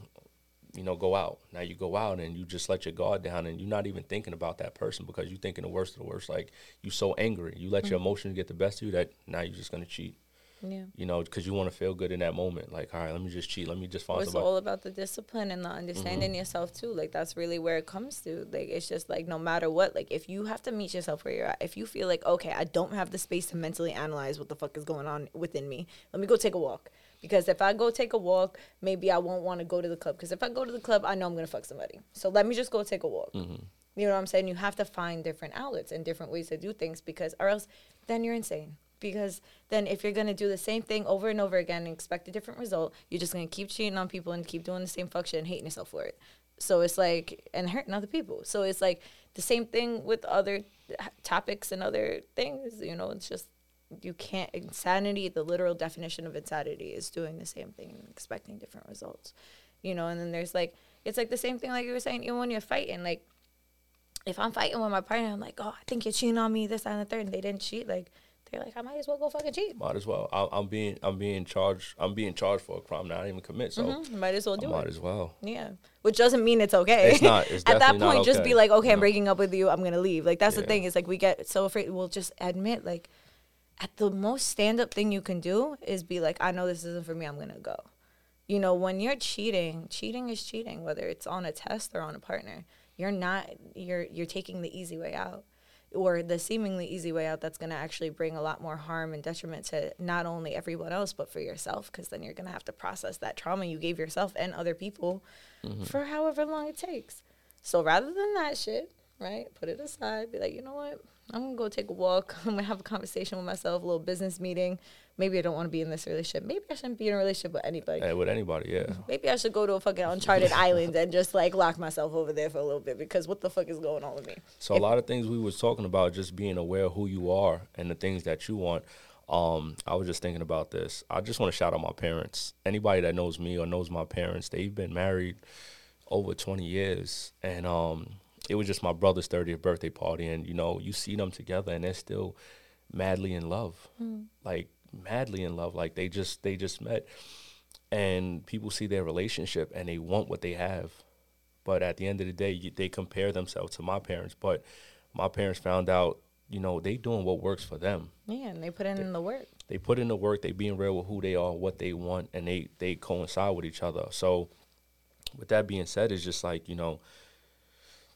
B: you know, go out. Now you go out and you just let your guard down and you're not even thinking about that person because you're thinking the worst of the worst. Like you so angry. You let your mm-hmm. emotions get the best of you that now you're just gonna cheat.
A: Yeah.
B: You know, because you want to feel good in that moment. Like, all right, let me just cheat. Let me just find
A: It's
B: somebody.
A: all about the discipline and the understanding mm-hmm. yourself too. Like that's really where it comes to. Like it's just like no matter what, like if you have to meet yourself where you're at, if you feel like okay, I don't have the space to mentally analyze what the fuck is going on within me, let me go take a walk. Because if I go take a walk, maybe I won't want to go to the club. Because if I go to the club, I know I'm gonna fuck somebody. So let me just go take a walk. Mm-hmm. You know what I'm saying? You have to find different outlets and different ways to do things because, or else, then you're insane. Because then, if you're gonna do the same thing over and over again and expect a different result, you're just gonna keep cheating on people and keep doing the same shit and hating yourself for it. So it's like and hurting other people. So it's like the same thing with other topics and other things. You know, it's just you can't insanity. The literal definition of insanity is doing the same thing and expecting different results. You know, and then there's like it's like the same thing like you were saying. Even when you're fighting, like if I'm fighting with my partner, I'm like, oh, I think you're cheating on me, this, that, and the third, and they didn't cheat, like, they're like, I might as well go fucking cheat.
B: Might as well. I, I'm being I'm being charged. I'm being charged for a crime that I didn't even commit. So
A: Mhm, Might as well
B: I
A: do
B: might as well.
A: Yeah. Which doesn't mean it's okay.
B: It's not. It's
A: At that point, just be like, okay, I'm breaking up with you. I'm going to leave. Like, that's the thing. Is like, we get so afraid. We'll just admit, like, at the most stand up thing you can do is be like, I know this isn't for me. I'm going to go. You know, when you're cheating, cheating is cheating, whether it's on a test or on a partner. You're not, you're, you're taking the easy way out or the seemingly easy way out that's going to actually bring a lot more harm and detriment to not only everyone else but for yourself because then you're going to have to process that trauma you gave yourself and other people mm-hmm. for however long it takes. So rather than that shit right put it aside be like you know what? I'm going to go take a walk i'm going to have a conversation with myself a little business meeting maybe i don't want to be in this relationship maybe i shouldn't be in a relationship with anybody
B: Yeah, with anybody, yeah.
A: maybe i should go to a fucking uncharted island and just like lock myself over there for a little bit because what the fuck is going on with me
B: So a lot of things we was talking about, just being aware of who you are and the things that you want. Um, I was just thinking about this. I just want to shout out my parents. Anybody that knows me or knows my parents, they've been married over 20 years, and um, it was just my brother's 30th birthday party, and you know, you see them together, and they're still madly in love, like madly in love, like they just they just met, and people see their relationship and they want what they have, but at the end of the day, you, they compare themselves to my parents. But my parents found out, you know, they doing what works for them.
A: yeah and they put in the work
B: They put in the work. They being real with who they are, what they want, and they they coincide with each other. So, with that being said, it's just like you know,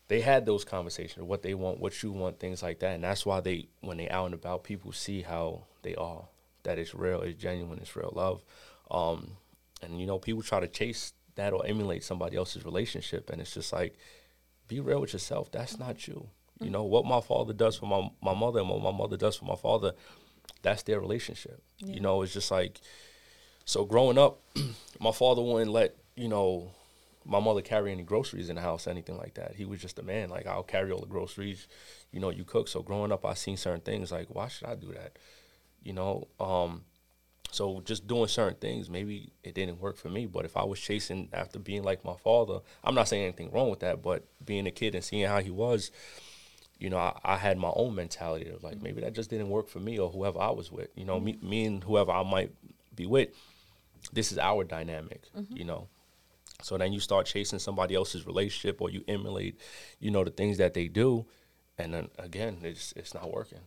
B: they had those conversations, what they want, what you want, things like that, and that's why they when they out and about, people see how they are, that it's real, it's genuine, it's real love, um, and you know, people try to chase that or emulate somebody else's relationship, and it's just like, be real with yourself. That's not you. You know what my father does for my my mother and what my mother does for my father, that's their relationship. You know, it's just like so growing up, my father wouldn't let, you know, my mother carry any groceries in the house, anything like that. He was just a man. Like I'll carry all the groceries, you know, you cook. So growing up I seen certain things like why should I do that? You know, um so just doing certain things, maybe it didn't work for me. But if I was chasing after being like my father, I'm not saying anything wrong with that, but being a kid and seeing how he was, you know, I, I had my own mentality of like maybe that just didn't work for me or whoever I was with. You know, me, me and whoever I might be with, this is our dynamic. You know, so then you start chasing somebody else's relationship or you emulate, you know, the things that they do, and then again, it's it's not working.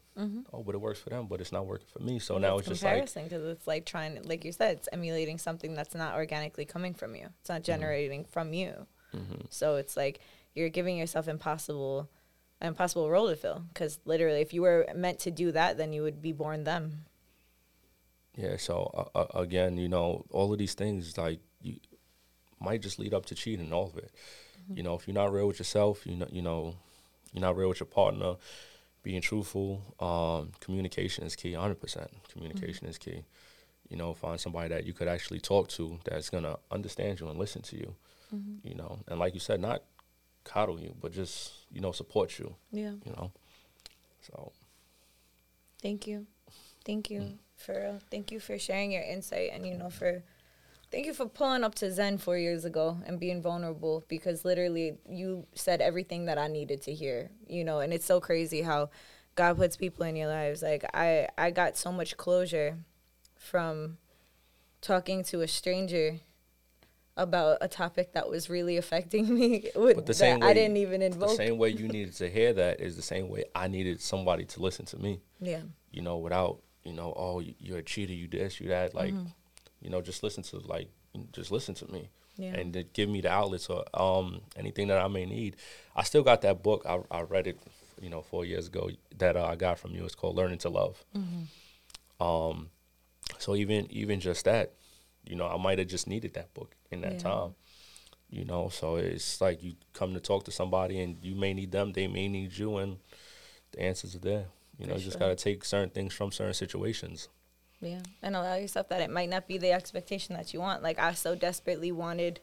B: Oh, but it works for them, but it's not working for me. So now it's just like
A: because it's like trying like you said it's emulating something that's not organically coming from you it's not generating from you so it's like you're giving yourself impossible an impossible role to fill because literally if you were meant to do that then you would be born them
B: Yeah. So uh, uh, again, you know, all of these things like you might just lead up to cheating. All of it. You know, if you're not real with yourself, you know, you know, you're not real with your partner. Being truthful, um, communication is key. 100 percent communication is key. You know, find somebody that you could actually talk to that's gonna understand you and listen to you. You know, and like you said, not coddle you, but just you know support you.
A: yeah
B: You know, so
A: thank you thank you for thank you for sharing your insight and you know for thank you for pulling up to zen four years ago and being vulnerable because literally you said everything that i needed to hear you know and it's so crazy how God puts people in your lives. Like I I got so much closure from talking to a stranger about a topic that was really affecting me with,
B: the same way
A: I didn't even
B: The same way you needed to hear that is the same way I needed somebody to listen to me.
A: Yeah.
B: You know, without you know, oh, you- you're a cheater, you this, you that. Like,
A: Mm-hmm.
B: You know, just listen to like, just listen to me.
A: Yeah.
B: and to give me the outlets or um, anything that I may need. I still got that book. I, I read it, you know, four years ago that uh, I got from you. It's called Learning to Love. Um, so even even just that, you know, I might have just needed that book in that
A: Yeah.
B: time. You know, so it's like you come to talk to somebody and you may need them, they may need you, and the answers are there. You know,
A: For
B: you just got to take certain things from certain situations.
A: Yeah, and allow yourself that it might not be the expectation that you want. Like I so desperately wanted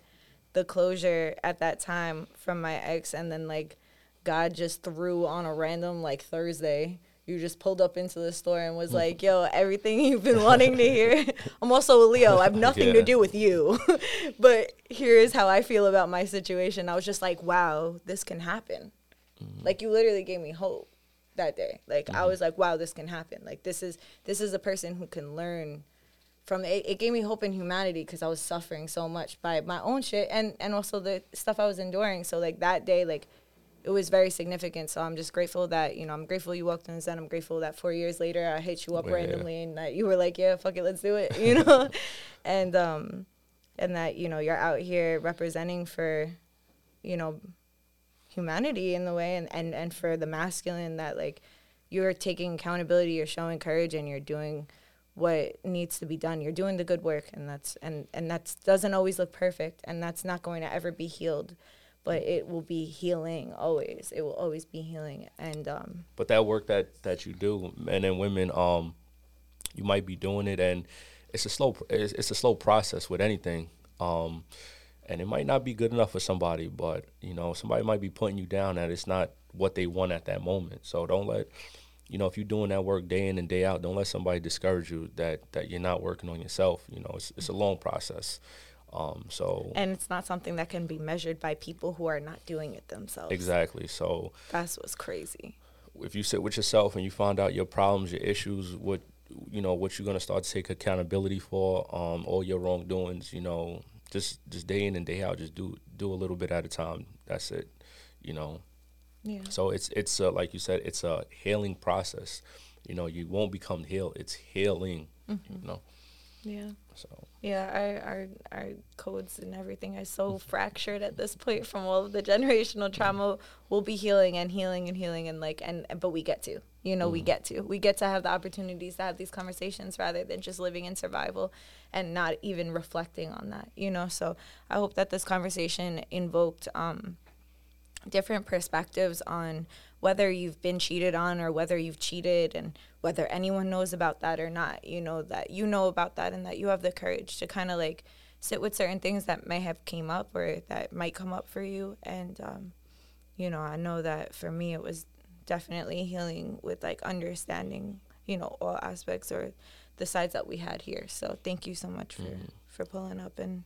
A: the closure at that time from my ex, and then like God just threw on a random like Thursday. You just pulled up into the store and was mm-hmm. like, "Yo, everything you've been wanting to hear." I'm also a Leo. I have nothing to do with you, but here's how I feel about my situation. I was just like, "Wow, this can happen." Mm-hmm. Like you literally gave me hope that day. Like I was like, wow, this can happen. Like this is this is a person who can learn from it. It gave me hope in humanity because I was suffering so much by my own shit and and also the stuff I was enduring. So like that day, like it was very significant. So I'm just grateful that you know I'm grateful you walked in the Zen. I'm grateful that four years later I hit you up
B: Yeah.
A: randomly and that you were like, yeah, fuck it, let's do it. You know, and um and that you know you're out here representing for you know humanity in the way and, and, and for the masculine that like you're taking accountability you're showing courage and you're doing what needs to be done. You're doing the good work and that's and and that doesn't always look perfect and that's not going to ever be healed but it will be healing always. It will always be healing and um
B: but that work that that you do men and women um you might be doing it and it's a slow it's, it's a slow process with anything. Um and it might not be good enough for somebody but you know somebody might be putting you down that it's not what they want at that moment. So don't let you know if you're doing that work day in and day out don't let somebody discourage you that that you're not working on yourself. You know it's, it's a long process. Um so
A: and it's not something that can be measured by people who are not doing it themselves.
B: Exactly. So
A: that's what's crazy.
B: if you sit with yourself and you find out your problems, your issues, what you know, what you're gonna start to take accountability for, um, all your wrongdoings, you know, just just day in and day out, just do do a little bit at a time. That's it, you know.
A: yeah
B: So it's it's uh, like you said, it's a healing process. You know, you won't become healed. It's healing. You know,
A: yeah
B: so
A: Yeah, our, our our codes and everything are so fractured at this point from all of the generational trauma. We'll be healing and healing and healing and like and but we get to, you know, we get to, we get to have the opportunities to have these conversations rather than just living in survival and not even reflecting on that, you know. So I hope that this conversation invoked um, different perspectives on whether you've been cheated on or whether you've cheated and whether anyone knows about that or not you know that you know about that and that you have the courage to kind of like sit with certain things that may have came up or that might come up for you. And um, you know i know that for me it was definitely healing with like understanding you know all aspects or the sides that we had here so thank you so much for for pulling up and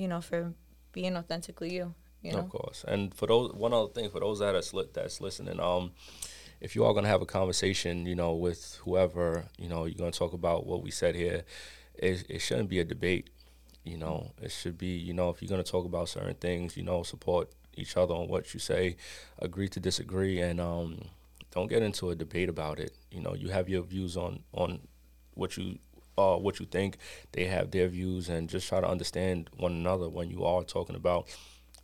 A: you know for being authentically you you know
B: Of course. And for those, one other thing for those that are sli- that's listening, um, if you are gonna have a conversation, you know, with whoever, you know, you're gonna talk about what we said here, it it shouldn't be a debate. You know, it should be, you know, if you're gonna talk about certain things, you know, support each other on what you say, agree to disagree, and um, don't get into a debate about it. You know, you have your views on on what you uh, what you think. They have their views, and just try to understand one another when you are talking about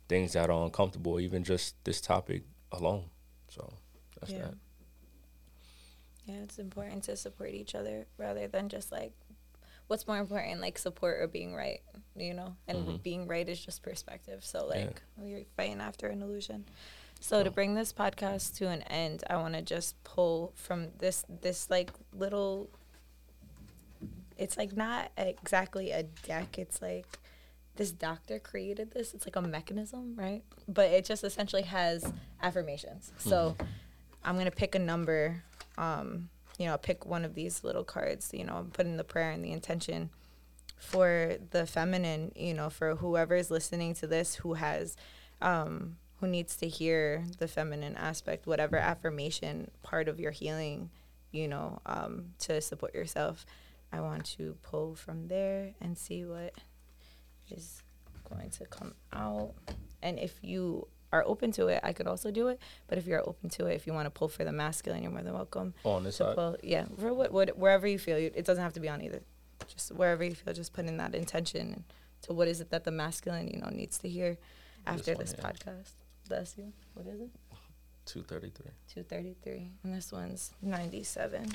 B: things that are uncomfortable, even just this topic alone. So that's
A: Yeah.
B: that.
A: Yeah, it's important to support each other rather than just like what's more important, like support or being right, you know? And being right is just perspective. So
B: Mm-hmm. Yeah.
A: like we're fighting after an illusion. So to bring this podcast to an end, I want to just pull from this this like little it's like not exactly a deck. It's like this doctor created this. It's like a mechanism, right? But it just essentially has affirmations. So I'm gonna pick a number. Um, you know, pick one of these little cards. You know, put in the prayer and the intention for the feminine. You know, for whoever is listening to this, who has, um, who needs to hear the feminine aspect, whatever affirmation part of your healing, you know, um, to support yourself. I want to pull from there and see what is going to come out. And if you are open to it, I could also do it. But if you're open to it, if you want to pull for the masculine, you're more than welcome.
B: Oh, on this side.
A: pull, yeah, for what, what, wherever you feel. It doesn't have to be on either. Just wherever you feel, just putting in that intention to what is it that the masculine, you know, needs to hear after this
B: here.
A: podcast. Bless you. What is it?
B: Two thirty three.
A: 233. And this one's 97.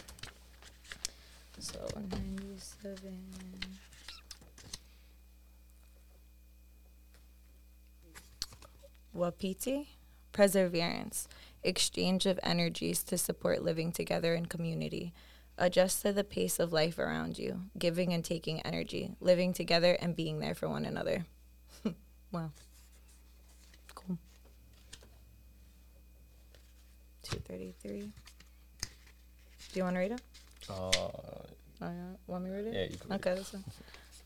A: So 97. Wapiti, perseverance, exchange of energies to support living together in community. Adjust to the pace of life around you, giving and taking energy, living together and being there for one another. wow. Cool. 233. Do you want to read it?
B: Uh,
A: Oh, yeah. Want me to read it?
B: yeah, you can. read
A: Okay, this one.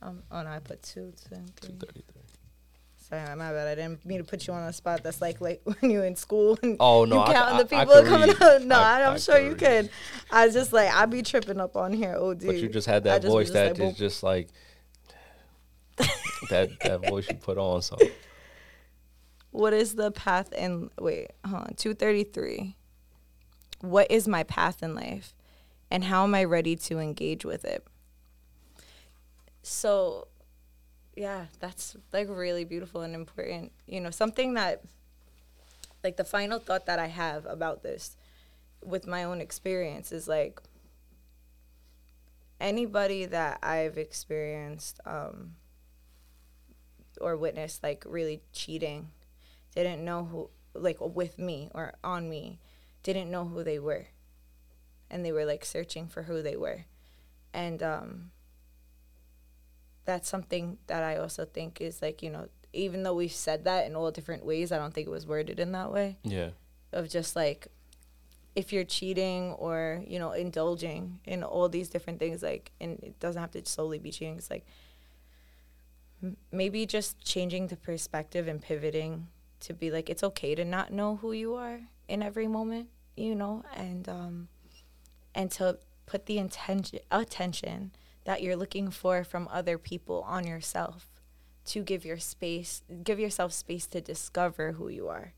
A: Um, oh no, I put two, two, and three.
B: thirty three.
A: Sorry, my bad. I didn't mean to put you on a spot that's like like when you're in school and
B: Oh no,
A: you
B: I,
A: count
B: I,
A: the
B: I
A: people
B: could
A: coming
B: read.
A: out. No,
B: I-
A: I, am
B: I
A: sure you
B: read.
A: can. I was just like I be tripping up on here. OD.
B: But you just had that
A: just
B: voice that
A: like,
B: is just like that that voice you put on. So
A: What is the path in wait, hold on, 233. What is my path in life and how am I ready to engage with it? So yeah, that's like really beautiful and important. You know, something that like the final thought that I have about this with my own experience is like anybody that I've experienced um or witnessed like really cheating didn't know who like with me or on me didn't know who they were and they were like searching for who they were and um that's something that i also think is like you know even though we've said that in all different ways i don't think it was worded in that way.
B: Yeah,
A: of just like if you're cheating or you know indulging in all these different things like and it doesn't have to solely be cheating it's like m- maybe just changing the perspective and pivoting to be like it's okay to not know who you are in every moment you know and um and to put the intention attention that you're looking for from other people on yourself to give your space give yourself space to discover who you are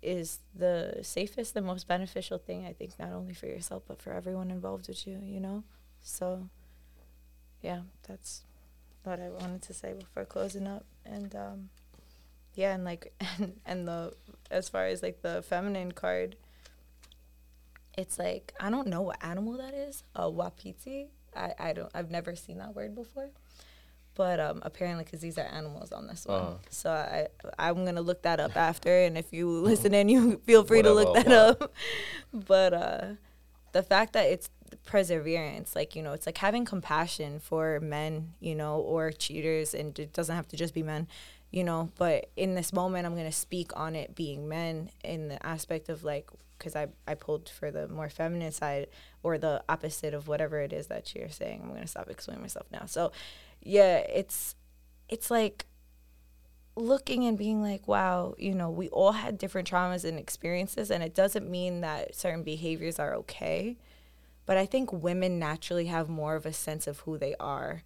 A: is the safest the most beneficial thing I think not only for yourself but for everyone involved with you, you know? So yeah, that's what I wanted to say before closing up. And um yeah, and like and, and the as far as like the feminine card it's like I don't know what animal that is. A wapiti. I, I don't I've never seen that word before. But um, apparently, because these are animals on this one,
B: Uh-huh.
A: so I I'm gonna look that up after, and if you listen in, you feel free to look that
B: wow.
A: up. But uh, the fact that it's perseverance, like you know, it's like having compassion for men, you know, or cheaters, and it doesn't have to just be men, you know. But in this moment, I'm gonna speak on it being men in the aspect of like, because I I pulled for the more feminine side or the opposite of whatever it is that you're saying. I'm gonna stop explaining myself now. So, yeah, it's it's like looking and being like, wow, you know, we all had different traumas and experiences, and it doesn't mean that certain behaviors are okay. But I think women naturally have more of a sense of who they are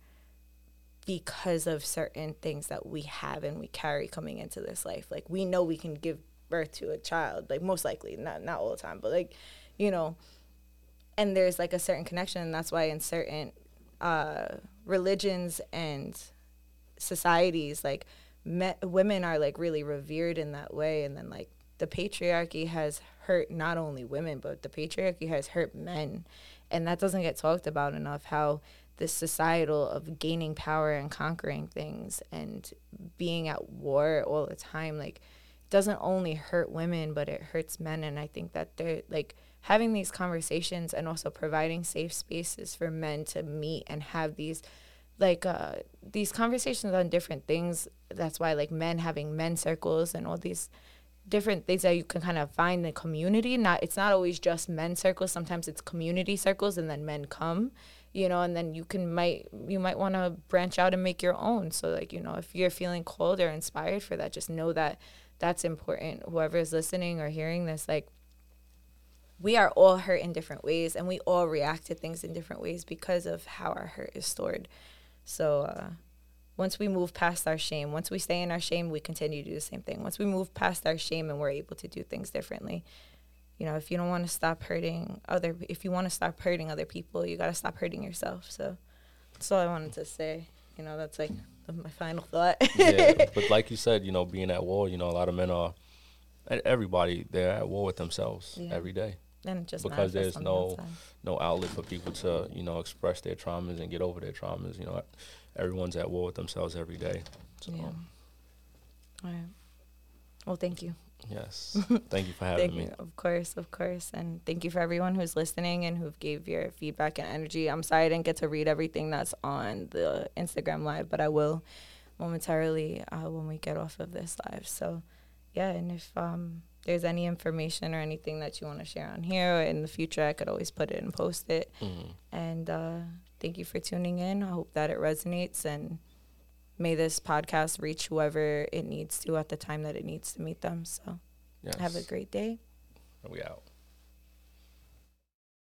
A: because of certain things that we have and we carry coming into this life. Like we know we can give birth to a child, like most likely, not not all the time, but like, you know, and there's like a certain connection, and that's why in certain uh, religions and societies, like me- women are like really revered in that way, and then like the patriarchy has hurt not only women, but the patriarchy has hurt men, and that doesn't get talked about enough. How this societal of gaining power and conquering things and being at war all the time, like doesn't only hurt women, but it hurts men. And I think that they're like having these conversations and also providing safe spaces for men to meet and have these like uh these conversations on different things. That's why like men having men circles and all these different things that you can kind of find in the community. Not it's not always just men circles. Sometimes it's community circles and then men come you know and then you can might you might want to branch out and make your own so like you know if you're feeling cold or inspired for that just know that that's important whoever is listening or hearing this like we are all hurt in different ways and we all react to things in different ways because of how our hurt is stored so uh, once we move past our shame once we stay in our shame we continue to do the same thing once we move past our shame and we're able to do things differently you know, if you don't want to stop hurting other, if you want to stop hurting other people, you got to stop hurting yourself. So that's all I wanted to say. You know, that's like my final thought.
B: yeah, but like you said, you know, being at war, you know, a lot of men are, everybody, they're at war with themselves yeah. every day.
A: And just
B: because there's no no outlet for people to you know express their traumas and get over their traumas. You know, everyone's at war with themselves every day. So. Yeah.
A: All right. Well, thank you.
B: Yes. Thank you for having me.
A: You. Of course, of course. And thank you for everyone who's listening and who gave your feedback and energy. I'm sorry I didn't get to read everything that's on the Instagram live, but I will momentarily uh, when we get off of this live. So, yeah, and if um, there's any information or anything that you want to share on here or in the future, I could always put it and post it. Mm-hmm. And uh, thank you for tuning in. I hope that it resonates and may this podcast reach whoever it needs to at the time that it needs to meet them. So yes. have a great day.
B: We out.